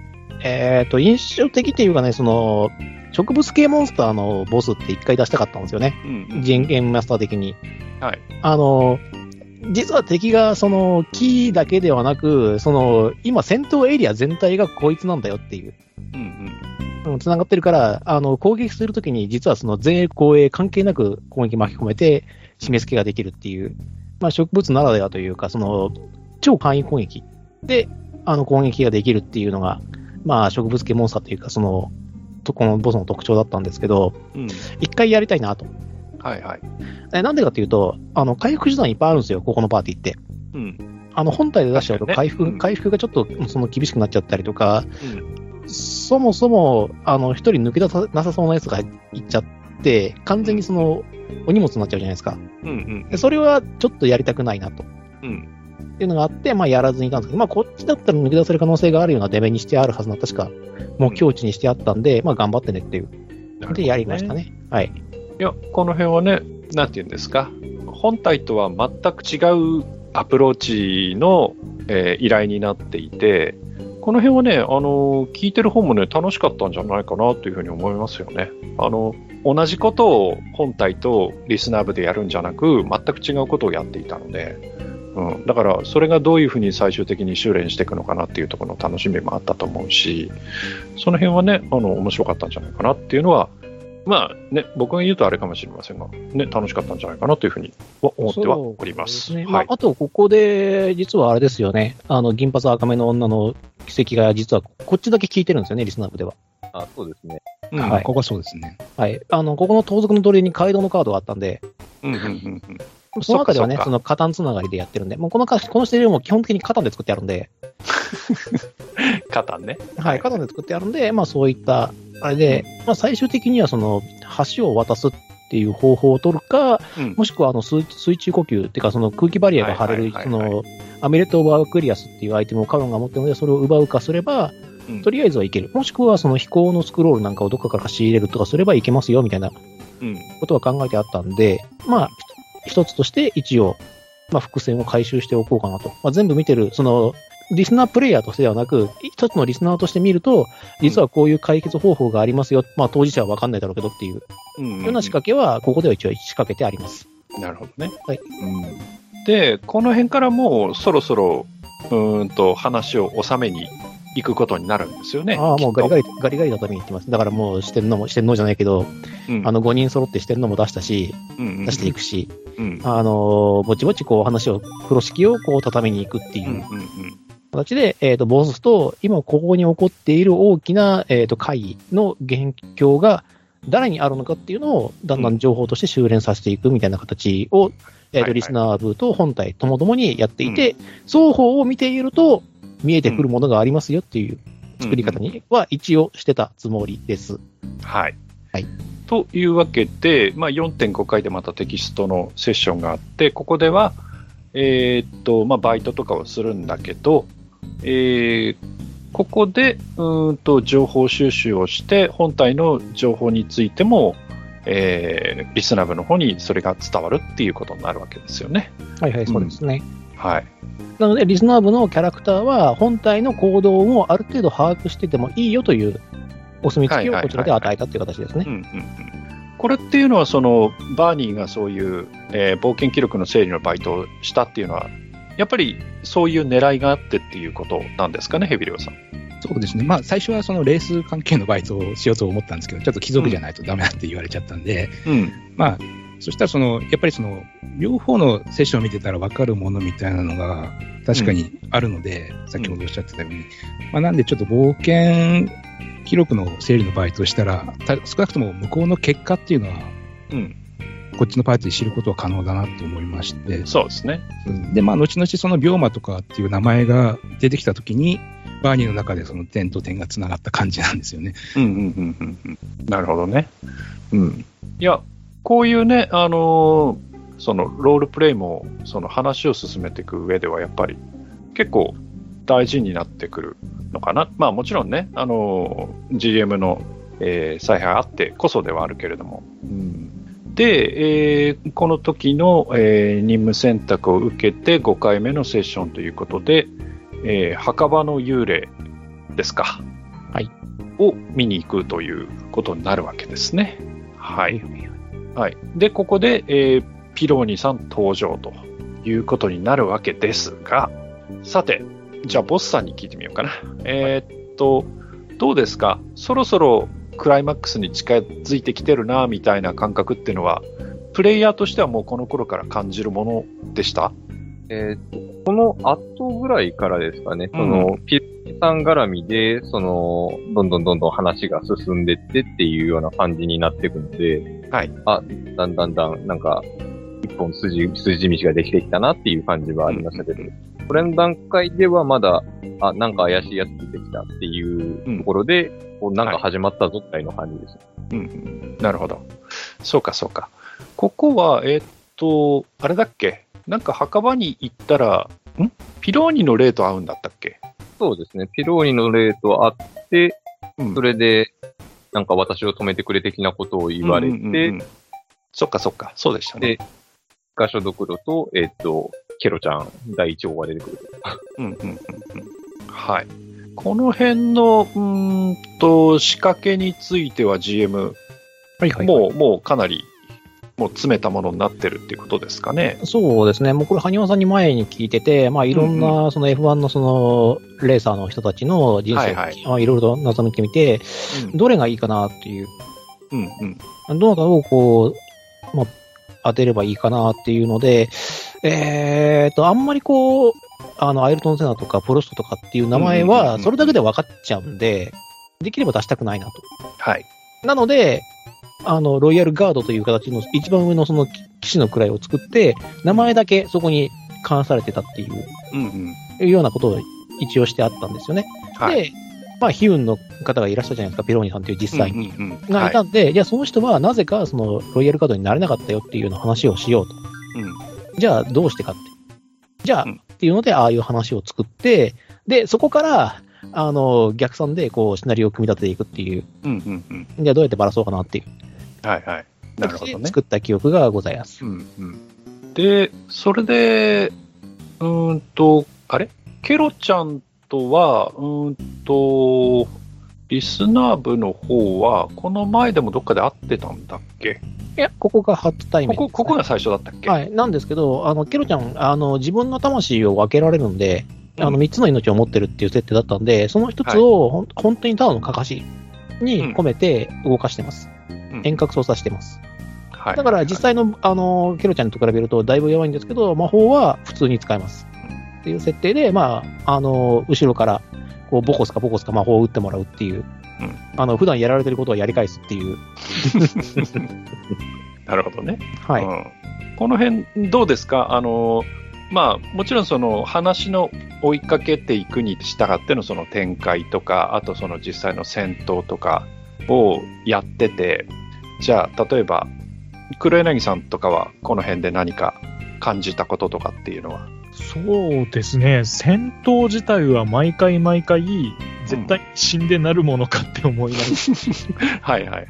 えっ、と、印象的っていうかね、その、植物系モンスターのボスって一回出したかったんですよね。うんうん人権マスター的に。はい。あの、実は敵がそのキーだけではなく、その今戦闘エリア全体がこいつなんだよっていう。うんうんうん繋がってるから、あの、攻撃するときに、実はその前衛後衛関係なく攻撃巻き込めて、締め付けができるっていう、まあ植物ならではというか、その、超簡易攻撃で、あの、攻撃ができるっていうのが、まあ植物系モンスターというか、その、とこのボスの特徴だったんですけど、うん。一回やりたいなと。はいはい。えなんでかというと、あの、回復手段いっぱいあるんですよ、ここのパーティーって。うん。あの、本体で出しちゃうと回復、ねうん回復がちょっと、その、厳しくなっちゃったりとか、うんそもそも、あの、一人抜け出さなさそうなやつがいっちゃって、完全にその、お荷物になっちゃうじゃないですか。うんうんでそれはちょっとやりたくないなと。うん。っていうのがあって、まあ、やらずにいたんですけど、まあ、こっちだったら抜け出せる可能性があるようなデメにしてあるはずな、確か、目標値にしてあったんで、まあ、頑張ってねっていう。で、やりました。ね。はい。いや、この辺はね、なんて言うんですか、本体とは全く違うアプローチの、えー依頼になっていて、この辺はね、あの聞いてる方もね、楽しかったんじゃないかなというふうに思いますよね。あの同じことを本体とリスナー部でやるんじゃなく、全く違うことをやっていたので、うん、だから、それがどういうふうに最終的に修練していくのかなっていうところの楽しみもあったと思うし、その辺はね、あの面白かったんじゃないかなっていうのは、まあね、僕が言うとあれかもしれませんが、ね、楽しかったんじゃないかなというふうには思ってはおります。すね。まはい。ああと、ここで、実はあれですよね。あの、銀髪赤目の女の奇跡が、実は、こっちだけ聞いてるんですよね、リスナー部では。あ、そうですね。うんはいここそうですね。はい。あの、ここの盗賊の鳥に街道のカードがあったんで、うんうんうんうんその中ではね、そのカタンつながりでやってるんで、もうこのか、このステレオも基本的にカタンで作ってあるんで、カタンね。はい、カタンで作ってあるんで、まあそういった、あれで、まあ最終的にはその、橋を渡すっていう方法を取るか、うんもしくはあの水水中呼吸っていうか、その空気バリアが張れる、その、アミュレット・オブ・アクエリアスっていうアイテムをカロンが持ってるので、それを奪うかすれば、うんとりあえずはいける。もしくはその飛行のスクロールなんかをどっかから仕入れるとかすればいけますよ、みたいなうんことは考えてあったんで、まあ、ひ一つとして一応、まあ、伏線を回収しておこうかなと。まあ、全部見てる、その、リスナープレイヤーとしてではなく、一つのリスナーとして見ると、実はこういう解決方法がありますよ。まあ、当事者はわかんないだろうけどっていう、うんような仕掛けは、ここでは一応仕掛けてあります。なるほどね。はいうん、で、この辺からもうそろそろうーんと話を収めに行くことになるんですよね。ああ、もうガリガリ。リ、ガリガリだと見に行ってます。だからもう四天王も、四天王じゃないけど、うんあの5人揃って四天王も出したし、うん出していくし、うんあの、ぼちぼちこう話を、風呂敷をこう畳みに行くっていううんうんうん形で、えっ、と、ボスと、今ここに起こっている大きな、えっ、と、会議の元凶が誰にあるのかっていうのを、だんだん情報として修練させていくみたいな形を、えっ、と、はいはいリスナー部と本体ともどもにやっていて、双方を見ていると、見えてくるものがありますよっていう作り方には一応してたつもりです。はい。はいというわけで、まあ、4.5回でまたテキストのセッションがあって、ここでは、えーっと、まあ、バイトとかをするんだけど、えーここで、うーんと、情報収集をして、本体の情報についても、えーリスナー部の方にそれが伝わるっていうことになるわけですよね。はいはい、そうですね。はい。なので、リスナー部のキャラクターは、本体の行動をある程度把握しててもいいよというお墨付きをこちらで与えたっていう形ですねうん。うんうんこれっていうのは、その、バーニーがそういう、えー冒険記録の整理のバイトをしたっていうのは、やっぱりそういう狙いがあってっていうことなんですかね、ヘビリオさん。そうですね。まあ、最初はそのレース関係のバイトをしようと思ったんですけど、ちょっと貴族じゃないとダメだって言われちゃったんで、うん。まあ、そしたらその、やっぱりその、両方のセッションを見てたら分かるものみたいなのが確かにあるので、先ほどおっしゃってたように、まあ、なんでちょっと冒険記録の整理のバイトをしたら、た少なくとも向こうの結果っていうのは、うん。こっちのパーティーで知ることは可能だなと思いまして、そうですね。で、まあ、後々その病魔とかっていう名前が出てきたときに、バーニーの中でその点と点がつながった感じなんですよね。うんうんうんうんうん。なるほどね。うん。いや、こういうね、あのーそのロールプレイも、その話を進めていく上では、やっぱり結構大事になってくるのかな。まあもちろんね、あのー GM の、えー采配あってこそではあるけれども。うんで、えーこの時の、えー任務選択を受けて5回目のセッションということで、えー墓場の幽霊ですか。はいを見に行くということになるわけですね。はい。はい。で、ここで、えーピローニさん登場ということになるわけですが、さて、じゃあボスさんに聞いてみようかな。えーっと、どうですか？そろそろクライマックスに近づいてきてるな、みたいな感覚っていうのは、プレイヤーとしてはもうこの頃から感じるものでした？えーとこの後ぐらいからですかね、その、ピルさん絡みで、その、どんどんどんどん話が進んでってっていうような感じになっていくので、はい。あ、だんだんだん、なんか、一本筋、筋道ができてきたなっていう感じはありましたけど、これの段階ではまだ、あ、なんか怪しいやつ出てきたっていうところで、こうなんか始まったぞくらいの感じです。うんうん、なるほど。そうか、そうか。ここは、えーっと、あれだっけ？なんか墓場に行ったら、ん？ピローニの霊と会うんだったっけ？そうですね。ピローニの例とあって、うんそれで、なんか私を止めてくれ的なことを言われて、うんうんうんうんそっかそっか、そうでしたねで。画所どころと、えっ、と、ケロちゃん第一王が出てくると。うんうんうんうんはい。この辺の、うーんと、仕掛けについては GM、はいはい。もう、もうかなり、もう詰めたものになってるっていうことですかね。そうですね。もうこれ、埴輪さんに前に聞いてて、まあ、いろんな、その F1 のその、レーサーの人たちの人生はいはいまあいろいろと謎抜き見て、どれがいいかなっていう、うんうんどなたをこう、まあ、当てればいいかなっていうので、えーと、あんまりこう、あの、アイルトン・セナとか、プロストとかっていう名前は、んそれだけで分かっちゃうんで、できれば出したくないなと。はい。なので、あの、ロイヤルガードという形の一番上のその騎士の位を作って、名前だけそこに関されてたっていう、うんうん。いうようなことを一応してあったんですよね。はい。で、まあ、ヒューンの方がいらっしゃるじゃないですか、ペローニさんという実際に。うんうんうんがはいたんで、じゃあその人はなぜかそのロイヤルカードになれなかったよっていうような話をしようと。うんじゃあどうしてかって。じゃあ、うんっていうので、ああいう話を作って、で、そこから、あの、逆算でこうシナリオを組み立てていくっていう、うんうんうん。じゃあどうやってバラそうかなっていう。はいはい。なるほどね。作った記憶がございます。うんうん、で、それで、うーんと、あれ？ケロちゃんとは、うーんと、リスナー部の方は、この前でもどっかで会ってたんだっけ？いや、ここが初対面ここ、ここが最初だったっけ、はい。なんですけど、あの、ケロちゃん、あの、自分の魂を分けられるんで、あの、うん三つの命を持ってるっていう設定だったんで、その一つを、本当にただのかかしに込めて動かしてます。うん遠隔操作してます。はい、だから実際の、あの、ケロちゃんと比べるとだいぶ弱いんですけど、魔法は普通に使えます。っていう設定で、まあ、あの、後ろから、こう、ボコスかボコスか魔法を打ってもらうっていう、うんあの、普段やられてることをやり返すっていう、なるほどね。はい。うん、この辺、どうですか？あの、まあ、もちろんその話の追いかけていくに従ってのその展開とか、あとその実際の戦闘とかをやってて、じゃあ、例えば、黒柳さんとかはこの辺で何か感じたこととかっていうのは？そうですね、戦闘自体は毎回毎回、絶対死んでなるものかって思いながら、はいはいはい。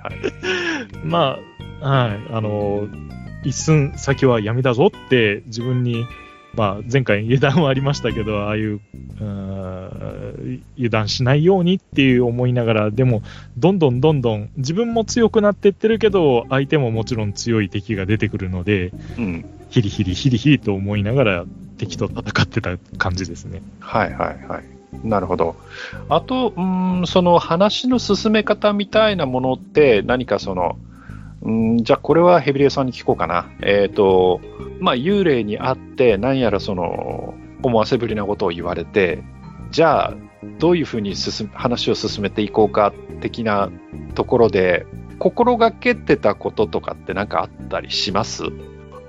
まあ、はい、あの、一寸先は闇だぞって自分に、まあ、前回油断はありましたけど、ああいう、油断しないようにっていう思いながら、でも、どんどんどんどん自分も強くなっていってるけど、相手ももちろん強い敵が出てくるので、うん。ヒリヒリヒリヒリと思いながら敵と戦ってた感じですね。はいはいはい。なるほど。あと、うーん、その話の進め方みたいなものって、何かその、うん、じゃあこれはヘビレイさんに聞こうかな。えっ、と、まあ、幽霊に会って、何やらその、思わせぶりなことを言われて、じゃあ、どういうふうに進む話を進めていこうか、的なところで、心がけてたこととかって何かあったりします？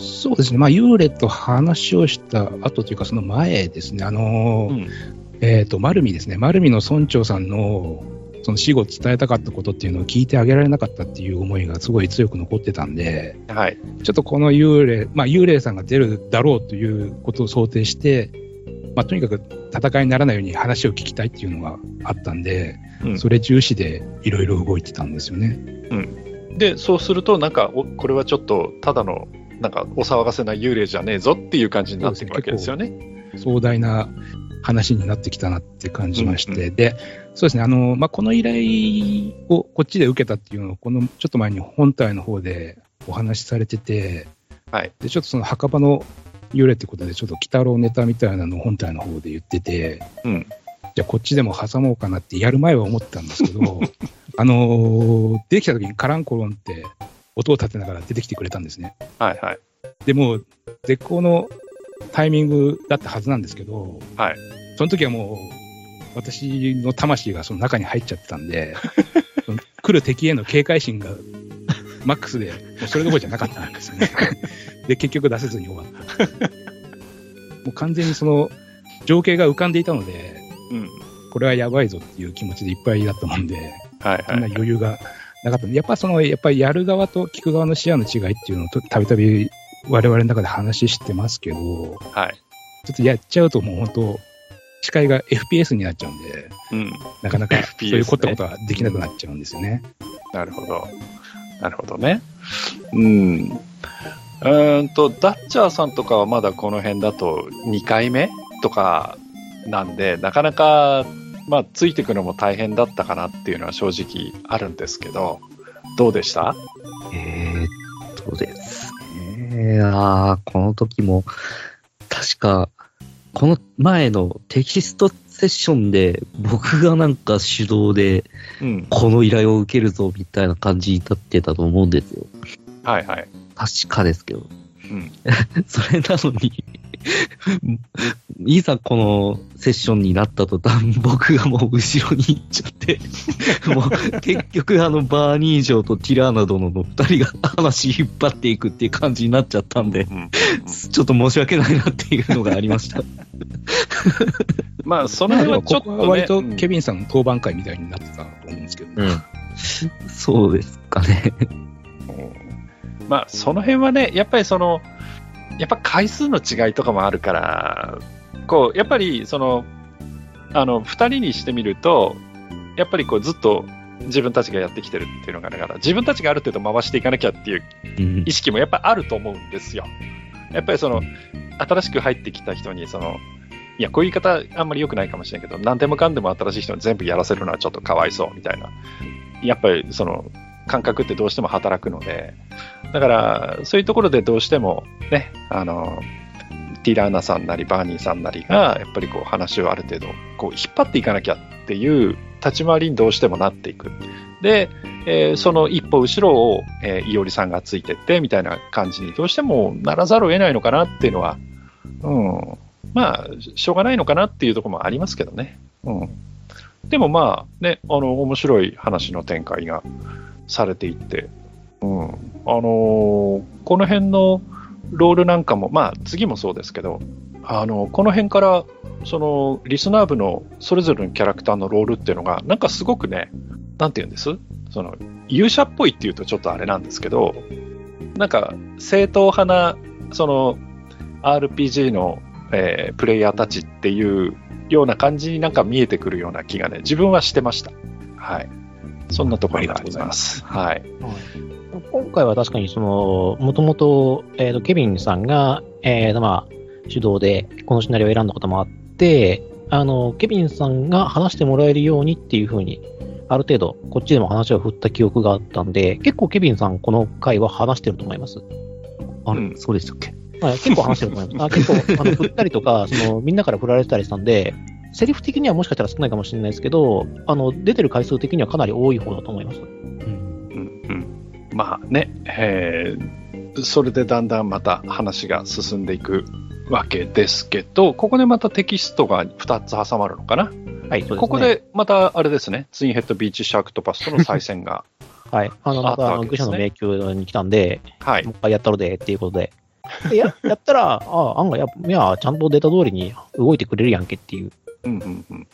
そうですね。まあ、幽霊と話をした後というか、その前ですね。あのーうんえっ、と、丸見ですね。丸見の村長さんの、その死後伝えたかったことっていうのを聞いてあげられなかったっていう思いがすごい強く残ってたんで、はい。ちょっとこの幽霊、まあ、幽霊さんが出るだろうということを想定して、まあ、とにかく戦いにならないように話を聞きたいっていうのがあったんで、うんそれ重視でいろいろ動いてたんですよね。で、そうすると、なんか、おこれはちょっと、ただの、なんか、お騒がせな幽霊じゃねえぞっていう感じになっていくわけですよね。壮大な話になってきたなって感じまして、で、そうですね、あの、まあ、この依頼をこっちで受けたっていうのを、このちょっと前に本体の方でお話しされてて、はい。で、ちょっとその墓場の幽霊ってことで、ちょっと鬼太郎ネタみたいなのを本体の方で言ってて、うん。じゃあこっちでも挟もうかなってやる前は思ってたんですけど、あのー出てきた時にカランコロンって音を立てながら出てきてくれたんですね。はいはい。でもう絶好のタイミングだったはずなんですけど、はい。その時はもう私の魂がその中に入っちゃってたんで、その来る敵への警戒心がマックスで、もうそれどころじゃなかったんですよね。で、結局出せずに終わった。もう完全にその情景が浮かんでいたので、うん。これはやばいぞっていう気持ちでいっぱいだったもんで、はいそんなはい。余裕がなかったやっぱその、やっぱりやる側と聞く側の視野の違いっていうのをとたびたび我々の中で話してますけど、はい。ちょっとやっちゃうともう本当、視界が FPS になっちゃうんで、うん。なかなかそういう凝ったことはできなくなっちゃうんですよね。なるほど。なるほどね。うん。うーんと、ダッチャーさんとかはまだこの辺だと2回目とかなんで、なかなか、まあ、ついていくのも大変だったかなっていうのは正直あるんですけど、どうでした？えーっとですね。あーこの時も、確か、この前のテキストセッションで、僕がなんか主導で、うん。この依頼を受けるぞ、みたいな感じになってたと思うんですよ。はいはい。確かですけど。うん。それなのに、いざこのセッションになった途端、僕がもう後ろに行っちゃって、もう結局あのバーニー城とティラーナ殿の二人が話引っ張っていくっていう感じになっちゃったんで、うん。ちょっと申し訳ないなっていうのがありました。まあ、その辺はちょっと、ね、ここは割とうんケビンさんの当番会みたいになってたと思うんですけど、うん。そうですかね。まあ、その辺はね、やっぱりその、やっぱ回数の違いとかもあるから、こう、やっぱりその、あの、二人にしてみると、やっぱりこうずっと自分たちがやってきてるっていうのがあるから、自分たちがある程度回していかなきゃっていううん意識もやっぱあると思うんですよ。やっぱりその、新しく入ってきた人に、その、いや、こういう言い方あんまり良くないかもしれないけど、何でもかんでも新しい人に全部やらせるのはちょっとかわいそうみたいな。やっぱりその、感覚ってどうしても働くので、だから、そういうところでどうしてもね、あの、ティラーナさんなりバーニーさんなりが、やっぱりこう話をある程度、こう引っ張っていかなきゃっていう立ち回りにどうしてもなっていく。で、えーその一歩後ろを、えー、いおりさんがついてってみたいな感じにどうしてもならざるを得ないのかなっていうのは、うん、まあ、しょうがないのかなっていうところもありますけどね。うん。でもまあ、ね、あの、面白い話の展開がされていって、うん。あのーこの辺のロールなんかも、まあ、次もそうですけど、あの、この辺から、その、リスナー部のそれぞれのキャラクターのロールっていうのが、なんかすごくね、なんて言うんです？その、勇者っぽいっていうとちょっとあれなんですけど、なんか、正統派な、その、RPG の、えープレイヤーたちっていうような感じになんか見えてくるような気がね、自分はしてました。はい。そんなところがあります。はい。今回は確かにその、もともと、えっ、と、ケビンさんが、えーと、まあ、主導でこのシナリオを選んだこともあって、あの、ケビンさんが話してもらえるようにっていうふうに、ある程度、こっちでも話を振った記憶があったんで、結構ケビンさんこの回は話してると思います？あれ、うんそうでしたっけ？はい、結構話してると思います。あ結構、あの、振ったりとか、その、みんなから振られてたりしたんで、セリフ的にはもしかしたら少ないかもしれないですけど、あの、出てる回数的にはかなり多い方だと思います。うんうんうん、まあね、えーそれでだんだんまた話が進んでいくわけですけど、ここでまたテキストが2つ挟まるのかな？はい、そうですね。ここでまたあれですね、ツインヘッドビーチシャークトパスとの再戦が、はい。あの、また、あの、愚者の迷宮に来たんで、はいもう、一回やったろで、っていうことで。でや、やったら、ああ、案外や、いや、ちゃんとデータ通りに動いてくれるやんけっていう。うんうんうん。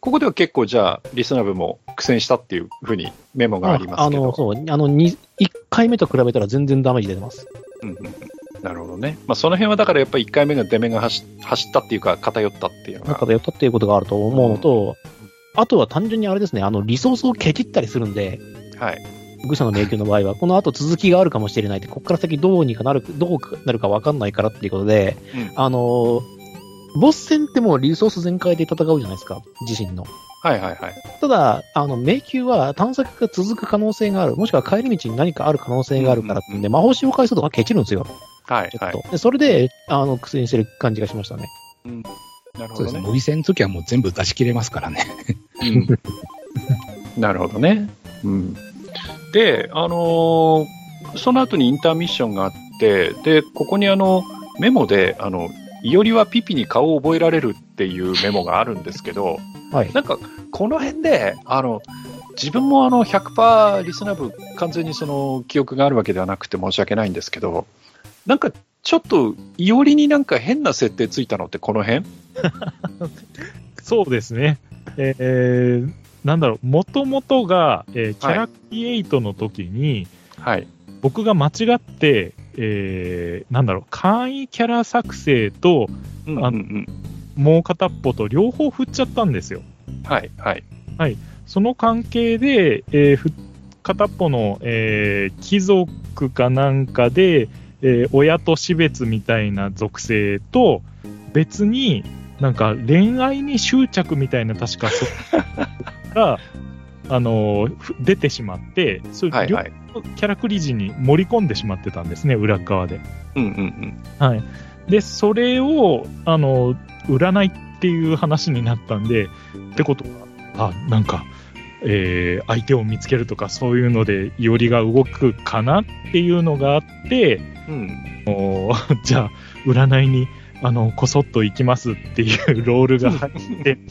ここでは結構じゃあ、リスナー部も苦戦したっていうふうにメモがありますけど。あの、そう、あの、に1回目と比べたら全然ダメージ出てます。うんうんうんなるほどね。まあ、その辺はだからやっぱり1回目が出目が走走ったっていうか、偏ったっていうのが。なんかやったっていうことがあると思うのと、あとは単純にあれですね、あの、リソースをケチったりするんで、はい。愚者の迷宮の場合は、この後続きがあるかもしれないって、ここから先どうにかなる、どうなるかわかんないからっていうことで、うんあの、ボス戦ってもうリソース全開で戦うじゃないですか、自身の。はいはいはい。ただ、あの、迷宮は探索が続く可能性がある、もしくは帰り道に何かある可能性があるからってんで、魔法使用回数とかケチるんですよ。はいはい。ちょっと。でそれで、あの、薬にしてる感じがしましたね。うんなるほどねそうですね。。模擬戦の時はもう全部出し切れますからね。うん なるほどね。うん、で、あのーその後にインターミッションがあって、で、ここにあの、メモで、あの、いおりはピピに顔を覚えられるっていうメモがあるんですけど、はい。なんか、この辺で、あの、自分もあの100%リスナー部完全にその記憶があるわけではなくて申し訳ないんですけど、なんかちょっと、いおりになんか変な設定ついたのってこの辺？そうですね。えーなんだろう、もともとが、えーキャラクティエイトの時に、はい。僕が間違って、えーなんだろう、簡易キャラ作成と、うんうんうん。もう片っぽと両方振っちゃったんですよ。はい、はい。その関係で、えーふ片っぽの、えー貴族かなんかで、えー親と死別みたいな属性と、別になんか恋愛に執着みたいな確かそが、あの出てしまって、それはい、両はい。方キャラクリ時に盛り込んでしまってたんですね、裏側で。うんうんうん。はい。で、それを、あの、売らないっていう話になったんで、ってことは、あ、なんか、えー相手を見つけるとか、そういうので、いおりが動くかなっていうのがあって、うん。おー じゃあ、占いに、あの、こそっと行きますっていうロールが入って、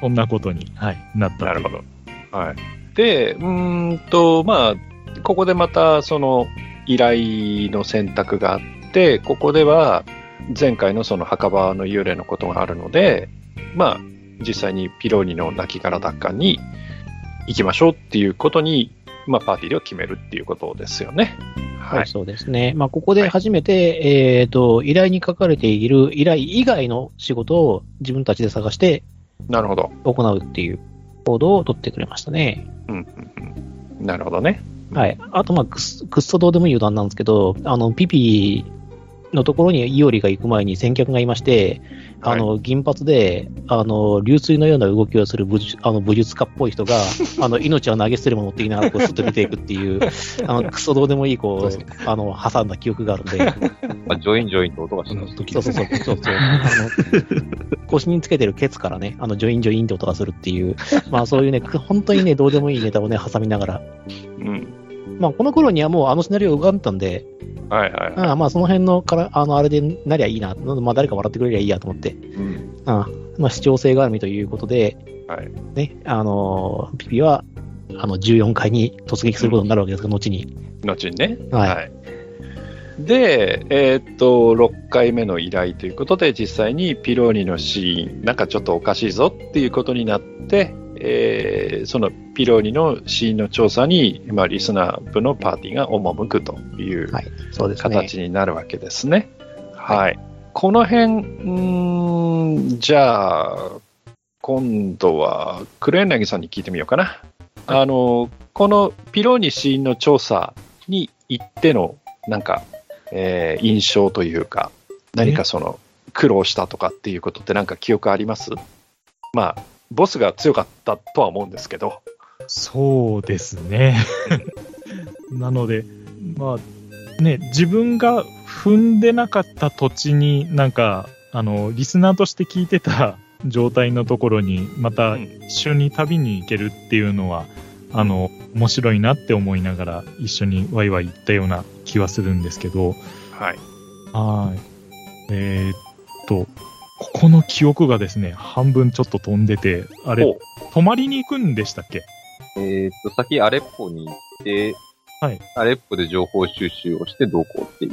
こんなことに、はい、なったなるほど。はい。で、うーんと、まあ、ここでまた、その、依頼の選択があって、ここでは、前回のその墓場の幽霊のことがあるので、まあ、実際にピローニの亡骸奪還に行きましょうっていうことに、まあ、パーティーでは決めるっていうことですよね。はい、はい。そうですね。まあ、ここで初めて、えっ、と、依頼に書かれている依頼以外の仕事を自分たちで探してなるほど。行うっていう行動を取ってくれましたね。うんうんうん。なるほどね。はい。あと、まあ、くっくっそどうでもいい余談なんですけど、あの、ピピのところにイオリが行く前に先客がいまして、あの、銀髪で、あの、流水のような動きをする武術あの武術家っぽい人が、あの、命を投げ捨てるものって言いながら、こう、すっと出ていくっていう、あの、クソどうでもいい、こそうう、あの、挟んだ記憶があるんで、まあ、ジョインジョインと音がします。そうそうそう、そうそう。あの、腰につけてるケツからね、あの、ジョインジョインって音がするっていう、まあそういうね、本当にね、どうでもいいネタをね、挟みながら。うん。まあこの頃にはもうあのシナリオ浮かんだんで、はいはいはい。ああまあその辺のから、あの、あれでなりゃいいな、まあ誰か笑ってくれりゃいいやと思って、うん。ああまあ視聴性があるということで、はい。ね、あの、ピピは、あの、14階に突撃することになるわけですが、後に。後にね。はいで、えーっと、6回目の依頼ということで、実際にピローニのシーン、なんかちょっとおかしいぞっていうことになって、えーそのピローニのシーンの調査に、まあ、リスナー部のパーティーが赴くという。形になるわけですね。はい。この辺、ん、じゃあ、今度は、黒柳さんに聞いてみようかな。あの、このピローニシーンの調査に行っての、なんか、えー印象というか、何かその、苦労したとかっていうことってなんか記憶あります？まあ、ボスが強かったとは思うんですけど。そうですね。なので、まあ、ね、自分が踏んでなかった土地になんか、あの、リスナーとして聞いてた状態のところに、またうん一緒に旅に行けるっていうのは、あの、面白いなって思いながら一緒にワイワイ行ったような気はするんですけど、はい。はい。えーっと、ここの記憶がですね、半分ちょっと飛んでて、あれ、泊まりに行くんでしたっけ？えーっと、先アレッポに行って、はいアレッポで情報収集をしてどうこうっていう。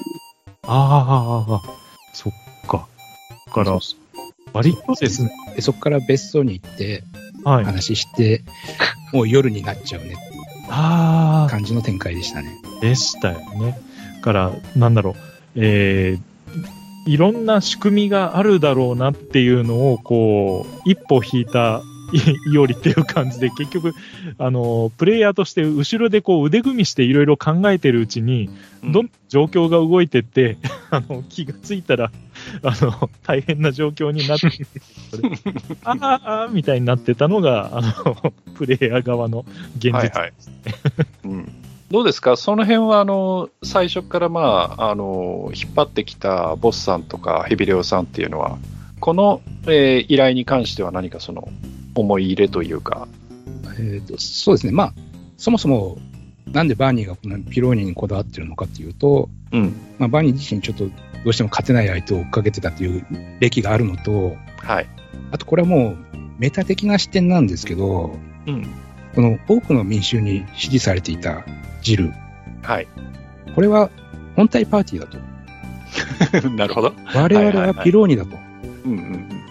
ああ、そっか。だから、割とですね、でそこから別荘に行って、はい。話して、もう夜になっちゃうねっていうあ感じの展開でしたね。あ、でしたよね。だから、なんだろう、えー、いろんな仕組みがあるだろうなっていうのを、こう、一歩引いた いいおりっていう感じで、結局、あの、プレイヤーとして後ろでこう腕組みしていろいろ考えてるうちに、どん状況が動いてって、あの、気がついたら、あの、大変な状況になって、あーあーみたいになってたのが、あの、プレイヤー側の現実。はいはい。うんどうですか？その辺は、あの、最初から、まあ、あの、引っ張ってきたボスさんとかヘビレオさんっていうのは、この、えー依頼に関しては何かその、思い入れというか、えーとそうですね。まあ、そもそも、なんでバーニーがこのピローニにこだわってるのかっていうと、うん。まあ、バーニー自身ちょっとどうしても勝てない相手を追っかけてたっていう歴があるのと、はい。あとこれはもうメタ的な視点なんですけど、うん。この多くの民衆に支持されていたジル、はい。これは本体パーティーだと。なるほど。我々はピローニだと。うんうん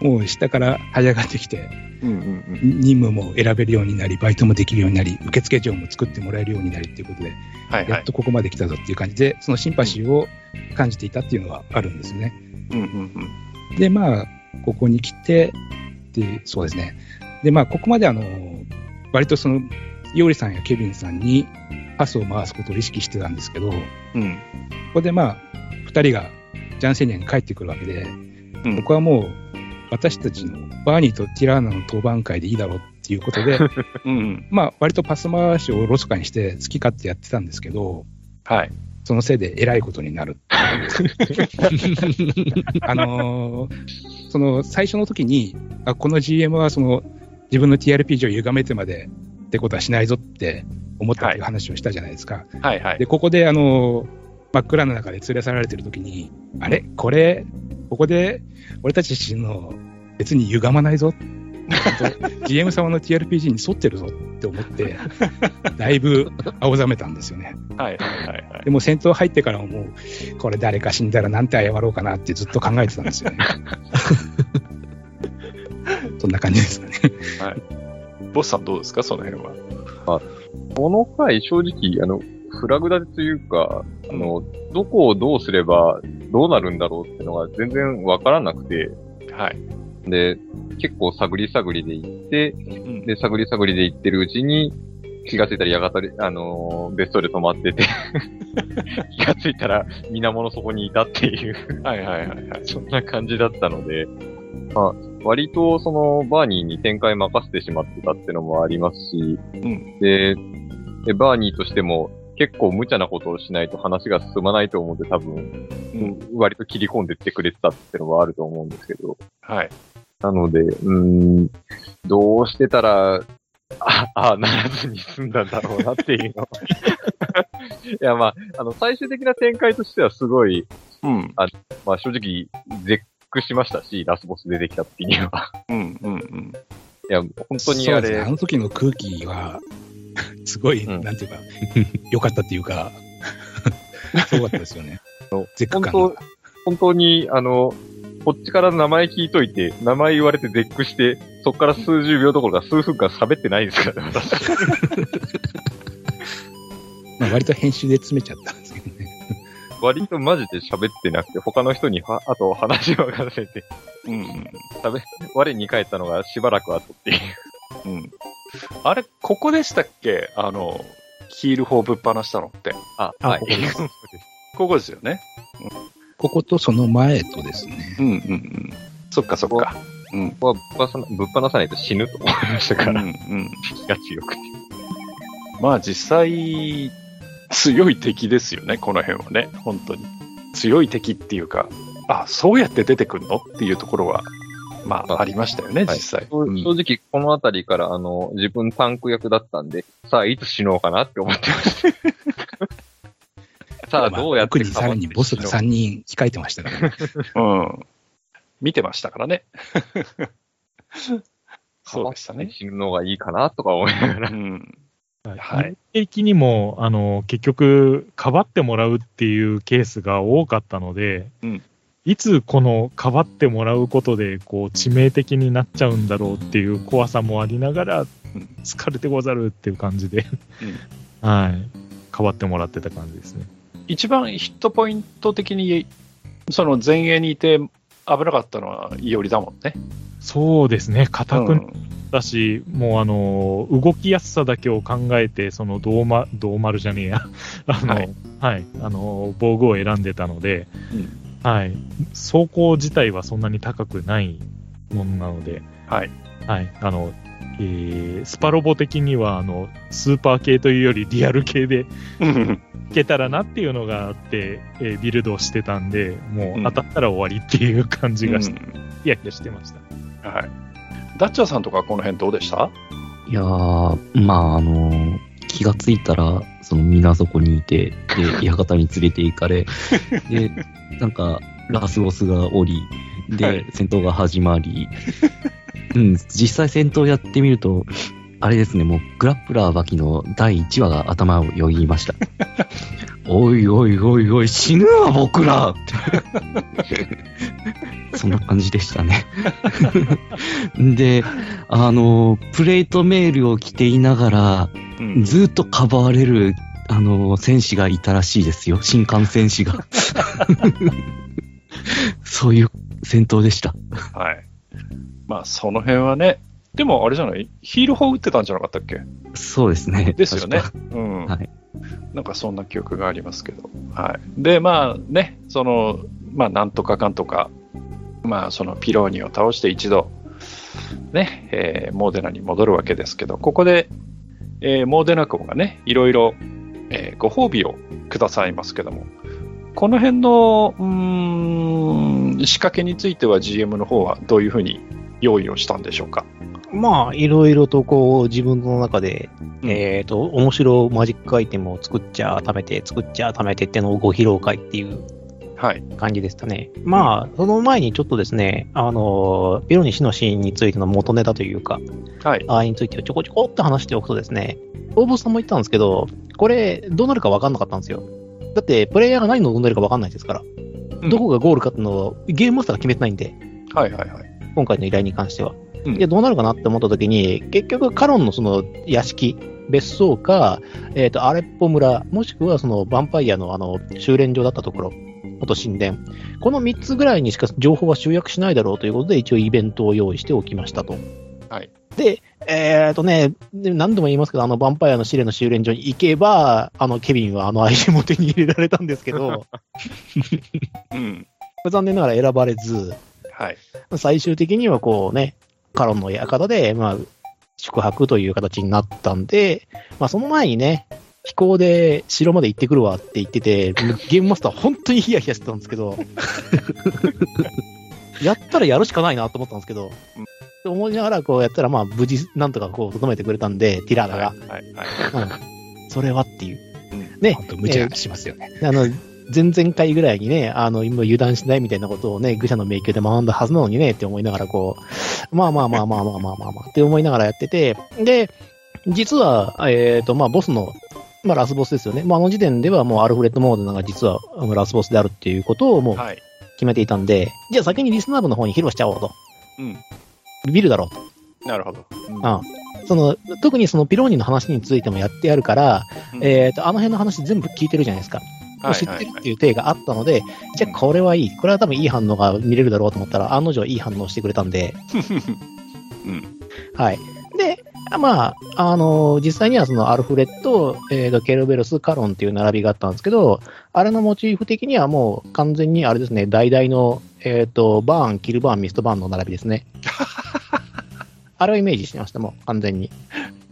もう下から這い上がってきて、うん。うんうんうん。任務も選べるようになり、バイトもできるようになり、受付嬢も作ってもらえるようになりっていうことで、はいはい。やっとここまで来たぞっていう感じで、そのシンパシーを感じていたっていうのはあるんですよね。うんうんうん。で、まあ、ここに来て、で、そうですね。で、まあ、ここまであの、割とその、イオリさんやケビンさんにパスを回すことを意識してたんですけど、こうん。こでまあ、二人がジャンセニアに帰ってくるわけで、うん僕はもう、私たちのバーニーとティラーナの当番会でいいだろうっていうことで、う んうん。まあ、割とパス回しをおろそかにして好き勝手やってたんですけど、はい。そのせいで偉いことになる。あのーその最初の時に、あこの GM はその自分の TRPG を歪めてまでってことはしないぞって思ったっていう話をしたじゃないですか。はいはい。で、ここであのー真っ暗の中で連れ去られてる時に、あれ？これ、ここで俺たち自身の別に歪まないぞ。GM 様の TRPG に沿ってるぞって思って、だいぶ青ざめたんですよね。はいはいはいはい。でも戦闘入ってからももう、これ誰か死んだらなんて謝ろうかなってずっと考えてたんですよね。そんな感じですかね。ボスさんどうですか？その辺は。この回、正直、あの、フラグ立てというか、あの、どこをどうすればどうなるんだろうっていうのが全然わからなくて、はい。で、結構探り探りで行って、うんで、探り探りで行ってるうちに、気がついたらやがたり、あのー別荘で泊まってて、気がついたら水面の底にいたっていう、はいはいはいはい。そんな感じだったので、まあ、割とそのバーニーに展開任せてしまってたってのもありますし、うん。で、でバーニーとしても結構無茶なことをしないと話が進まないと思って多分、うん。割と切り込んでってくれてたってのはあると思うんですけど、はい。なので、うーん、どうしてたら、あ、あならずに済んだんだろうなっていうのは。いや、まあ、あの、最終的な展開としてはすごい、うん。まあ正直、絶句しましたし、ラスボス出てきた時には。うんうんうん。いや、本当にあれあ、の時の空気は、すごい、うんなんていうか、良かったっていうか、すごかったですよね。絶句感本が。本当に、あの、こっちから名前聞いといて、名前言われて絶句して、そこから数十秒どころか数分間喋ってないですからね、私。まあ、割と編集で詰めちゃった。割とマジで喋ってなくて、他の人には、あと話を任せて、うんうん。喋、我に帰ったのがしばらく後っていう。うん。あれ、ここでしたっけ？あの、ヒール砲ぶっ放したのって。あ、あはい。ここです ここですよね。こことその前とですね。うんうんうん。そっかそっか。うん。ここはぶっ放さぶっ放さないと死ぬと思いましたから、うんうん。気が強くて。まあ実際、強い敵ですよね、この辺はね。本当に。強い敵っていうか、あ、そうやって出てくるの？っていうところは、まあ、まあありましたよね、はい実際。正直、このあたりから、あの、自分タンク役だったんで、さあ、いつ死のうかなって思ってました。さあ、まあどうやって奥にさらにボスが3人控えてましたからね。うん。見てましたからね。そうでしたね。死ぬのがいいかなとか思いながらう。ん。ははいい。的にも、あの、結局、かばってもらうっていうケースが多かったので、うんいつこのかばってもらうことで、こう、致命的になっちゃうんだろうっていう怖さもありながら、疲れてござるっていう感じで、はい。かばってもらってた感じですね。一番ヒットポイント的に、その前衛にいて、危なかったのは、いおりだもんね。そうですね、硬くうんだし、もうあの、動きやすさだけを考えて、その、銅丸、銅丸じゃねえや。あの、ははいい、あの、防具を選んでたので、うんはい。走行自体はそんなに高くないものなので、はい。はい。あの、えースパロボ的には、あの、スーパー系というよりリアル系でうんいけたらなっていうのがあって、えービルドをしてたんで、もう当たったら終わりっていう感じがして、うやいやしてました。はい。ダッチャーさんとかこの辺どうでした？いやー、まあ、あのー気がついたら、その水底にいて、で、館に連れて行かれ、で、なんか、ラスボスがおり、で、はい。戦闘が始まり、うん、実際戦闘やってみると、あれですね、もう、グラップラーバキの第1話が頭をよぎりました。おいおいおいおい、死ぬわ、僕ら そんな感じでしたね。で、あの、プレートメールを着ていながら、うん。ずっとかばわれる、あの、戦士がいたらしいですよ。新幹戦士が。そういう戦闘でした。はい。まあ、その辺はね、でもあれじゃない？ヒール砲撃ってたんじゃなかったっけ？そうですね。ですよね。うん。はいなんかそんな記憶がありますけど。はい。で、まあね、その、まあなんとかかんとか、まあそのピローニを倒して一度、ね、えーモーデナに戻るわけですけど、ここで、えーモーデナ公がね、いろいろ、えーご褒美をくださいますけども、この辺の、うーん、仕掛けについては GM の方はどういうふうに用意をしたんでしょうか？まあ、いろいろとこう、自分の中で、うんえっ、と、面白マジックアイテムを作っちゃ貯めて、作っちゃ貯めてってのをご披露会っていうはい。感じでしたね。まあ、その前にちょっとですね、あの、ピロニシのシーンについての元ネタというか、はい。あれについてちょこちょこって話しておくとですね、大坊さんも言ったんですけど、これ、どうなるか分かんなかったんですよ。だって、プレイヤーが何望んでるか分かんないですから、うんどこがゴールかっていうのをゲームマスターが決めてないんで、はいはいはい。今回の依頼に関しては。うんで、どうなるかなって思った時に、結局、カロンのその屋敷、別荘か、えっ、と、アレッポ村、もしくはそのヴァンパイアのあの、修練場だったところ、元神殿。この3つぐらいにしか情報は集約しないだろうということで、一応イベントを用意しておきましたと。はい。で、えっ、とね、で何度も言いますけど、あの、ヴァンパイアの試練の修練場に行けば、あの、ケビンはあのアイテムを手に入れられたんですけど、うん。残念ながら選ばれず、はい。最終的にはこうね、カロンの館で、まあ、宿泊という形になったんで、まあその前にね、飛行で城まで行ってくるわって言ってて、ゲームマスター本当にヒヤヒヤしてたんですけど、やったらやるしかないなと思ったんですけど、思いながらこうやったら、まあ無事なんとかこう整めてくれたんで、ティラーナが、はい。はい。うん、それはっていう。うんね本、当無茶しますよね。あの、前々回ぐらいにね、あの、今油断しないみたいなことをね、愚者の迷宮で学んだはずなのにね、って思いながらこう、まあまあまあまあまあまあまあ、まあ、って思いながらやってて、で、実は、えっ、ー、と、まあ、ボスの、まあ、ラスボスですよね。まあ、あの時点ではもうアルフレッド・モードが実はラスボスであるっていうことをもう決めていたんで、はい、じゃあ先にリスナー部の方に披露しちゃおうと。うん。ビビるだろうと。なるほど。うん、ああその特にそのピローニの話についてもやってやるから、うん、えー、とあの辺の話全部聞いてるじゃないですか。はい知ってるっていう体があったので、じゃあこれはいい。これは多分いい反応が見れるだろうと思ったら、案の定いい反応してくれたんで、うん。はい。で、まあ、あの実際にはそのアルフレッド、えーと、ケルベロス、カロンっていう並びがあったんですけど、あれのモチーフ的にはもう完全にあれですね、代々の、えっ、と、バーン、キルバーン、ミストバーンの並びですね。あれをイメージしてました、もう完全に。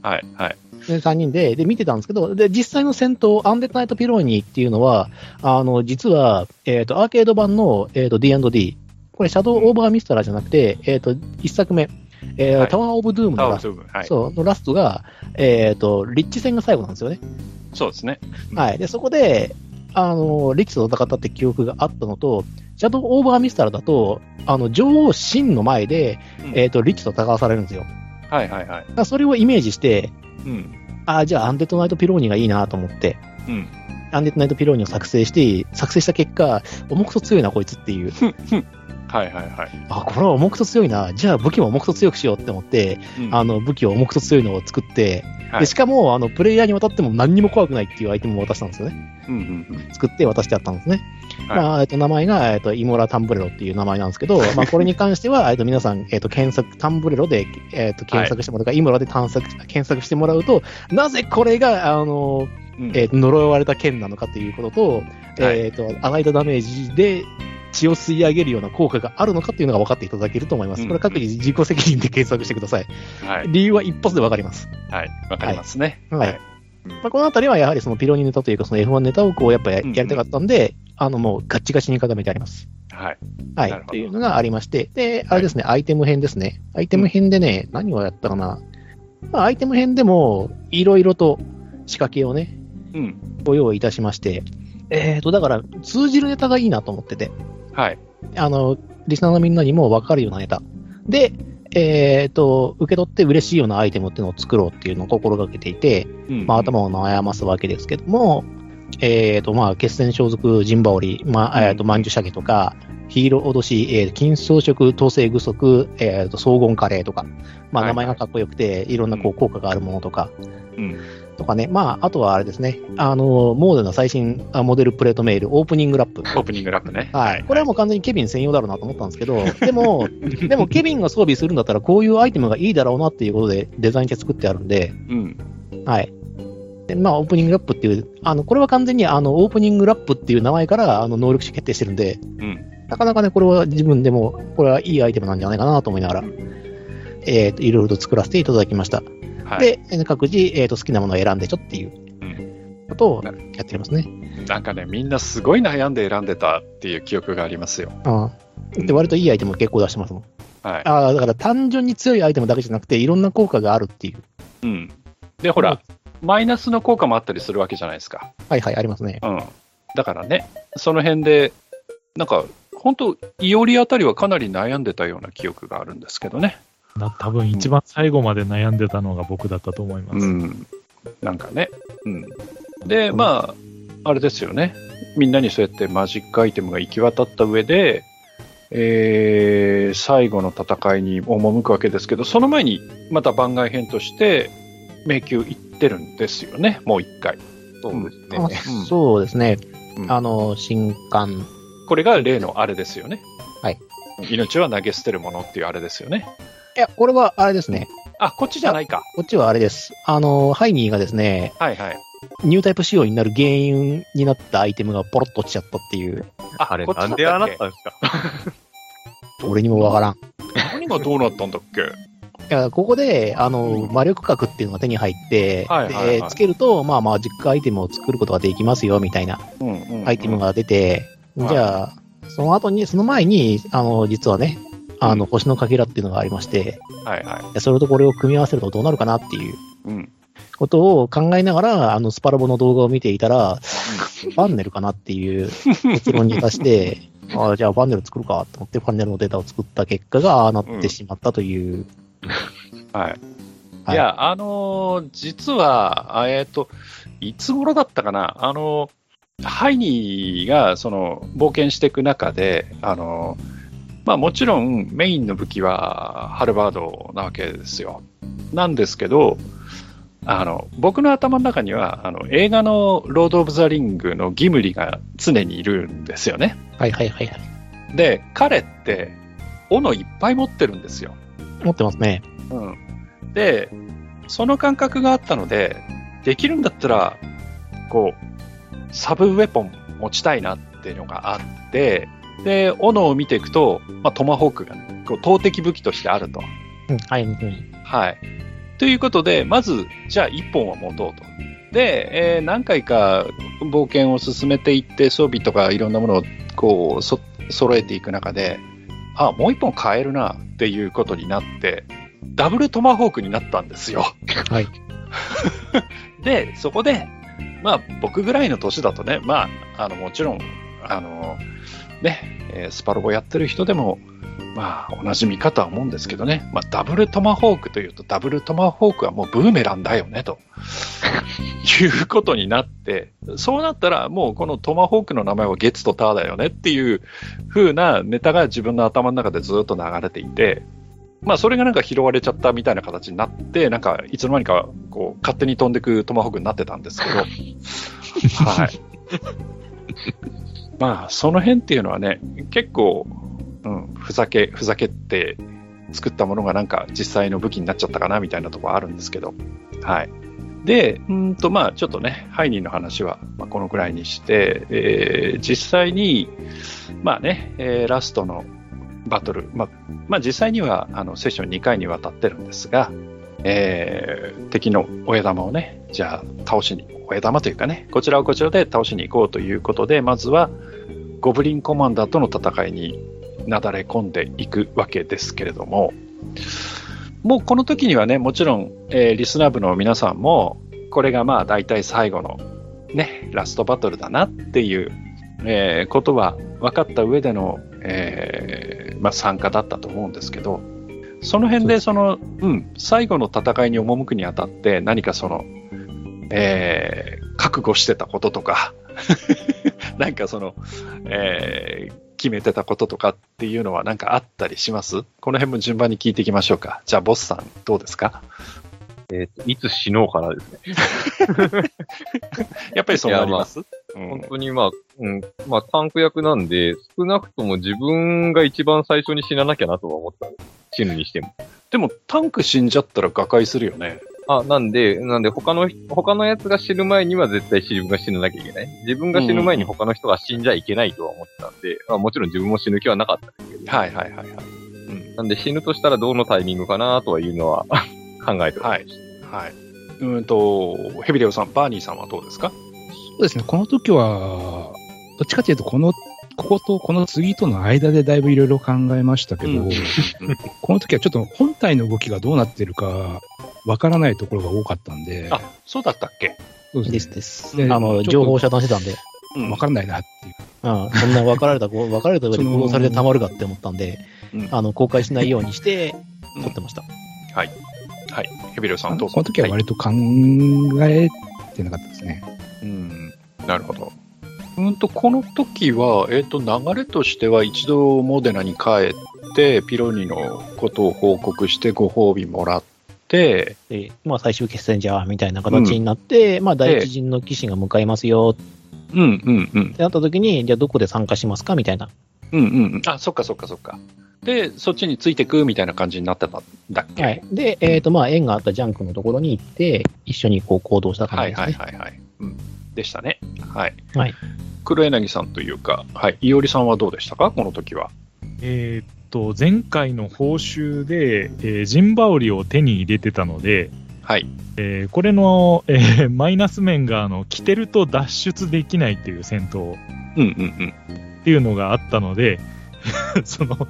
はい。はい。で3人で、で、見てたんですけど、で、実際の戦闘、アンデッドナイトピローニーっていうのは、あの、実は、えっ、と、アーケード版の、えっ、と、D&D。これ、シャドウ・オーバー・ミストラーじゃなくて、えっ、と、一作目、えーはいタワー・オブ・ドゥームタのラスト。はい。そう、のラストが、えっ、と、リッチ戦が最後なんですよね。そうですね。うんはい。で、そこで、あの、リッチと戦ったって記憶があったのと、シャドウ・オーバー・ミストラーだと、あの、女王真の前で、うんえっ、と、リッチと戦わされるんですよ。はいはいはい。それをイメージして、うん。ああ、じゃあ、アンデッドナイト・ピローニーがいいなと思って、うん。アンデッドナイト・ピローニーを作成して、作成した結果、重くそ強いな、こいつっていう。はいはいはい。あ、これは重くと強いな。じゃあ武器も重くと強くしようって思って、うんあの、武器を重くと強いのを作って、はいでしかも、あの、プレイヤーに渡っても何にも怖くないっていうアイテムを渡したんですよね。うんうんうん作って渡してあったんですね。はいまあ、えっと、名前が、えっと、イモラタンブレロっていう名前なんですけど、まあ、これに関しては、えっと、皆さん、えっと、検索、タンブレロで、えっと、検索してもらうか、イモラで探索、検索してもらうと、なぜこれが、あの、うんえっと、呪われた剣なのかということと、はいえっと、与えたダメージで、血を吸い上げるような効果があるのかっていうのが分かっていただけると思います。うんこれ各自自己責任で検索してください。はい。理由は一発で分かります。はい。わかりますね。はい。まあ、このあたりはやはりそのピロニネタというか、その F1 ネタをこうやっぱやりたかったんで、あのもうガッチガチに固めてあります。はい。はい。なるほどっていうのがありまして、で、あれですね、アイテム編ですね。アイテム編でね、何をやったかな。まあ、アイテム編でも、いろいろと仕掛けをね、うん。ご用意いたしまして、えーと、だから、通じるネタがいいなと思ってて、はい。あの、リスナーのみんなにも分かるようなネタ。で、えーと、受け取って嬉しいようなアイテムっていうのを作ろうっていうのを心がけていて、うんまあ、頭を悩ますわけですけども、えーと、まあ、血栓装束、陣羽織、まあ、えーと、万寿射撃とか、ヒーロー脅し、えー、金装飾、統制具足、えーと、荘厳カレーとか、まあ、はい名前がかっこよくて、いろんなこう効果があるものとか、うん。とかね、まあ、あとはあれですね、あの、モーデルの最新あモデルプレートメール、オープニングラップ。オープニングラップね。はい。これはもう完全にケビン専用だろうなと思ったんですけど、でも、でもケビンが装備するんだったらこういうアイテムがいいだろうなっていうことでデザインして作ってあるんで、うん。はい。でまあ、オープニングラップっていう、あの、これは完全にあの、オープニングラップっていう名前から、あの、能力値決定してるんで、うん。なかなかね、これは自分でも、これはいいアイテムなんじゃないかなと思いながら、えっ、と、いろいろと作らせていただきました。はい。で、えー各自、えっ、と、好きなものを選んでちょっていううことをなやってますね。なんかね、みんなすごい悩んで選んでたっていう記憶がありますよ。ああで、割といいアイテム結構出してますもん。はい。ああ、だから単純に強いアイテムだけじゃなくて、いろんな効果があるっていう。うん。で、ほら、マイナスの効果もあったりするわけじゃないですか。はいはい、ありますね。うん。だからね、その辺で、なんか、本当いおりあたりはかなり悩んでたような記憶があるんですけどね。な多分一番最後まで悩んでたのが僕だったと思います。うん。なんかね。うん。で、まあ、あれですよね。みんなにそうやってマジックアイテムが行き渡った上で、えー、最後の戦いに赴くわけですけど、その前にまた番外編として迷宮行ってるんですよね、もう一回。そうですね。あうんそうですね。うんあの、新刊。これが例のあれですよね。はい。命は投げ捨てるものっていうあれですよね。いや、これはあれですね。あ、こっちじゃないか。こっちはあれです。あの、ハイニーがですね、はいはい。ニュータイプ仕様になる原因になったアイテムがポロッと落ちちゃったっていう、ああれ、なんでああなけったんですか？俺にもわからん。い何がどうなったんだっけ？や、ここで、あの、魔力核っていうのが手に入って、はいはいはいで、つけると、まあ、マジックアイテムを作ることができますよ、みたいなうんうんうんアイテムが出て、うんじゃあ、その後に、その前に、あの、実はね、あの、星のかけらっていうのがありまして、はいはい。でそれとこれを組み合わせるとどうなるかなっていううん。ことを考えながら、あの、スパラボの動画を見ていたら、ファンネルかなっていう 結論に達して、あじゃあファンネル作るかと思ってファンネルのデータを作った結果がああなってしまったという。はい。はいいや、あのー実は、あえっ、と、いつ頃だったかな、あのーハイニーが、その、冒険していく中で、あのーまあもちろんメインの武器はハルバードなわけですよ。なんですけど、あの、僕の頭の中には、あの、映画のロード・オブ・ザ・リングのギムリが常にいるんですよね。はいはいはいはい。で、彼って、斧いっぱい持ってるんですよ。持ってますね。うん。で、その感覚があったので、できるんだったら、こう、サブウェポン持ちたいなっていうのがあって、で、斧を見ていくと、まあ、トマホークが、こう、投擲武器としてあると。うん、はい、うん。はい。ということで、まず、じゃあ一本は持とうと。で、えー何回か冒険を進めていって、装備とかいろんなものをこう、そ、揃えていく中で、あ、もう一本買えるなっていうことになって、ダブルトマホークになったんですよ。はい。で、そこで、まあ僕ぐらいの年だとね、まあ、あの、もちろん、あの、ね、えースパロボやってる人でも、まあ、おなじみかとは思うんですけどね、まあ、ダブルトマホークというと、ダブルトマホークはもうブーメランだよね、と。いうことになって、そうなったら、もうこのトマホークの名前はゲッツとターだよねっていう風なネタが自分の頭の中でずっと流れていて、まあ、それがなんか拾われちゃったみたいな形になって、なんか、いつの間にか、こう、勝手に飛んでくトマホークになってたんですけど、はい。まあ、その辺っていうのはね、結構、うん、ふざけ、ふざけって作ったものがなんか実際の武器になっちゃったかなみたいなところあるんですけど、はい。で、うんと、まあ、ちょっとね、ハイニーの話は、このくらいにして、えー実際に、まあね、えーラストのバトル、ま、まあ、実際には、あの、セッション2回にわたってるんですが、えー敵の親玉をね、じゃあ倒しに、親玉というかね、こちらをこちらで倒しに行こうということで、まずは、ゴブリンコマンダーとの戦いになだれ込んでいくわけですけれども、もうこの時にはね、もちろん、えーリスナー部の皆さんも、これがまあ大体最後のね、ラストバトルだなっていう、えーことは分かった上での、えーまあ、参加だったと思うんですけど、その辺でその、うん、最後の戦いに赴くにあたって何かその、えー覚悟してたこととか、なんかその、えー決めてたこととかっていうのはなんかあったりします？この辺も順番に聞いていきましょうか。じゃあ、ボスさん、どうですか？えっ、と、いつ死のうかなですね。やっぱりそうなります、うん本当にまあ、うん、まあタンク役なんで、少なくとも自分が一番最初に死ななきゃなとは思った。死ぬにしても。でも、タンク死んじゃったら瓦解するよね。あ、なんで、なんで他の、他のやつが死ぬ前には絶対自分が死ななきゃいけない。自分が死ぬ前に他の人が死んじゃいけないとは思ってたんで、まあ、もちろん自分も死ぬ気はなかったんですけど。はいはいはいはい。なんで死ぬとしたらどのタイミングかなとはいうのは 考えておりました。はい。うーんと、ヘビレオさん、バーニーさんはどうですか？そうですね、この時は、どっちかというと、この、こことこの次との間でだいぶいろいろ考えましたけど、うんこの時はちょっと本体の動きがどうなってるか、わからないところが多かったんで、あ、そうだったっけ？そうでですすねです。あの、情報を遮断してたんで、うんわからないなっていう。うん、そんな分かられた、こ う分かれた上でその行動されてたまるかって思ったんで、うんあの、公開しないようにして、うん撮ってました。はい。ヘビレオさん、どうぞ。この時は割と考えてなかったですね。うん、なるほど。うんと、この時は、えっ、と、流れとしては一度モデナに帰って、ピロニのことを報告してご褒美もらって、で、まあ、最終決戦じゃあ、みたいな形になって、まあ、第一陣の騎士が向かいますよっうんうんうん。てなった時に、じゃあ、どこで参加しますか？みたいな。うんうんうん。あ、そっかそっかそっか。で、そっちについてくみたいな感じになってたんだっけ？はい。で、えっ、と、まあ、縁があったジャンクのところに行って、一緒にこう行動したはい感じですね。はいはいはい。うん。でしたね。はい。はい。黒柳さんというか、はい。いおりさんはどうでしたか？この時は。えーっと、前回の報酬で、えージンバオリを手に入れてたので、はい。えーこれの、えーマイナス面が、あの、着てると脱出できないっていう戦闘うんうんうん。っていうのがあったので、その、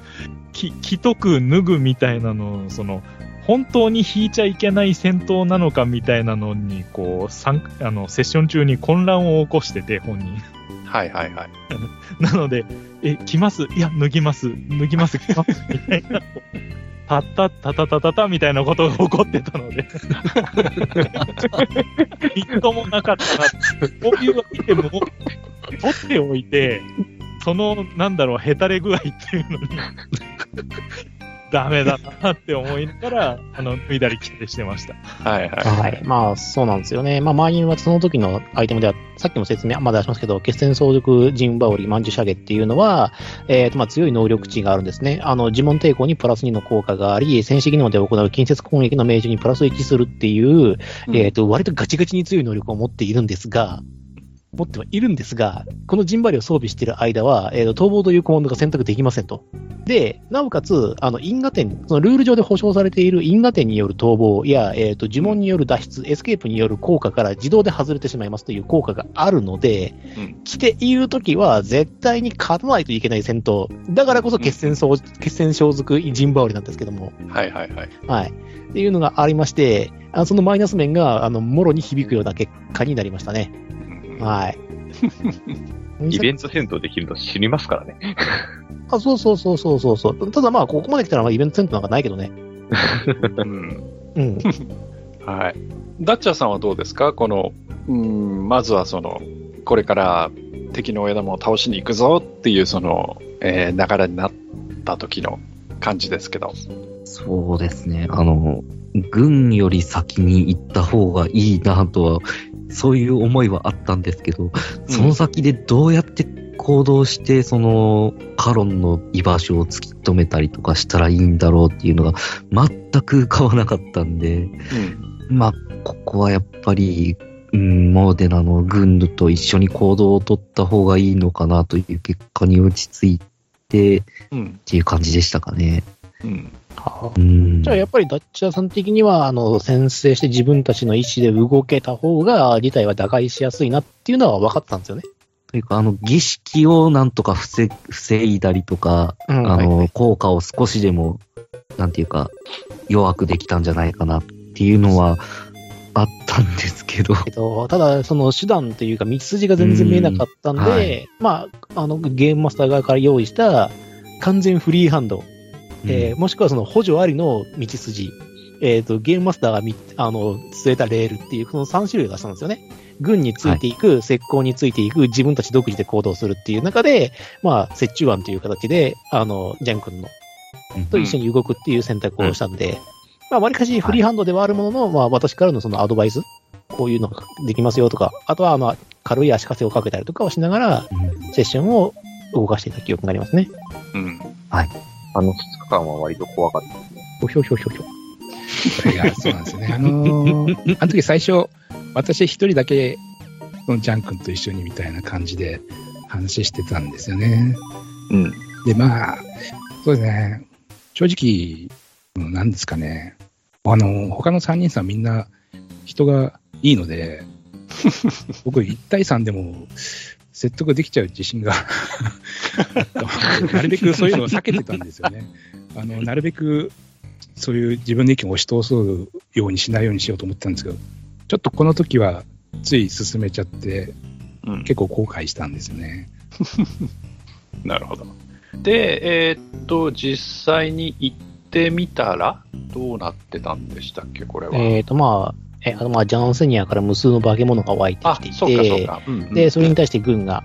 き着とく脱ぐみたいなのを、その、本当に引いちゃいけない戦闘なのかみたいなのに、こう、参あの、セッション中に混乱を起こしてて、本人。はいはいはい。なので、え、着ます？いや、脱ぎます。脱ぎます。着ます。みたいな。たったたたたたたみたいなことが起こってたので。みっともなかったな。こういうアイテムを取っておいて、その、なんだろう、へたれ具合っていうのに、ダメだなって思いながら、あの、脱いだり着てしてました。はいはい。はい。まあ、そうなんですよね。まあ、マインはその時のアイテムでは、さっきも説明、まだ出しますけど、決戦相続ジンバオリ、マンジュシャゲっていうのは、えっ、と、まあ、強い能力値があるんですね。あの、呪文抵抗にプラス2の効果があり、戦士技能で行う近接攻撃の命中にプラス1するっていう、えっ、と、割とガチガチに強い能力を持っているんですが、持ってはいるんですが、この陣羽織を装備している間は、えーと逃亡というコマンドが選択できませんと。で、なおかつ、あの、因果点、そのルール上で保証されている因果点による逃亡や、えっ、と、呪文による脱出、エスケープによる効果から自動で外れてしまいますという効果があるので、うん着ているときは絶対に勝たないといけない戦闘。だからこそ決戦相、決戦相続ジンバオリなんですけども。はいはいはい。はい。っていうのがありまして、あそのマイナス面が、あの、もろに響くような結果になりましたね。うんはい。イベント戦闘できると死にますからね。あ、そうそうそうそうそうそう。ただまあ、ここまで来たらまあイベント戦闘なんかないけどね。うん。うん。はい。ダッチャーさんはどうですか？この、うん、まずはその、これから敵の枝も倒しに行くぞっていうその、えー流れになった時の感じですけど。そうですね。あの、軍より先に行った方がいいなとは、そういう思いはあったんですけど、その先でどうやって行動して、その、カロンの居場所を突き止めたりとかしたらいいんだろうっていうのが、全く浮かばなかったんで、うん。まあ、ここはやっぱり、うん、モーデナの軍と一緒に行動を取った方がいいのかなという結果に落ち着いてっうん。ていう感じでしたかね。うん。じゃあやっぱりダッチャーさん的には、あの、先制して自分たちの意思で動けた方が、事態は打開しやすいなっていうのは分かったんですよね。というか、あの、儀式をなんとか防防いだりとか、うん。あの、はい。はい効果を少しでも、なんていうか、弱くできたんじゃないかなっていうのはあったんですけど、けど、ただ、その手段というか、道筋が全然見えなかったんで、うん。はい。まあ、あの、ゲームマスター側から用意した完全フリーハンド、えーもしくはその補助ありの道筋、えっ、と、ゲームマスターがみ、あの、据えたレールっていう、この3種類を出したんですよね。軍についていく、石膏についていく、自分たち独自で行動するっていう中で、まあ、折衷案という形で、あの、ジャン君の、うん。と一緒に動くっていう選択をしたんで、まあ、わりかしフリーハンドではあるものの、まあ、私からのそのアドバイス、こういうのができますよとか、あとは、あの、軽い足かせをかけたりとかをしながら、うん。セッションを動かしていた記憶がありますね。うん。あの2日間は割と怖かったですね。ひょひょひょひょひょ。これがそうなんですよね。あのーあの時最初、私一人だけ、そのジャン君と一緒にみたいな感じで話してたんですよね。うん。で、まあ、そうですね。正直、うんなんですかね。あの、他の3人さんみんな人がいいので、僕1対3でも説得できちゃう自信がなるべくそういうのを避けてたんですよね。あの、なるべくそういう自分の意見を押し通すようにしないようにしようと思ってたんですけど、ちょっとこの時はつい進めちゃって、うん。結構後悔したんですよね。なるほど。で、えーっと、実際に行ってみたら、どうなってたんでしたっけ、これは？えっ、と、まあ、えあのまあ、ジャンセニアから無数の化け物が湧いてあきてい、て、か。うんうんで、それに対して軍が、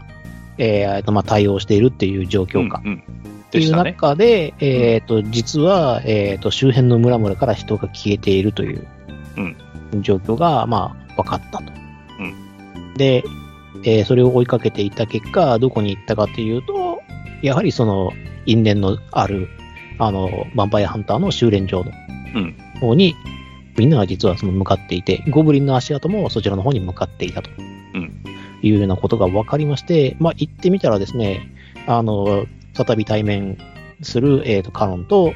えーとまあ、対応しているっていう状況下。うんうんっていう。中で、えっ、と、実は、えっ、と、周辺の村々から人が消えているという状況が、まあ、分かったと。で、えーそれを追いかけていった結果、どこに行ったかというと、やはりその、因縁のある、あの、ヴァンパイアハンターの修練場のうん方に、みんなが実はその向かっていて、ゴブリンの足跡もそちらの方に向かっていたと。うんいうようなことが分かりまして、まあ、行ってみたらですね、あの、再び対面する、えっ、と、カノンと、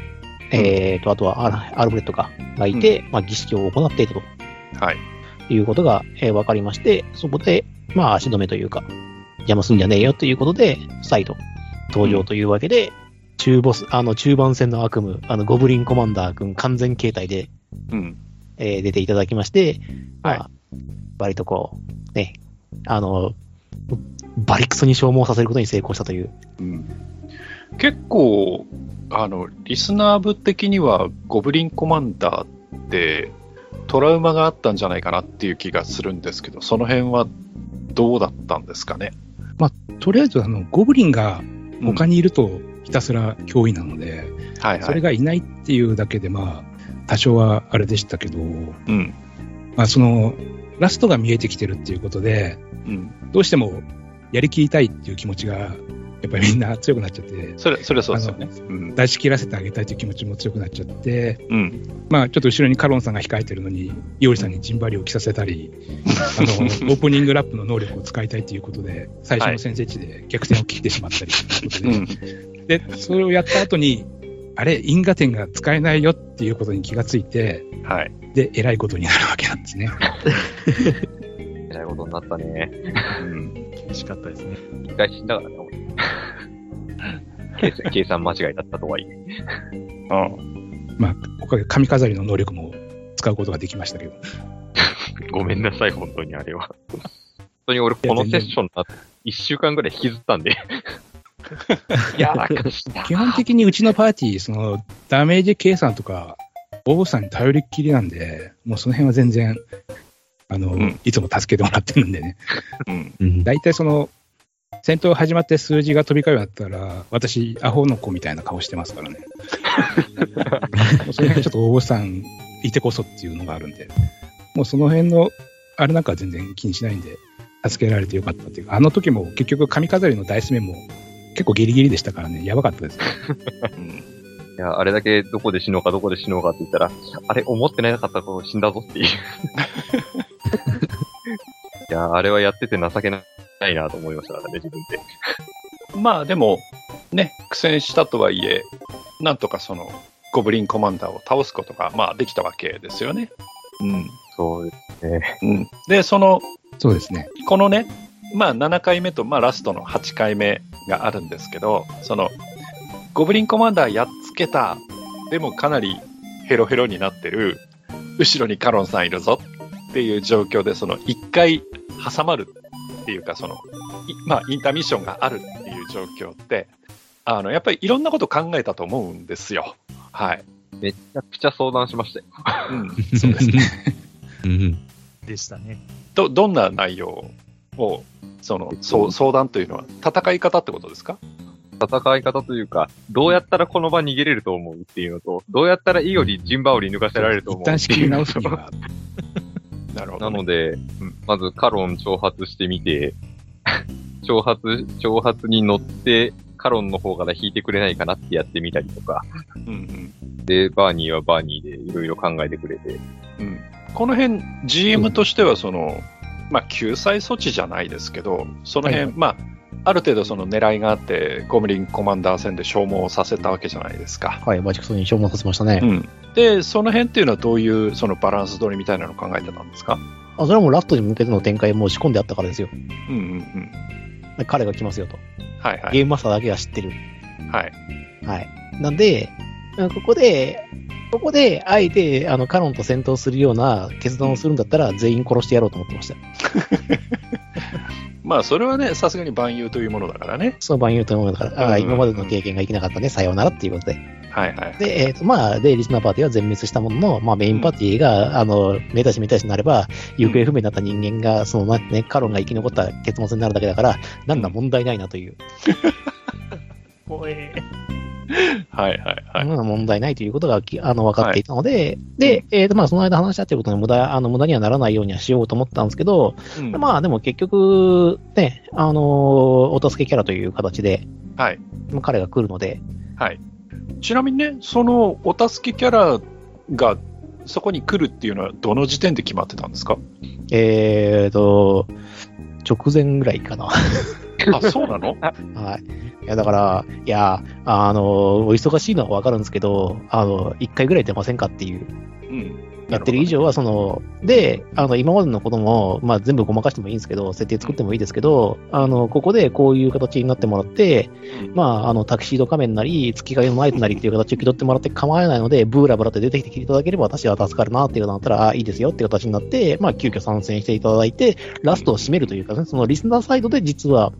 えっ、と、あとはアルフレッドががいて、まあ、儀式を行っていたとはい。いうことが、えー分かりまして、そこで、まあ、足止めというか、邪魔すんじゃねえよということで、再度登場というわけで、中ボス、あの、中盤戦の悪夢、あの、ゴブリンコマンダー君完全形態で、うん。えー出ていただきまして、まあ、は割とこう、ね、あの、バリクソに消耗させることに成功したという。うん結構、あの、リスナー部的には、ゴブリンコマンダーって、トラウマがあったんじゃないかなっていう気がするんですけど、その辺はどうだったんですかね？とりあえず、あの、ゴブリンがうん他にいるとひたすら脅威なので、はいはい。それがいないっていうだけで、まあ、多少はあれでしたけど、うん。まあ、その、ラストが見えてきてるっていうことで、うん。どうしてもやりきりたいっていう気持ちが、やっぱりみんな強くなっちゃって、それ、それそうですよね。うん。出し切らせてあげたいという気持ちも強くなっちゃって、うん。まあ、ちょっと後ろにカロンさんが控えてるのに、イオリさんにジンバリを着させたり、あの、オープニングラップの能力を使いたいということで、最初の先制値で逆転を切ってしまったりということうん。で、で、それをやった後に、あれ、因果点が使えないよっていうことに気がついて、はい。で、偉いことになるわけなんですね。えらいことになったね。うん。厳しかったですね。一回死んだからね、俺。計算計算間違いだったとはいえ。うん。まあ、おかげで髪飾りの能力も使うことができましたけど。ごめんなさい、本当にあれは。当に俺このセッションな、一週間ぐらい引きずったんで。やらかした。基本的にうちのパーティー、その、ダメージ計算とか、応募さんに頼りっきりなんで、もうその辺は全然、あの、うんいつも助けてもらってるんでね。うん。うん大体その、戦闘始まって数字が飛び交うようになったら、私、アホの子みたいな顔してますからね。その辺ちょっと応募さんいてこそっていうのがあるんで、もうその辺の、あれなんかは全然気にしないんで、助けられてよかったっていうか、あの時も結局髪飾りのダイス面も結構ギリギリでしたからね、やばかったです。うんいや、あれだけどこで死のうかどこで死のうかって言ったら、あれ思ってなかったこと死んだぞっていう。いや、あれはやってて情けないなと思いましたからね、自分で。まあでも、ね、苦戦したとはいえ、なんとかその、ゴブリンコマンダーを倒すことが、まあできたわけですよね。うん。そうですね。うん。で、その、そうですね。このね、まあ7回目と、まあラストの8回目があるんですけど、その、ゴブリンコマンダーやっつけた、でもかなりヘロヘロになってる、後ろにカロンさんいるぞっていう状況で、その1回挟まるっていうか、その、いまあインターミッションがあるっていう状況って、あの、やっぱりいろんなこと考えたと思うんですよ。はい。めちゃくちゃ相談しましたよ。うん。そうですね。うんでしたね。ど、どんな内容を、その、そう相談というのは、戦い方ってことですか？戦い方というか、どうやったらこの場逃げれると思うっていうのと、どうやったらいいより陣羽織抜かせられると思う一旦仕切り直っていうすには、なるほど、なので、まずカロン挑発してみて、挑発、挑発に乗って、カロンの方から引いてくれないかなってやってみたりとか、うんうん。で、バーニーはバーニーでいろいろ考えてくれて、うん、この辺、GM としてはその、まあ、救済措置じゃないですけど、その辺、はいまあ、ある程度その狙いがあって、ゴムリンコマンダー戦で消耗させたわけじゃないですか。はい、バチクソに消耗させましたね。うん、で、その辺っていうのはどういうそのバランス取りみたいなのを考えてたんですか？あそれはもうラストに向けての展開も仕込んであったからですよ。うんうんうん。彼が来ますよと。はいはい。ゲームマスターだけが知ってる。はい。はい。なんで、あここで、ここで、あえて、あの、カノンと戦闘するような決断をするんだったら、全員殺してやろうと思ってました。まあ、それはね、さすがに万有というものだからね。その番言うと思うから、ああ、うん今までの経験が生きなかったね、さようならっていうことで。はいはい。で、えっ、と、まあ、で、リスナーパーティーは全滅したものの、まあ、メインパーティーが、あの、めたしめたしになれば、行方不明になった人間が、その、ね、カロンが生き残った結末になるだけだから、なんだ問題ないなという。怖え。はいはいはい。うん問題ないということがきあの分かっていたので、で、えっ、と、まあ、その間話し合っていることに無駄、あの、無駄にはならないようにはしようと思ったんですけど、うんまあ、でも結局、ね、あのお助けキャラという形で、はい。まあ彼が来るので、はい。ちなみにね、そのお助けキャラがそこに来るっていうのは、どの時点で決まってたんですか？えっ、と、直前ぐらいかな。あ、そうなの？はい。いや、だから、いや、あの、お忙しいのはわかるんですけど、あの、一回ぐらい出ませんかっていう、うん。やってる以上は、その、で、あの、今までのことも、まあ、全部ごまかしてもいいんですけど、設定作ってもいいですけど、あの、ここでこういう形になってもらって、まあ、あの、タキシード仮面なり、月影のナイトなりっていう形を気取ってもらって構わないので、ブーラブラって出てきていただければ私は助かるなっていうのだったら、あいいですよっていう形になって、まあ、急遽参戦していただいて、ラストを締めるというかね、そのリスナーサイドで実は、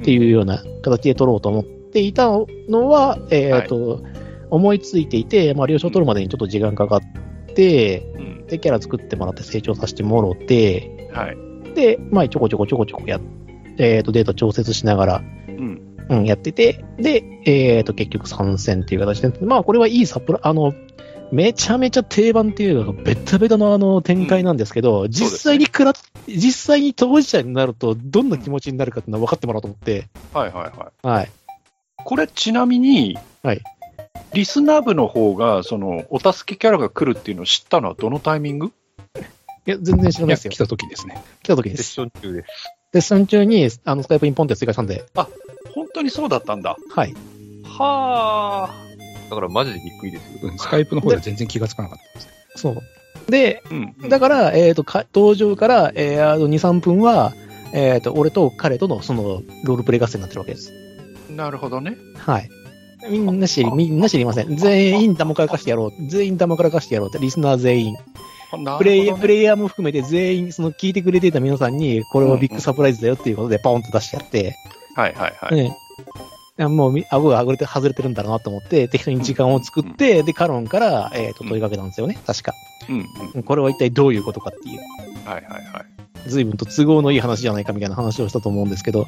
っていうような形で取ろうと思っていたのは、えっ、と、思いついていて、まあ、了承取るまでにちょっと時間かかって、うん。で、キャラ作ってもらって成長させてもろて、はい。で、まあ、ちょこちょこちょこちょこやっえっ、と、データ調節しながら、うん。うん、やってて、で、えっ、と、結局参戦っていう形で、まあ、これはいいサプラ、あの、めちゃめちゃ定番っていうか、ベタベタのあの展開なんですけど、実際にくら、実際に当事者になると、どんな気持ちになるかっていうのは分かってもらおうと思って、はいはいはい。はい。これちなみに、はいリスナー部の方が、その、お助けキャラが来るっていうのを知ったのはどのタイミング？いや、全然知らないですよ来。た時ですね。来た時です。セッション中です。レッスン中に、あの、スカイプにポンって追加したんで、本当にそうだったんだ。はい。はあ。だからマジでびっくりですよ。うんスカイプの方では全然気がつかなかったです。そう。で、うん。だから、えっ、と、か登場から、えー、あの、2、3分は、えっ、と、俺と彼との、その、ロールプレイ合戦になってるわけです。なるほどね。はい。みんな知り、みんな知りません。全員ダモからかしてやろう。全員ダモからかしてやろうって、リスナー全員。なプレイプレイヤーも含めて全員、その聞いてくれていた皆さんに、これはビッグサプライズだよっていうことで、ポンと出しちゃって、はいはいはい。ね。もうみ、顎が外れて、外れてるんだろうなと思って、適当に時間を作って、で、カロンから、えっ、と、問いかけたんですよね。確か。うんうん。これは一体どういうことかっていう。はいはいはい。随分と都合のいい話じゃないかみたいな話をしたと思うんですけど、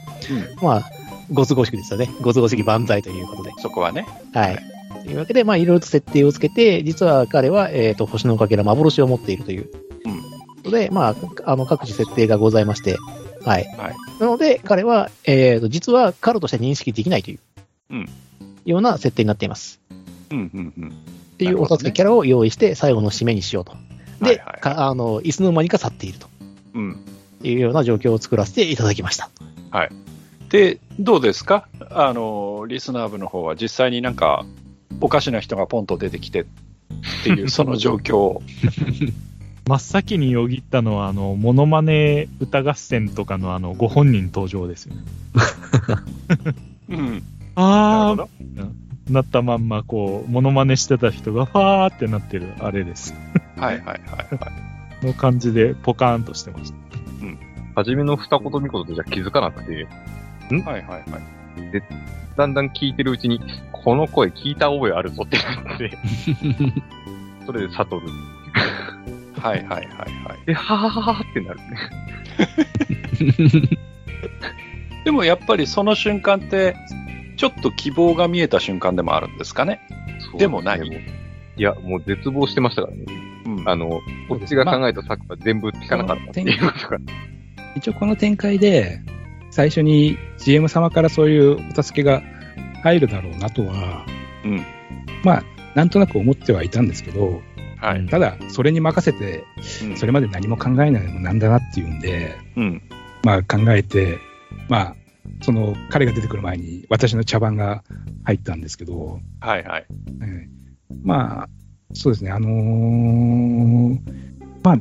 まあ、ご都合式ですよね。ご都合式万歳ということで。そこはね。はい。というわけで、まあ、いろいろと設定をつけて、実は彼は、えっ、と、星のかけら幻を持っているという。うんことで、まあ、あの、各自設定がございまして、はい。はいなので、彼は、えっ、と、実はカロとして認識できないという、うんような設定になっています。うんうんうん。っていうお助けキャラを用意して、最後の締めにしようと。で、はいはいかあの、いつの間にか去っているとうん。いうような状況を作らせていただきました。で、どうですか？あの、リスナー部の方は実際になんか、おかしな人がポンと出てきてっていう、その状況を。真っ先によぎったのは、あの、モノマネ歌合戦とかのあの、ご本人登場ですよね。うん。あーほど。なったまんま、こう、モノマネしてた人がファーってなってる、あれです。はいはいはいはい。の感じで、ポカーンとしてました。初めの二言三言でじゃ気づかなくて、はいはいはい。だんだん聞いてるうちに、この声聞いた覚えあるぞってなって、それで悟る。はいはいはいはい。で、ははははってなるね。でもやっぱりその瞬間って、ちょっと希望が見えた瞬間でもあるんですかね？でもないいや、もう絶望してましたからね。うん。あの、こっちが考えた策は全部聞かなかったっていうことが。一応この展開で、最初に GM 様からそういうお助けが入るだろうなとは、うんまあ、なんとなく思ってはいたんですけど、はい。ただ、それに任せて、うんそれまで何も考えないのもなんだなっていうんで、うん。まあ考えて、まあ、その彼が出てくる前に私の茶番が入ったんですけど、はいはい。ええまあ、そうですね、あのーまあ、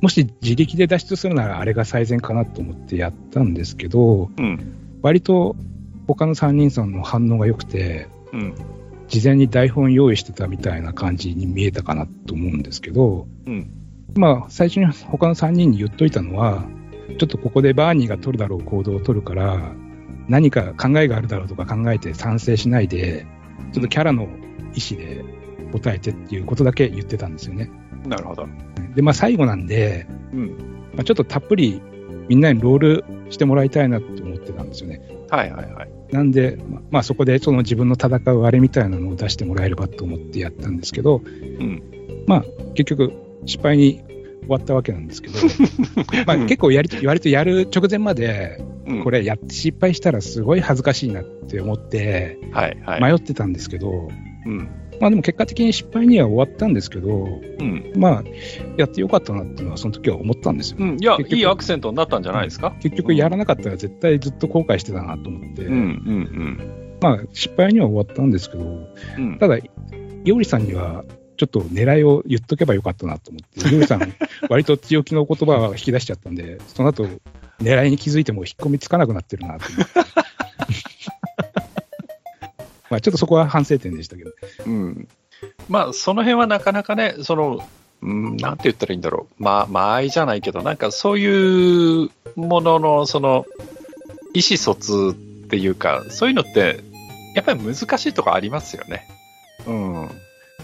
もし自力で脱出するならあれが最善かなと思ってやったんですけど、うん。割と他の3人さんの反応が良くて、うん。事前に台本用意してたみたいな感じに見えたかなと思うんですけど、うん。まあ、最初に他の3人に言っといたのは、ちょっとここでバーニーが取るだろう行動を取るから、何か考えがあるだろうとか考えて賛成しないで、ちょっとキャラの意思で答えてっていうことだけ言ってたんですよね。なるほど。で、まあ最後なんで、うん。まあ、ちょっとたっぷりみんなにロールしてもらいたいなと思ってたんですよね。はいはいはい。なんで、まあまあそこでその自分の戦うあれみたいなのを出してもらえればと思ってやったんですけど、うん。まあ結局失敗に終わったわけなんですけど、まあうん結構やり、割とやる直前まで、うんこれやって失敗したらすごい恥ずかしいなって思ってはいはい。迷ってたんですけど、うん。まあでも結果的に失敗には終わったんですけど、うん。まあやってよかったなっていうのはその時は思ったんですよ。うん。いや、いいアクセントになったんじゃないですか？結局やらなかったら絶対ずっと後悔してたなと思って、うんうんまあ失敗には終わったんですけど、うん。うん。ただ、ヨウリさんにはちょっと狙いを言っとけばよかったなと思って、ヨウリさん、割と強気の言葉を引き出しちゃったんで、その後狙いに気づいても引っ込みつかなくなってるなと思って。まあちょっとそこは反省点でしたけど。うん。まあ、その辺はなかなかね、その、うん、なんて言ったらいいんだろう。まあ、間合いじゃないけど、なんかそういうものの、その、意思疎通っていうか、そういうのって、やっぱり難しいとこありますよね。うん。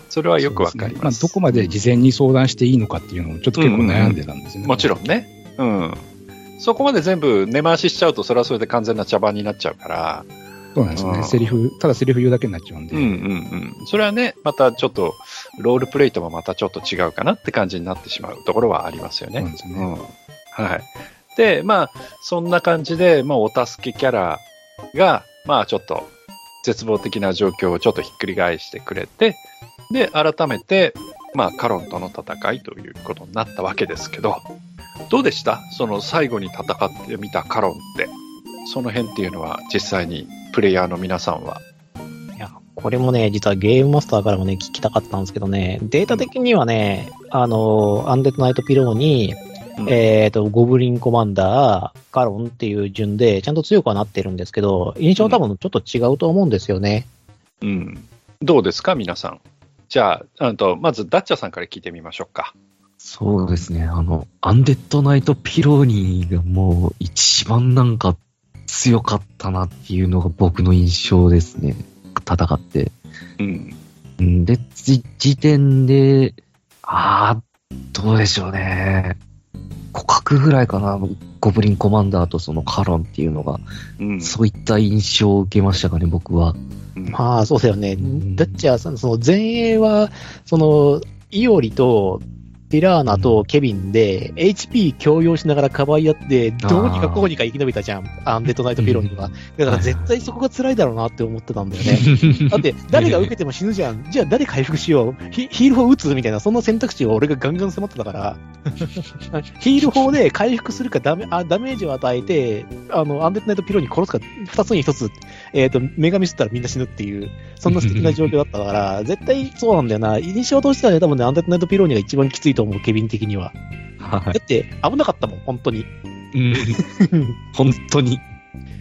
それはよくわかります。あ、どこまで事前に相談していいのかっていうのをちょっと結構悩んでたんですよね。もちろんね。うん。そこまで全部根回ししちゃうと、それはそれで完全な茶番になっちゃうから、そうなんですよね。うんセリフ、ただセリフ言うだけになっちゃうんで。うんうんうん。それはね、またちょっと、ロールプレイともまたちょっと違うかなって感じになってしまうところはありますよね。そうですよねうん。はい。で、まあ、そんな感じで、まあ、お助けキャラが、まあ、ちょっと、絶望的な状況をちょっとひっくり返してくれて、で、改めて、まあ、カロンとの戦いということになったわけですけど、どうでした？その最後に戦ってみたカロンって。その辺っていうのは実際にプレイヤーの皆さんは。いや、これもね、実はゲームマスターからもね、聞きたかったんですけどね、データ的にはね、あの、アンデッドナイトピローに、うんえっ、と、ゴブリンコマンダー、カロンっていう順で、ちゃんと強くはなってるんですけど、印象は多分ちょっと違うと思うんですよね。うん。どうですか皆さん？じゃあ、あとまずダッチャさんから聞いてみましょうか。そうですね。あの、アンデッドナイトピローニーがもう一番なんか強かったなっていうのが僕の印象ですね。戦って。うん。うんで、じ時点で、ああ、どうでしょうね。互角ぐらいかな。ゴブリンコマンダーとそのカロンっていうのが、うん。そういった印象を受けましたかね、僕は。うんまあ、そうだよね。んだっちゃ、その前衛は、その、イオリと、ティラーナとケビンで、HP 共用しながらかばい合って、どうにかこうにか生き延びたじゃん。アンデッドナイトピロンには。だから絶対そこが辛いだろうなって思ってたんだよね。だって、誰が受けても死ぬじゃん。じゃあ誰回復しよう。ヒヒール法打つみたいな、そんな選択肢を俺がガンガン迫ってたから、ヒール法で回復するかダメあダメージを与えて、あの、アンデッドナイトピロンに殺すか、二つに一つ、えっ、と、目がミスったらみんな死ぬっていう、そんな素敵な状況だったから、絶対そうなんだよな。印象としてはね、多分ね、アンデッドナイトピローニが一番きついと思う、ケビン的には。はだって、危なかったもん、本当に。い。うん。本当に。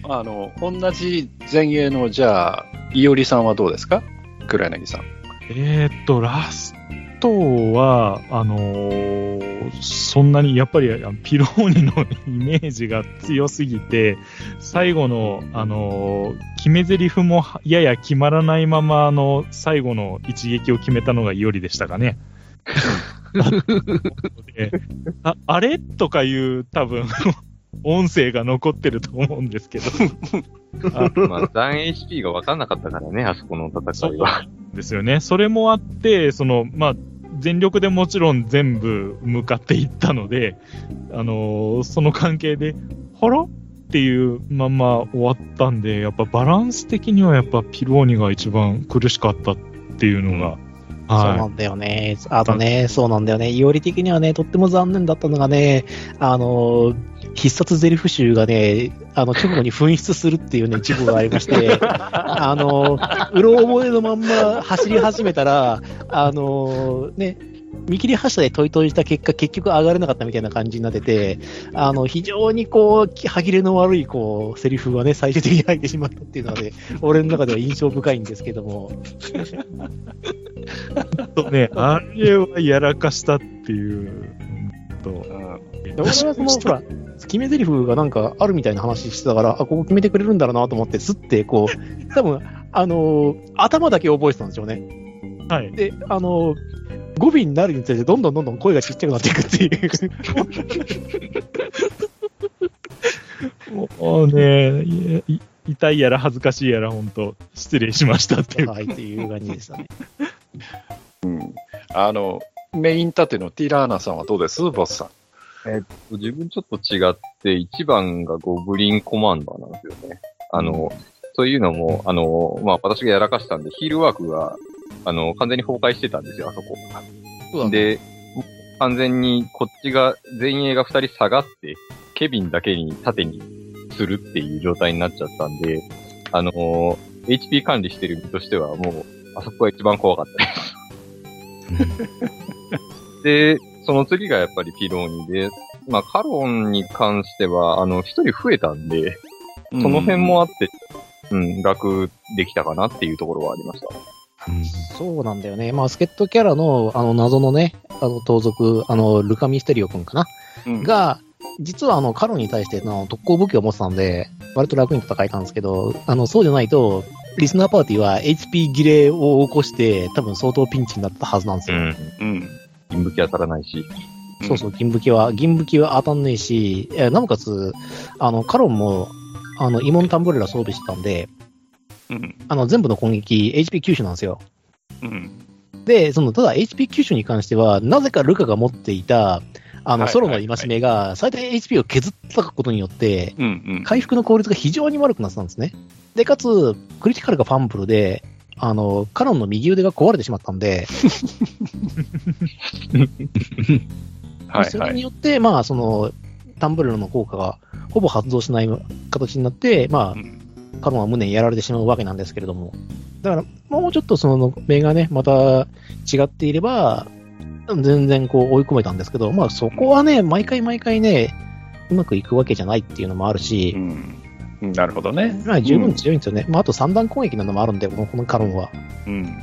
あの、同じ前衛の、じゃあ、いおりさんはどうですか？黒柳さん。えーっと、ラストは、あのーそんなに、やっぱり、あのピローニのイメージが強すぎて、最後の、あのー決め台詞もやや決まらないまま、あの、最後の一撃を決めたのがイオリでしたかね。でああれとかいう、多分、音声が残ってると思うんですけど。まあ、残 HP が分かんなかったからね、あそこの戦いは。ですよね。それもあって、その、まあ、全力でもちろん全部向かっていったので、あのーその関係で、はら？っていうまま終わったんで、やっぱバランス的にはやっぱピローニが一番苦しかったっていうのが、はそうなんだよね。あとね、そうなんだよね。いおり的にはね、とっても残念だったのがね、あの、必殺ゼリフ集がね、あの、直後に紛失するっていうね、事故がありまして、あの、うろ覚えのまんま走り始めたら、あの、ね、見切り発車でトイトイした結果、結局上がれなかったみたいな感じになってて、あの、非常にこう、歯切れの悪い、こう、セリフがね、最終的に入ってしまったっていうのはね、俺の中では印象深いんですけども、い。とね、あれはやらかしたっていう。と俺はその、ほら、決め台詞がなんかあるみたいな話してたから、あ、ここ決めてくれるんだろうなと思って、すって、こう、多分、あのー頭だけ覚えてたんでしょうね。はい。で、あのー語尾になるにつれて、どんどんどんどん声がちっちゃくなっていくっていう。もうね、痛いやら恥ずかしいやら、本当失礼しましたっていう。はい、っていう感じでしたね。うん。あの、メイン盾のティラーナさんはどうです？ボスさん。自分ちょっと違って、1番がゴブリンコマンダーなんですよね。あの、そういうのも、あの、まあ、私がやらかしたんで、ヒールワークが、あの、完全に崩壊してたんですよ、あそこ。そうだね。で、完全にこっちが、前衛が2人下がって、ケビンだけに縦にするっていう状態になっちゃったんで、あのー HP 管理してる身としてはもう、あそこが一番怖かったです。で、その次がやっぱりピローニで、まあカロンに関しては、あの、一人増えたんで、その辺もあって、うん、楽できたかなっていうところはありました。そうなんだよね。まあ、助っ人キャラの、あの、謎のね、あの、盗賊、あの、ルカミステリオ君かな？うん、が、実はあの、カロンに対しての特攻武器を持ってたんで、割と楽に戦えたんですけど、あの、そうじゃないと、リスナーパーティーは HP 切れを起こして、多分相当ピンチになったはずなんですよ。ん。うん。銀武器当たらないし。そうそう、銀武器は、銀武器は当たんねえし、えーなおかつ、あの、カロンも、あの、イモンタンブレラ装備してたんで、うん。あの、全部の攻撃、HP 吸収なんですよ。うん。で、その、ただ HP 吸収に関しては、なぜかルカが持っていた、あの、はいソロの戒めが、最大 HP を削ったことによって。回復の効率が非常に悪くなってたんですね。で、かつ、クリティカルがファンブルで、あの、カロンの右腕が壊れてしまったんで、はい。そはい。れによって、まあ、その、タンブレルの効果がほぼ発動しない形になって、まうんあ、カロンは胸にやられてしまうわけなんですけれども。だから、もうちょっとその目がね、また違っていれば、全然こう追い込めたんですけど、まあそこはね、毎回毎回ね、うまくいくわけじゃないっていうのもあるしう、ん。なるほどね。まあ十分強いんですよね。まああと三段攻撃なのもあるんで、このこのカロンは。うん。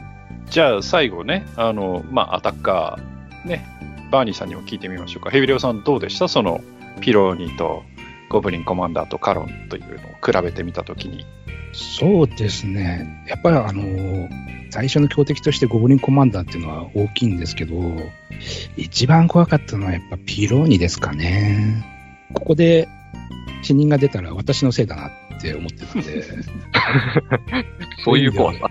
じゃあ最後ね、あの、まあ、アタッカー、ね、バーニーさんにも聞いてみましょうか。ヘビレオさんどうでした？そのピローニとゴブリンコマンダーとカロンというのを比べてみたときに。そうですね。やっぱりあの、最初の強敵としてゴブリンコマンダーっていうのは大きいんですけど、一番怖かったのはやっぱピローニですかね。ここで死人が出たら私のせいだなって思ってたんで。そういう怖さ。ま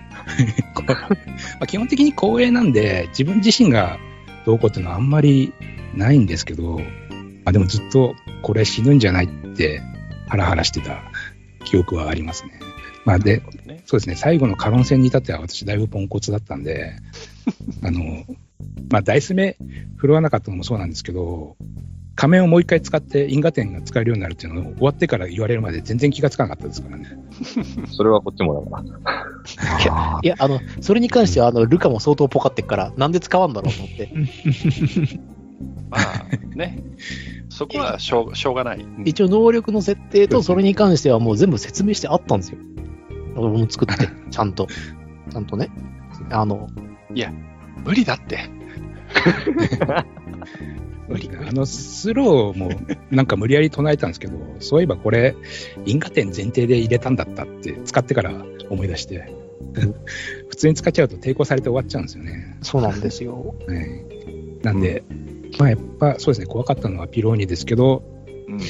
あ基本的に光栄なんで、自分自身がどうこうっていうのはあんまりないんですけど、まあでもずっとこれ死ぬんじゃないってハラハラしてた記憶はありますね。まあで、ね、そうですね、最後のカロン戦に至っては私だいぶポンコツだったんで、あの、まあダイス目振るわなかったのもそうなんですけど、仮面をもう一回使って因果点が使えるようになるっていうのを終わってから言われるまで全然気がつかなかったですからね。それはこっちもだから。あいや、あの、それに関しては、あの、ルカも相当ポカってっから、なんで使わんだろうと思って。まあね、そこはしょうしょうがない。うん一応、能力の設定とそれに関してはもう全部説明してあったんですよ。俺も作って、ちゃんと。ちゃんとね。あの、無理だって。無理あのスローもなんか無理やり唱えたんですけど、そういえばこれ、因果点前提で入れたんだったって、使ってから思い出して、普通に使っちゃうと抵抗されて終わっちゃうんですよね。そうなんですよ。はい、なんで、まあやっぱそうですね、怖かったのはピローニですけど、うん。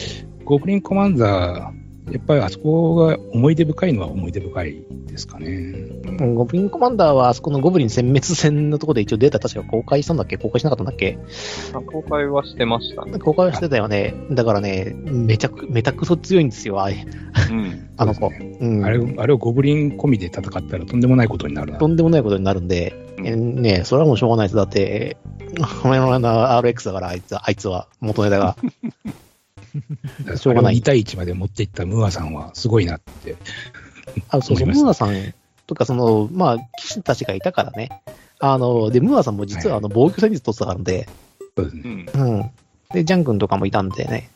ゴブリンコマンダー、やっぱりあそこが思い出深いのは思い出深いですかね。うんゴブリンコマンダーは、あそこのゴブリン殲滅戦のところで一応データ確か公開したんだっけ？公開しなかったんだっけ？公開はしてましたね。公開はしてたよね。だからね、めちゃく、めたくそ強いんですよ、あれうん あの子。そうん。あれをあれをゴブリン込みで戦ったらとんでもないことになるな。とんでもないことになるんで、うんえねそれはもうしょうがないです。だって、お前の RX だから、あいつは、あいつは、元ネタが。しょうがない2対1まで持っていったムーアさんはすごいなって。あ、そうそう、ムーアさんとか、その、まあ、騎士たちがいたからね。あの、で、ムーアさんも実は、あの、防御戦術取ってたからで、そうですね。うんうん。で、ジャン君とかもいたんでね。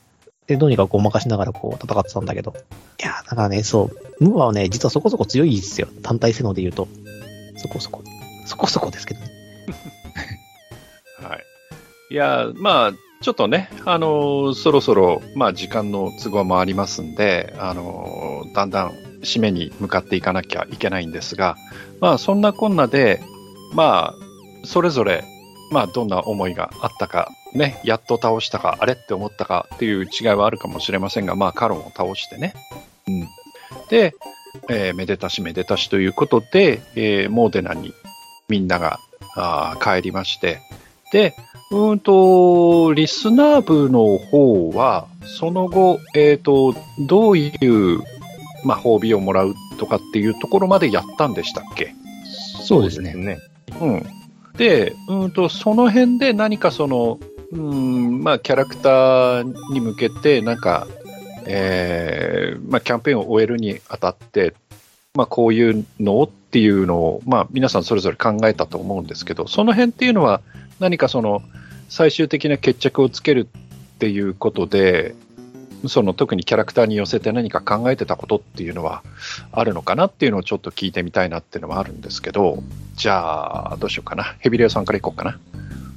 で、どうにかごまかしながらこう戦ってたんだけど。いや、だからね、そう、ムーアはね、実はそこそこ強いですよ。単体性能で言うと。そこそこ。そこそこですけどね。はい。いや、まあ、ちょっとね、あのーそろそろ、まあ、時間の都合もありますんで、あのーだんだん締めに向かっていかなきゃいけないんですが、まあ、そんなこんなで、まあ、それぞれ、まあ、どんな思いがあったか、ね、やっと倒したか、あれって思ったかっていう違いはあるかもしれませんが、まあ、カロンを倒してね。うん。で、えーめでたしめでたしということで、えーモーデナにみんながあ帰りまして、で、うーんと、リスナー部の方は、その後、えっ、と、どういう、まあ、褒美をもらうとかっていうところまでやったんでしたっけ？そうですね。ね。うん。で、うーんと、その辺で何かその、うーん、まあ、キャラクターに向けて、なんか、えーまあ、キャンペーンを終えるにあたって、まあ、こういうのをっていうのを、まあ、皆さんそれぞれ考えたと思うんですけど、その辺っていうのは、何かその、最終的な決着をつけるっていうことで、その特にキャラクターに寄せて何か考えてたことっていうのはあるのかなっていうのをちょっと聞いてみたいなっていうのはあるんですけど、じゃあ、どうしようかな。ヘビレオさんからいこうかな。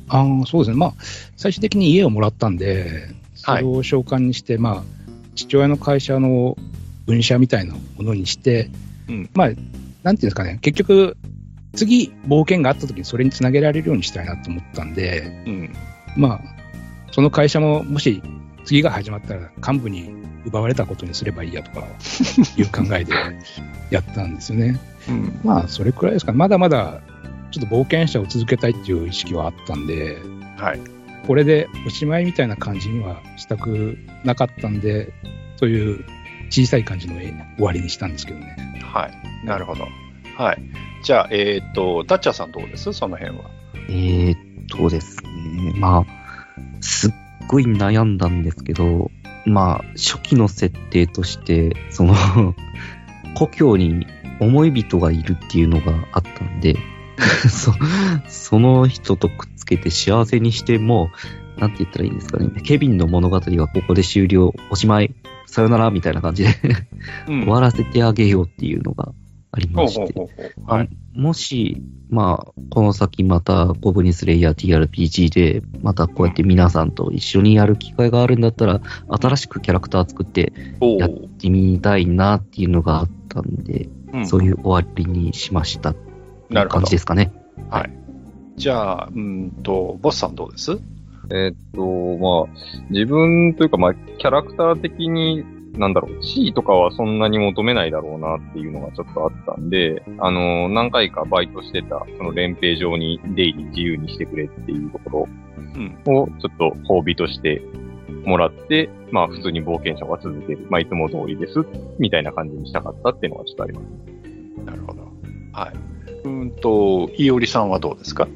ああ、そうですね。まあ、最終的に家をもらったんで、そはいれを召喚にして、まあ、父親の会社の分社みたいなものにして、うんまあ、なんていうんですかね、結局、次、冒険があった時にそれにつなげられるようにしたいなと思ったんで、うん。まあ、その会社も、もし次が始まったら幹部に奪われたことにすればいいやとかいう考えで やったんですよね。うん。まあ、それくらいですか。まだまだ、ちょっと冒険者を続けたいっていう意識はあったんで、はい。これでおしまいみたいな感じにはしたくなかったんで、そういう小さい感じの終わりにしたんですけどね。はい。なるほど。はい。じゃあ、えっ、と、ダッチャーさんどうです？その辺は。えーっとですね、まあ、すっごい悩んだんですけど、まあ、初期の設定として、その、故郷に思い人がいるっていうのがあったんで、そその人とくっつけて幸せにしても、なんて言ったらいいんですかね。ケビンの物語はここで終了、おしまい、さよならみたいな感じでうん。終わらせてあげようっていうのがあありまして。はい。もし、まあ、この先また、ゴブリンスレイヤー TRPG で、またこうやって皆さんと一緒にやる機会があるんだったら、新しくキャラクター作っておやってみたいなっていうのがあったんで、そういう終わりにしましたなるほどじですかね。はい。じゃあ、うんと、ボスさんどうです？えーっと、まあ、自分というか、まあ、キャラクター的に、なんだろう、地位とかはそんなに求めないだろうなっていうのがちょっとあったんで、あの、何回かバイトしてた、その連兵上に出入り自由にしてくれっていうとこうん。ろを、ちょっと褒美としてもらって、まあ、普通に冒険者は続ける。まあ、いつも通りです。みたいな感じにしたかったっていうのがちょっとあります。なるほど。はい。うんと、いおりさんはどうですか？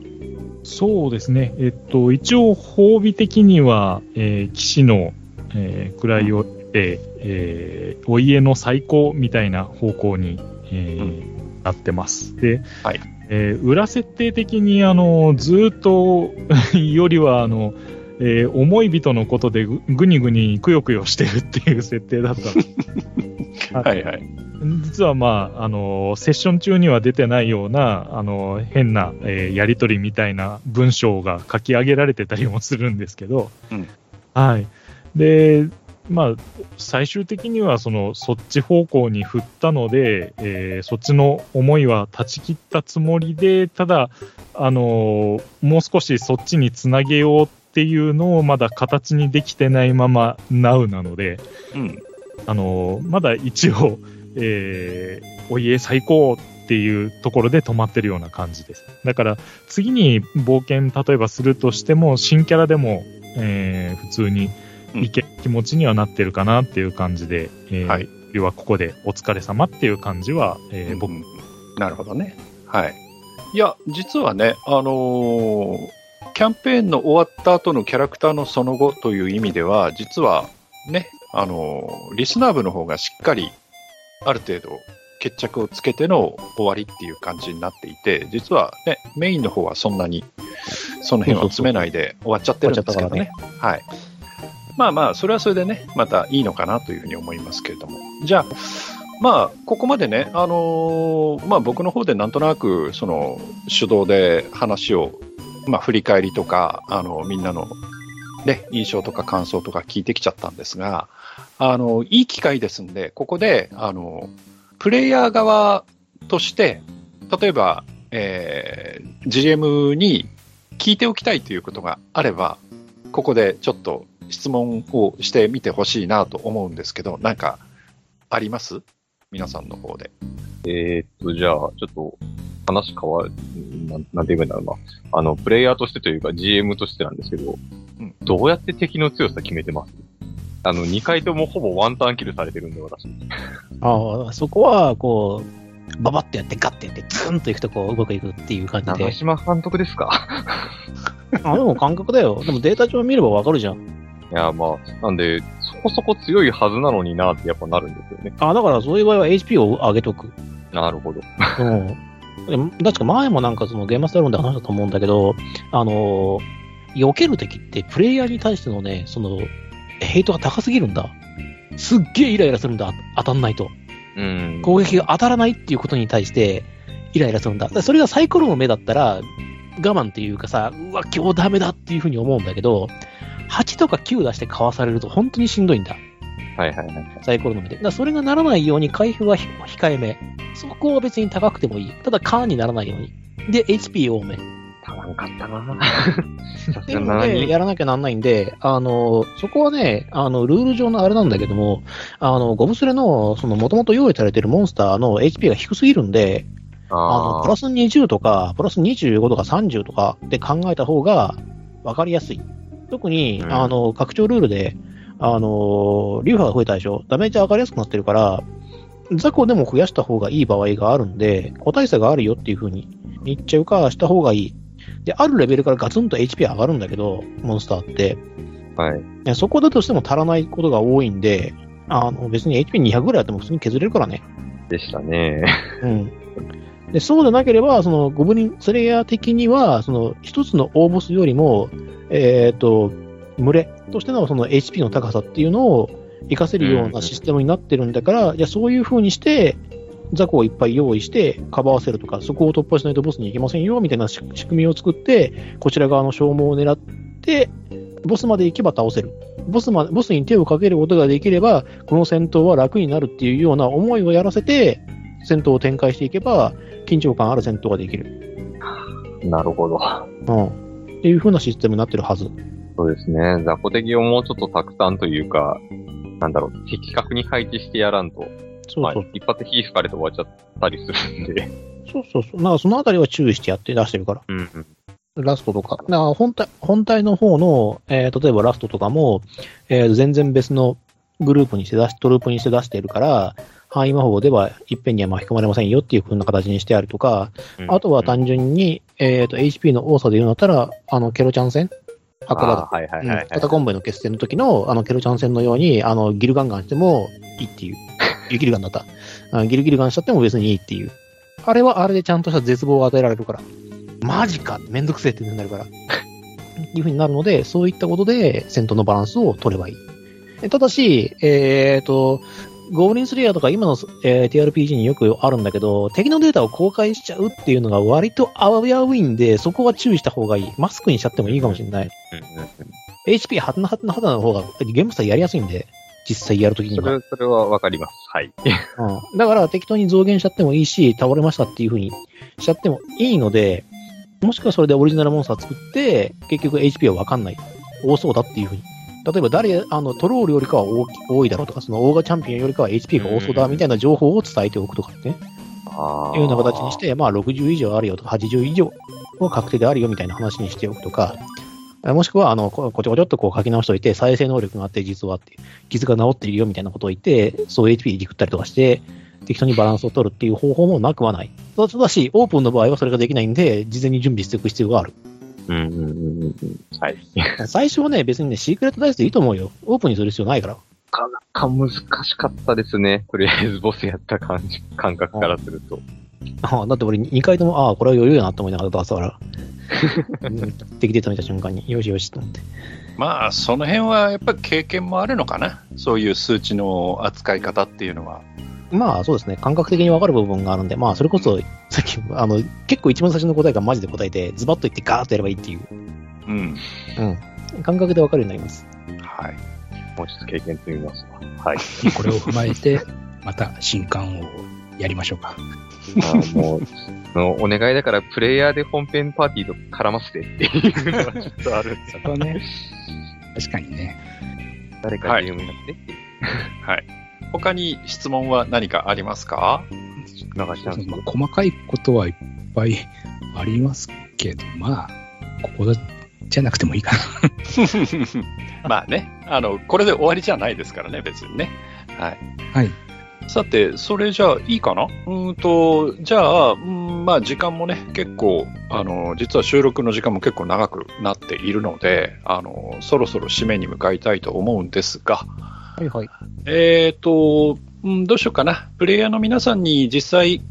そうですね。えっと、一応、褒美的には、えー騎士の、えー位をえーお家の最高みたいな方向に、えーなってます。で、はいえー裏設定的に、あの、ずーっと、よりは、あの、えー思い人のことでぐぐにぐにくよくよしてるっていう設定だった はいはい。実はまあ、あの、セッション中には出てないような、あの、変な、えーやりとりみたいな文章が書き上げられてたりもするんですけど、うんはい。で、まあ、最終的には、その、そっち方向に振ったので、えーそっちの思いは断ち切ったつもりで、ただ、あの、もう少しそっちにつなげようっていうのをまだ形にできてないまま、Now なので、うん。あのまだ一応、えーお家最高っていうところで止まってるような感じです。だから、次に冒険、例えばするとしても、新キャラでも、えー普通にいけ、気持ちにはなってるかなっていう感じで、えーはい要はここでお疲れ様っていう感じは、えー僕、うんなるほどね。はい。いや、実はね、あのーキャンペーンの終わった後のキャラクターのその後という意味では、実はね、あのーリスナー部の方がしっかり、ある程度、決着をつけての終わりっていう感じになっていて、実はね、メインの方はそんなに、その辺は詰めないで終わっちゃってるんですけどね。はい。まあまあ、それはそれでね、またいいのかなというふうに思いますけれども。じゃあ、まあ、ここまでね、あのーまあ僕の方でなんとなく、その、手動で話を、まあ振り返りとか、あの、みんなの、ね、印象とか感想とか聞いてきちゃったんですが、あの、いい機会ですんで、ここで、あの、プレイヤー側として、例えば、えー GM に聞いておきたいということがあれば、ここでちょっと質問をしてみてほしいなと思うんですけど、なんか、あります？皆さんの方で。えーっと、じゃあ、ちょっと、話変わる、なんなんて言えばいいんだろうな。あの、プレイヤーとしてというか GM としてなんですけど、うんどうやって敵の強さ決めてます？あの、2回ともほぼワンターンキルされてるんで、私。ああ、そこは、こう、ババッとやって、ガッてやって、ツンといくとこう、うまくいくっていう感じで。長島監督ですか？あ、でも感覚だよ。でもデータ上見ればわかるじゃん。いや、まあ、なんで、そこそこ強いはずなのになってやっぱなるんですよね。あ、だからそういう場合は HP を上げとく。なるほど。うん。確か前もなんかそのゲームマスター論で話したと思うんだけど、あのー、避ける敵ってプレイヤーに対してのね、その、ヘイトが高すぎるんだ。すっげえイライラするんだ。当たんないと。うん。攻撃が当たらないっていうことに対して、イライラするんだ。それがサイコロの目だったら、我慢っていうかさ、うわ、今日ダメだっていうふうに思うんだけど、8とか9出してかわされると本当にしんどいんだ。はいはいはい。サイコロの目で。だそれがならないように回復はひ控えめ。そこは別に高くてもいい。ただ、カーンにならないように。で、HP 多め。足らんかったな。で、やらなきゃなんないんで、あの、そこはね、あの、ルール上のあれなんだけども、あの、ゴブスレの、その、もともと用意されてるモンスターの HP が低すぎるんで、あの、あプラス20とか、プラス25とか30とかで考えた方が分かりやすい。特に、うん。あの、拡張ルールで、あの、流派が増えたでしょ。ダメージ上がりやすくなってるから、雑魚でも増やした方がいい場合があるんで、個体差があるよっていう風に言っちゃうか、した方がいい。で、あるレベルからガツンと HP 上がるんだけど、モンスターって。あ。はい。いやそこだとしても足らないことが多いんで、あの、別に HP200 ぐらいあっても普通に削れるからね。でしたね。うん。で、そうでなければ、その、ゴブリンスレイヤー的には、その、一つの大ボスよりも、えっ、と、群れとしてのその HP の高さっていうのを活かせるようなシステムになってるんだから、じゃあそういう風にして、雑魚をいっぱい用意して、かばわせるとか、そこを突破しないとボスに行けませんよ、みたいな仕仕組みを作って、こちら側の消耗を狙って、ボスまで行けば倒せる。ボスまボスに手をかけることができれば、この戦闘は楽になるっていうような思いをやらせて、戦闘を展開していけば、緊張感ある戦闘ができる。なるほど。うん。っていう風なシステムになってるはず。そうですね。雑魚敵をもうちょっとたくさんというか、なんだろう、的確に配置してやらんと、まあそうそう。、一発火吹かれて終わっちゃったりするんで。そうそうそう。なんかそのあたりは注意してやって出してるから。うんうん。ラストとか。だから本体、本体の方の、えー例えばラストとかも、えー全然別のグループにして出し、トループにして出してるから、範囲魔法ではいっぺんには巻き込まれませんよっていう風な形にしてあるとか、あとは単純に、えっ、と、HP の多さで言うんだったら、あの、ケロちゃん戦赤あ羽ーはいはいはい、はいうんカタコンボイの決戦の時の、あの、ケロちゃん戦のように、あの、ギルガンガンしてもいいっていう。ギルギルガンだった。あギルギルガンしちゃっても別にいいっていう。あれはあれでちゃんとした絶望を与えられるから。マジかめんどくせえってなるから。っ ていう風になるので、そういったことで戦闘のバランスを取ればいい。えただし、えっ、と、ゴブリンスレイヤーとか今の、えー TRPG によくあるんだけど、敵のデータを公開しちゃうっていうのが割と危ういんで、そこは注意した方がいい。マスクにしちゃってもいいかもしれない。HP はたなはたなはたの方がゲームスターやりやすいんで、実際やるときには。それ、それはわかります。はい。うん。だから適当に増減しちゃってもいいし、倒れましたっていう風にしちゃってもいいので、もしくはそれでオリジナルモンスター作って、結局 HP はわかんない。多そうだっていう風に。例えば誰、あの、トロールよりかは多き多いだろうとか、そのオーガチャンピオンよりかは HP が多そうだみたいな情報を伝えておくとかね。あいうような形にし。て、まあ60以上あるよとか80以上は確定であるよみたいな話にしておくとか、あもしくは、あの、ここちょこちょっとこう書き直しておいて、再生能力があって実はって、傷が治っているよみたいなことを言って、そう HP でくったりとかして、適当にバランスを取るっていう方法もなくはない。ただし、オープンの場合はそれができないんで、事前に準備しておく必要がある。うんうんうんうんうん。はい。最初はね、別にね、シークレットダイスでいいと思うよ。オープンにする必要ないから。なかなか難しかったですね。とりあえずボスやった感じ、感覚からすると。あだって俺2回とも、ああ、これは余裕やなと思いながら出すから。うん敵出た見た瞬間に、よしよしと思って。まあ、その辺はやっぱり経験もあるのかな？そういう数値の扱い方っていうのは。まあそうですね、感覚的に分かる部分があるんで、まあそれこそ、さっき、あの、結構一番最初の答えがマジで答えて、ズバッと言ってガーッとやればいいっていう、うん。感覚で分かるようになります。はい。もうちょっと経験積みますわ。はい。これを踏まえて、また新刊をやりましょうか。あーもう、そのお願いだから、プレイヤーで本編パーティーと絡ませてっていうのはちょっとあるんですこはね、確かにね。誰かゲームやってっていう。はい。他に質問は何かありますか？流したん細かいことはいっぱいありますけど、まあ、ここだじゃなくてもいいかな。まあね、あの、これで終わりじゃないですからね、別にね。はい。はい。さて、それじゃあいいかな？うーんと、じゃあ、うんまあ時間もね、結構、あの、実は収録の時間も結構長くなっているので、あの、そろそろ締めに向かいたいと思うんですが、はいはい。えっ、と、うん、どうしようかな。プレイヤーの皆さんに実際、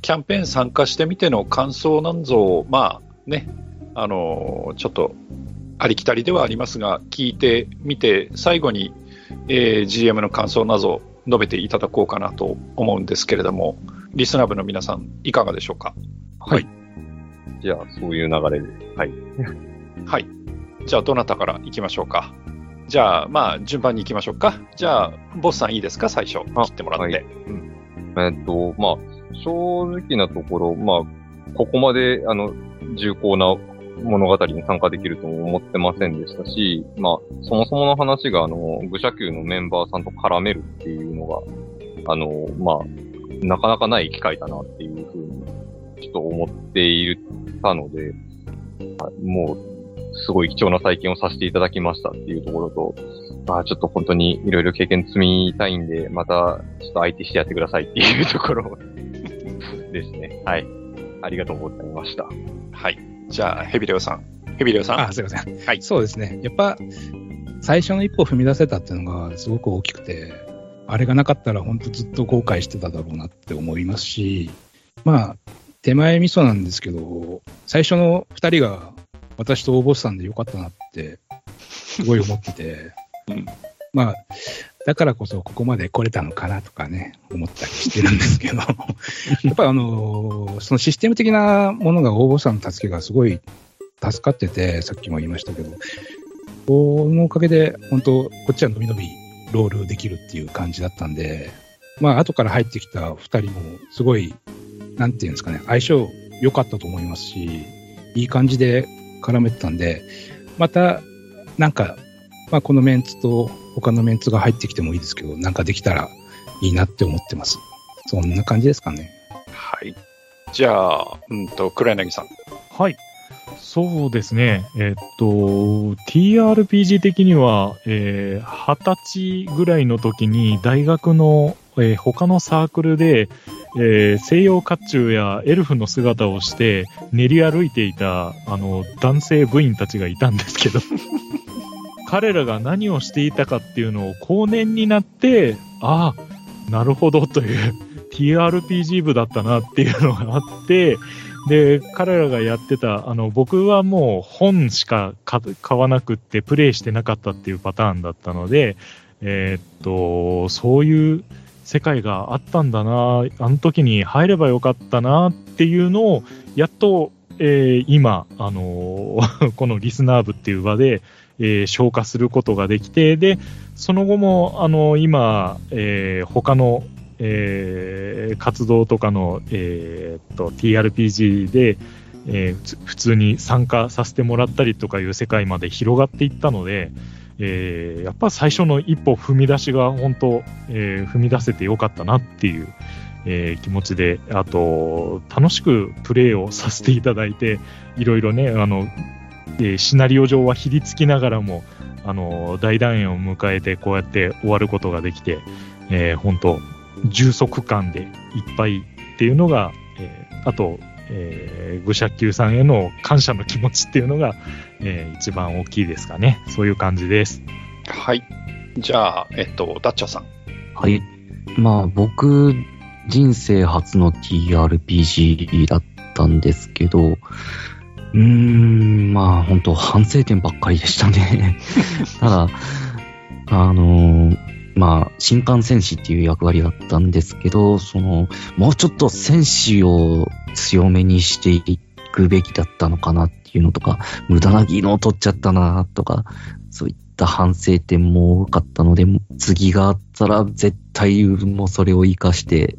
キャンペーン参加してみての感想なんぞを、まあね、あの、ちょっと、ありきたりではありますが、聞いてみて、最後に、えー GM の感想など述べていただこうかなと思うんですけれども、リスナー部の皆さん、いかがでしょうか？はい。じゃあ、そういう流れで。はい。はい。じゃあ、どなたから行きましょうか？じゃあ、まあ、順番に行きましょうか？じゃあ、ボスさんいいですか？最初、あ切ってもらって。はいえっと、まあ、正直なところ、まあ、ここまで、あの、重厚な物語に参加できるとも思ってませんでしたし、まあ、そもそもの話が、あの、愚者級のメンバーさんと絡めるっていうのが、あの、まあ、なかなかない機会だなっていうふうに、ちょっと思っていたので、もう、すごい貴重な体験をさせていただきましたっていうところと、まあちょっと本当にいろいろ経験積みたいんで、またちょっと相手してやってくださいっていうところですね。はい。ありがとうございました。はい。じゃあ、ヘビレオさん。ヘビレオさん？あ、すいません。はいそうですね。やっぱ、最初の一歩踏み出せたっていうのがすごく大きくて、あれがなかったら本当ずっと後悔してただろうなって思いますし、まあ、手前味噌なんですけど、最初の二人が私と大ボスさんでよかったなって、すごい思ってて、うんまあ、だからこそここまで来れたのかなとかね、思ったりしてるんですけど、やっぱりあの、そのシステム的なものが応募者の助けがすごい助かってて、さっきも言いましたけど、このおかげで、本当、こっちは伸び伸びロールできるっていう感じだったんで、まあ、後から入ってきた二人も、すごい、なんていうんですかね、相性良かったと思いますし、いい感じで絡めてたんで、また、なんか、まあ、このメンツと他のメンツが入ってきてもいいですけど、なんかできたらいいなって思ってます。そんな感じですかね。はい。じゃあ、うんと、黒柳さん。はい。そうですね。えっと、TRPG 的には、えー、20歳ぐらいの時に大学の、えー他のサークルで、えー西洋甲冑やエルフの姿をして練り歩いていた、あの、男性部員たちがいたんですけど、彼らが何をしていたかっていうのを後年になって、ああ、なるほどという TRPG 部だったなっていうのがあって、で、彼らがやってた、あの、僕はもう本しか買わなくってプレイしてなかったっていうパターンだったので、えーっと、そういう世界があったんだな、あの時に入ればよかったなっていうのを、やっと、えー今、あのー このリスナー部っていう場で、えー消化することができて、で、その後も、あの今、えー他の、えー活動とかの、えーっと、TRPG で、えー普通に参加させてもらったりとかいう世界まで広がっていったので、えーやっぱ最初の一歩踏み出しが本当、えー踏み出せてよかったなっていう、えー気持ちで、あと、楽しくプレイをさせていただいて、いろいろね、あの、えーシナリオ上はひりつきながらも、あの、大団円を迎えてこうやって終わることができて、えー本当充足感でいっぱいっていうのが、えーあと、えー、愚者級さんへの感謝の気持ちっていうのが、えー一番大きいですかね。そういう感じです。はい。じゃあ、えっと、ダッチャーさん。はい。まあ僕、人生初の TRPG だったんですけど、うーん、まあ本当反省点ばっかりでしたね。ただ、あのまあ、新幹戦士っていう役割だったんですけど、その、もうちょっと戦士を強めにしていくべきだったのかなっていうのとか、無駄な技能を取っちゃったなとか、そういった反省点も多かったので、次があったら絶対もうそれを活かして、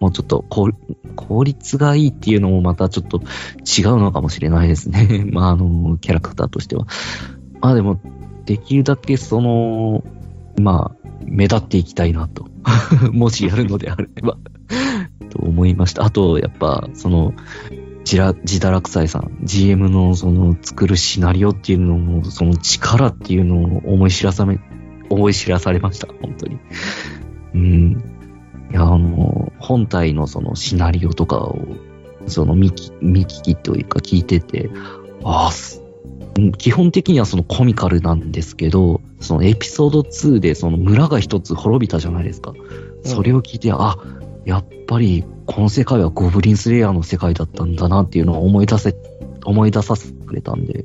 もうちょっと効効率がいいっていうのもまたちょっと違うのかもしれないですね。まあ、あの、キャラクターとしては。まあでも、できるだけその、まあ、目立っていきたいなと。もしやるのであれば。と思いました。あと、やっぱ、その、ジラ、ジダラクサイさん、GM のその作るシナリオっていうのも、その力っていうのを思い知らさめ、思い知らされました、本当に。うん。いや、あの、本体のそのシナリオとかを、その見き見聞きというか聞いてて、ああ、基本的にはそのコミカルなんですけど、そのエピソード2でその村が一つ滅びたじゃないですか。それを聞いて、あ、やっぱりこの世界はゴブリンスレイヤーの世界だったんだなっていうのを思い出せ、思い出させてくれたんで、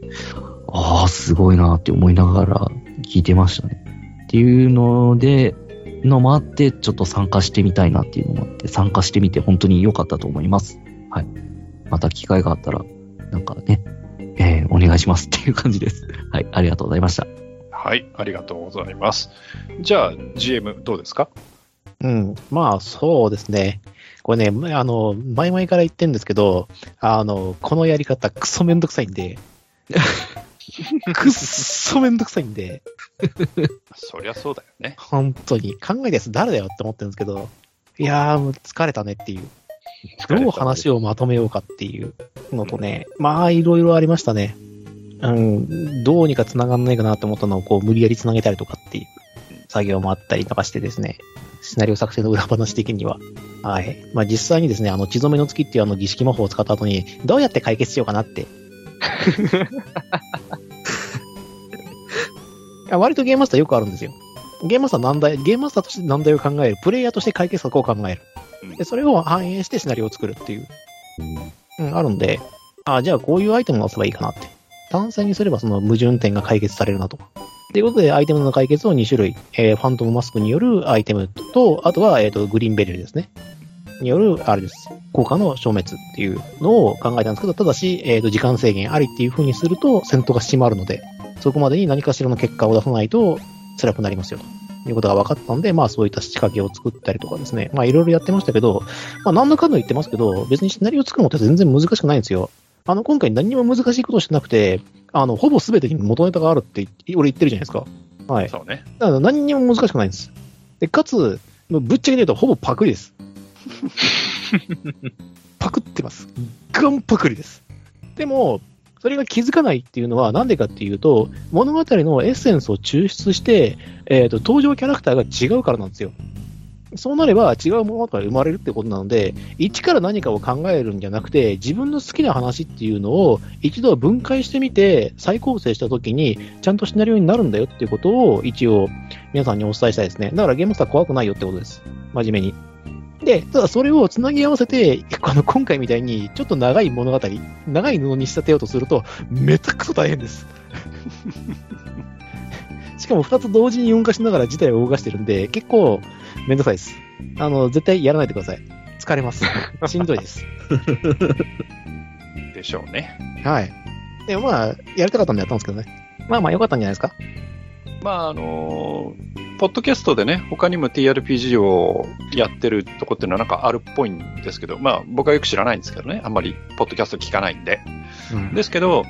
ああ、すごいなって思いながら聞いてましたね。っていうので、のもあって、ちょっと参加してみたいなっていうのもあって、参加してみて本当に良かったと思います。はい。また機会があったら、なんかね、えーお願いしますっていう感じです。はい、ありがとうございました。はい。ありがとうございます。じゃあ、GM どうですか？うん。まあ、そうですね。これね、あの、前々から言ってるんですけど、あの、このやり方、クソめんどくさいんで、くっそめんどくさいんで、そりゃそうだよね。本当に、考えたやつ誰だよって思ってるんですけど、いやー、もう疲れたねっていう。どう話をまとめようかっていうのとね、まあ、いろいろありましたね。うん、どうにか繋がんないかなと思ったのを、こう、無理やり繋げたりとかっていう作業もあったりとかしてですね、シナリオ作成の裏話的には。はい。まあ、実際にですね、あの、血染めの月っていうあの儀式魔法を使った後に、どうやって解決しようかなって。いや割とゲームマスターよくあるんですよ。ゲームマスター難題、ゲームマスターとして難題を考える、プレイヤーとして解決策を考える。で、それを反映してシナリオを作るっていう。うん、あるんで、あじゃあこういうアイテムを出せばいいかなって。単線にすればその矛盾点が解決されるなと。ということで、アイテムの解決を2種類、えーファントムマスクによるアイテムと、あとは、えっ、と、グリーンベリルですね。による、あれです。効果の消滅っていうのを考えたんですけど、ただし、えっ、と、時間制限ありっていう風にすると、戦闘が締まるので、そこまでに何かしらの結果を出さないと辛くなりますよということが分かったので、まあそういった仕掛けを作ったりとかですね、まあいろいろやってましたけど、まあ何だかんだ言ってますけど、別にシナリオ作るのって全然難しくないんですよ。あの、今回何にも難しいことしてなくて、あの、ほぼ全てに元ネタがあるって俺言ってるじゃないですか。はい。そうね。だから何にも難しくないんです。で、かつ、ぶっちゃけ言うとほぼパクリです。パクってます。ガンパクリです。でも、それが気づかないっていうのはなんでかっていうと、物語のエッセンスを抽出して、えっ、と、登場キャラクターが違うからなんですよ。そうなれば違う物語が生まれるってことなので、一から何かを考えるんじゃなくて、自分の好きな話っていうのを一度分解してみて、再構成したときに、ちゃんとシナリオになるんだよっていうことを一応皆さんにお伝えしたいですね。だからゲームスター怖くないよってことです。真面目に。で、ただそれをつなぎ合わせて、あの今回みたいにちょっと長い物語、長い布に仕立てようとすると、めちゃくちゃ大変です。しかも2つ同時に動かしながら事態を動かしてるんで、結構めんどくさいです。あの、絶対やらないでください。疲れます。しんどいです。でしょうね。はい。でもまあ、やりたかったんでやったんですけどね。まあまあ良かったんじゃないですか。まあ、あのーポッドキャストでね、他にも TRPG をやってるとこっていうのはなんかあるっぽいんですけど、まあ僕はよく知らないんですけどね、あんまりポッドキャスト聞かないんで。うんですけど、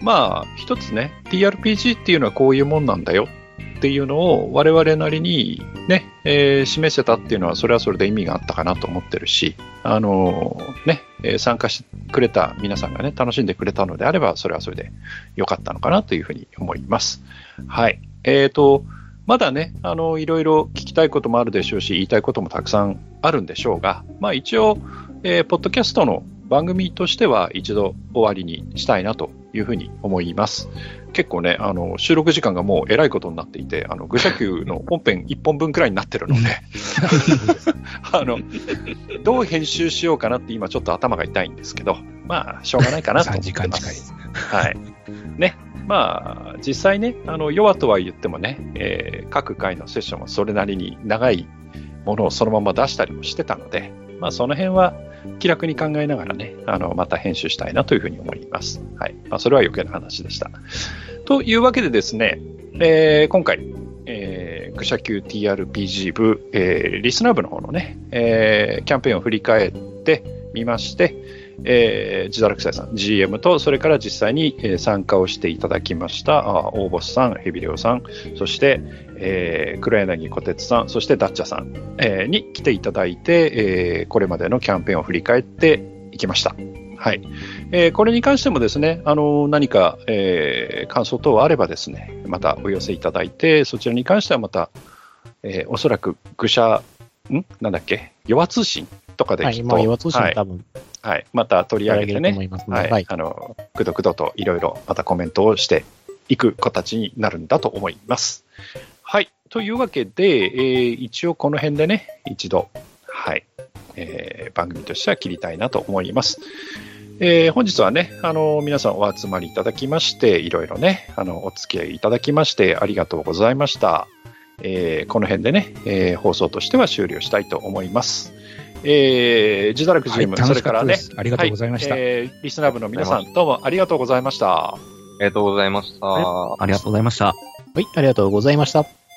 まあ一つね、TRPG っていうのはこういうもんなんだよっていうのを我々なりにね、えー示せたっていうのはそれはそれで意味があったかなと思ってるし、あのーね、えー参加してくれた皆さんがね、楽しんでくれたのであれば、それはそれで良かったのかなというふうに思います。はい。えっ、と、まだね、あの、いろいろ聞きたいこともあるでしょうし、言いたいこともたくさんあるんでしょうが、まあ一応、えーポッドキャストの番組としては一度終わりにしたいなというふうに思います。結構ね、あの、収録時間がもうえらいことになっていて、あの、愚者級の本編 1本分くらいになってるので、あの、どう編集しようかなって今ちょっと頭が痛いんですけど、まあ、しょうがないかなと思3って時間近います。はい。ね。まあ、実際ね、あの、弱とは言ってもね、えー各回のセッションはそれなりに長いものをそのまま出したりもしてたので、まあ、その辺は気楽に考えながらね、あの、また編集したいなというふうに思います。はい。まあ、それは余計な話でした。というわけでですね、えー今回、えー、愚者級 TRPG 部、えーリスナー部の方のね、えーキャンペーンを振り返ってみまして、えー、ジダラクサイさん、GM と、それから実際に、えー参加をしていただきました、あ大ボスさん、ヘビレオさん、そして、えー黒柳小鉄さん、そしてダッチャさん、えーに来ていただいて、えーこれまでのキャンペーンを振り返っていきました。はい。えーこれに関してもですね、あの何か、えー感想等あればですね、またお寄せいただいて、そちらに関してはまた、えーおそらく愚者、ん？なんだっけ？弱通信とかではい。きっと、はい多分、はい、また取り上げてねはい。あの、くどくどといろいろまたコメントをしていく形になるんだと思います。はい。というわけで、えー一応この辺でね、一度、はい、えー番組としては切りたいなと思います。えー本日はね、あの、皆さんお集まりいただきまして、いろいろね、あの、お付き合いいただきまして、ありがとうございました。えーこの辺でね、えー放送としては終了したいと思います。えー、ジダラクはい GM、それからねありがとうございました。はいえーリスナー部の皆さん、どうもありがとうございました。ありがとうございました。ありがとうございました。はい、ありがとうございました。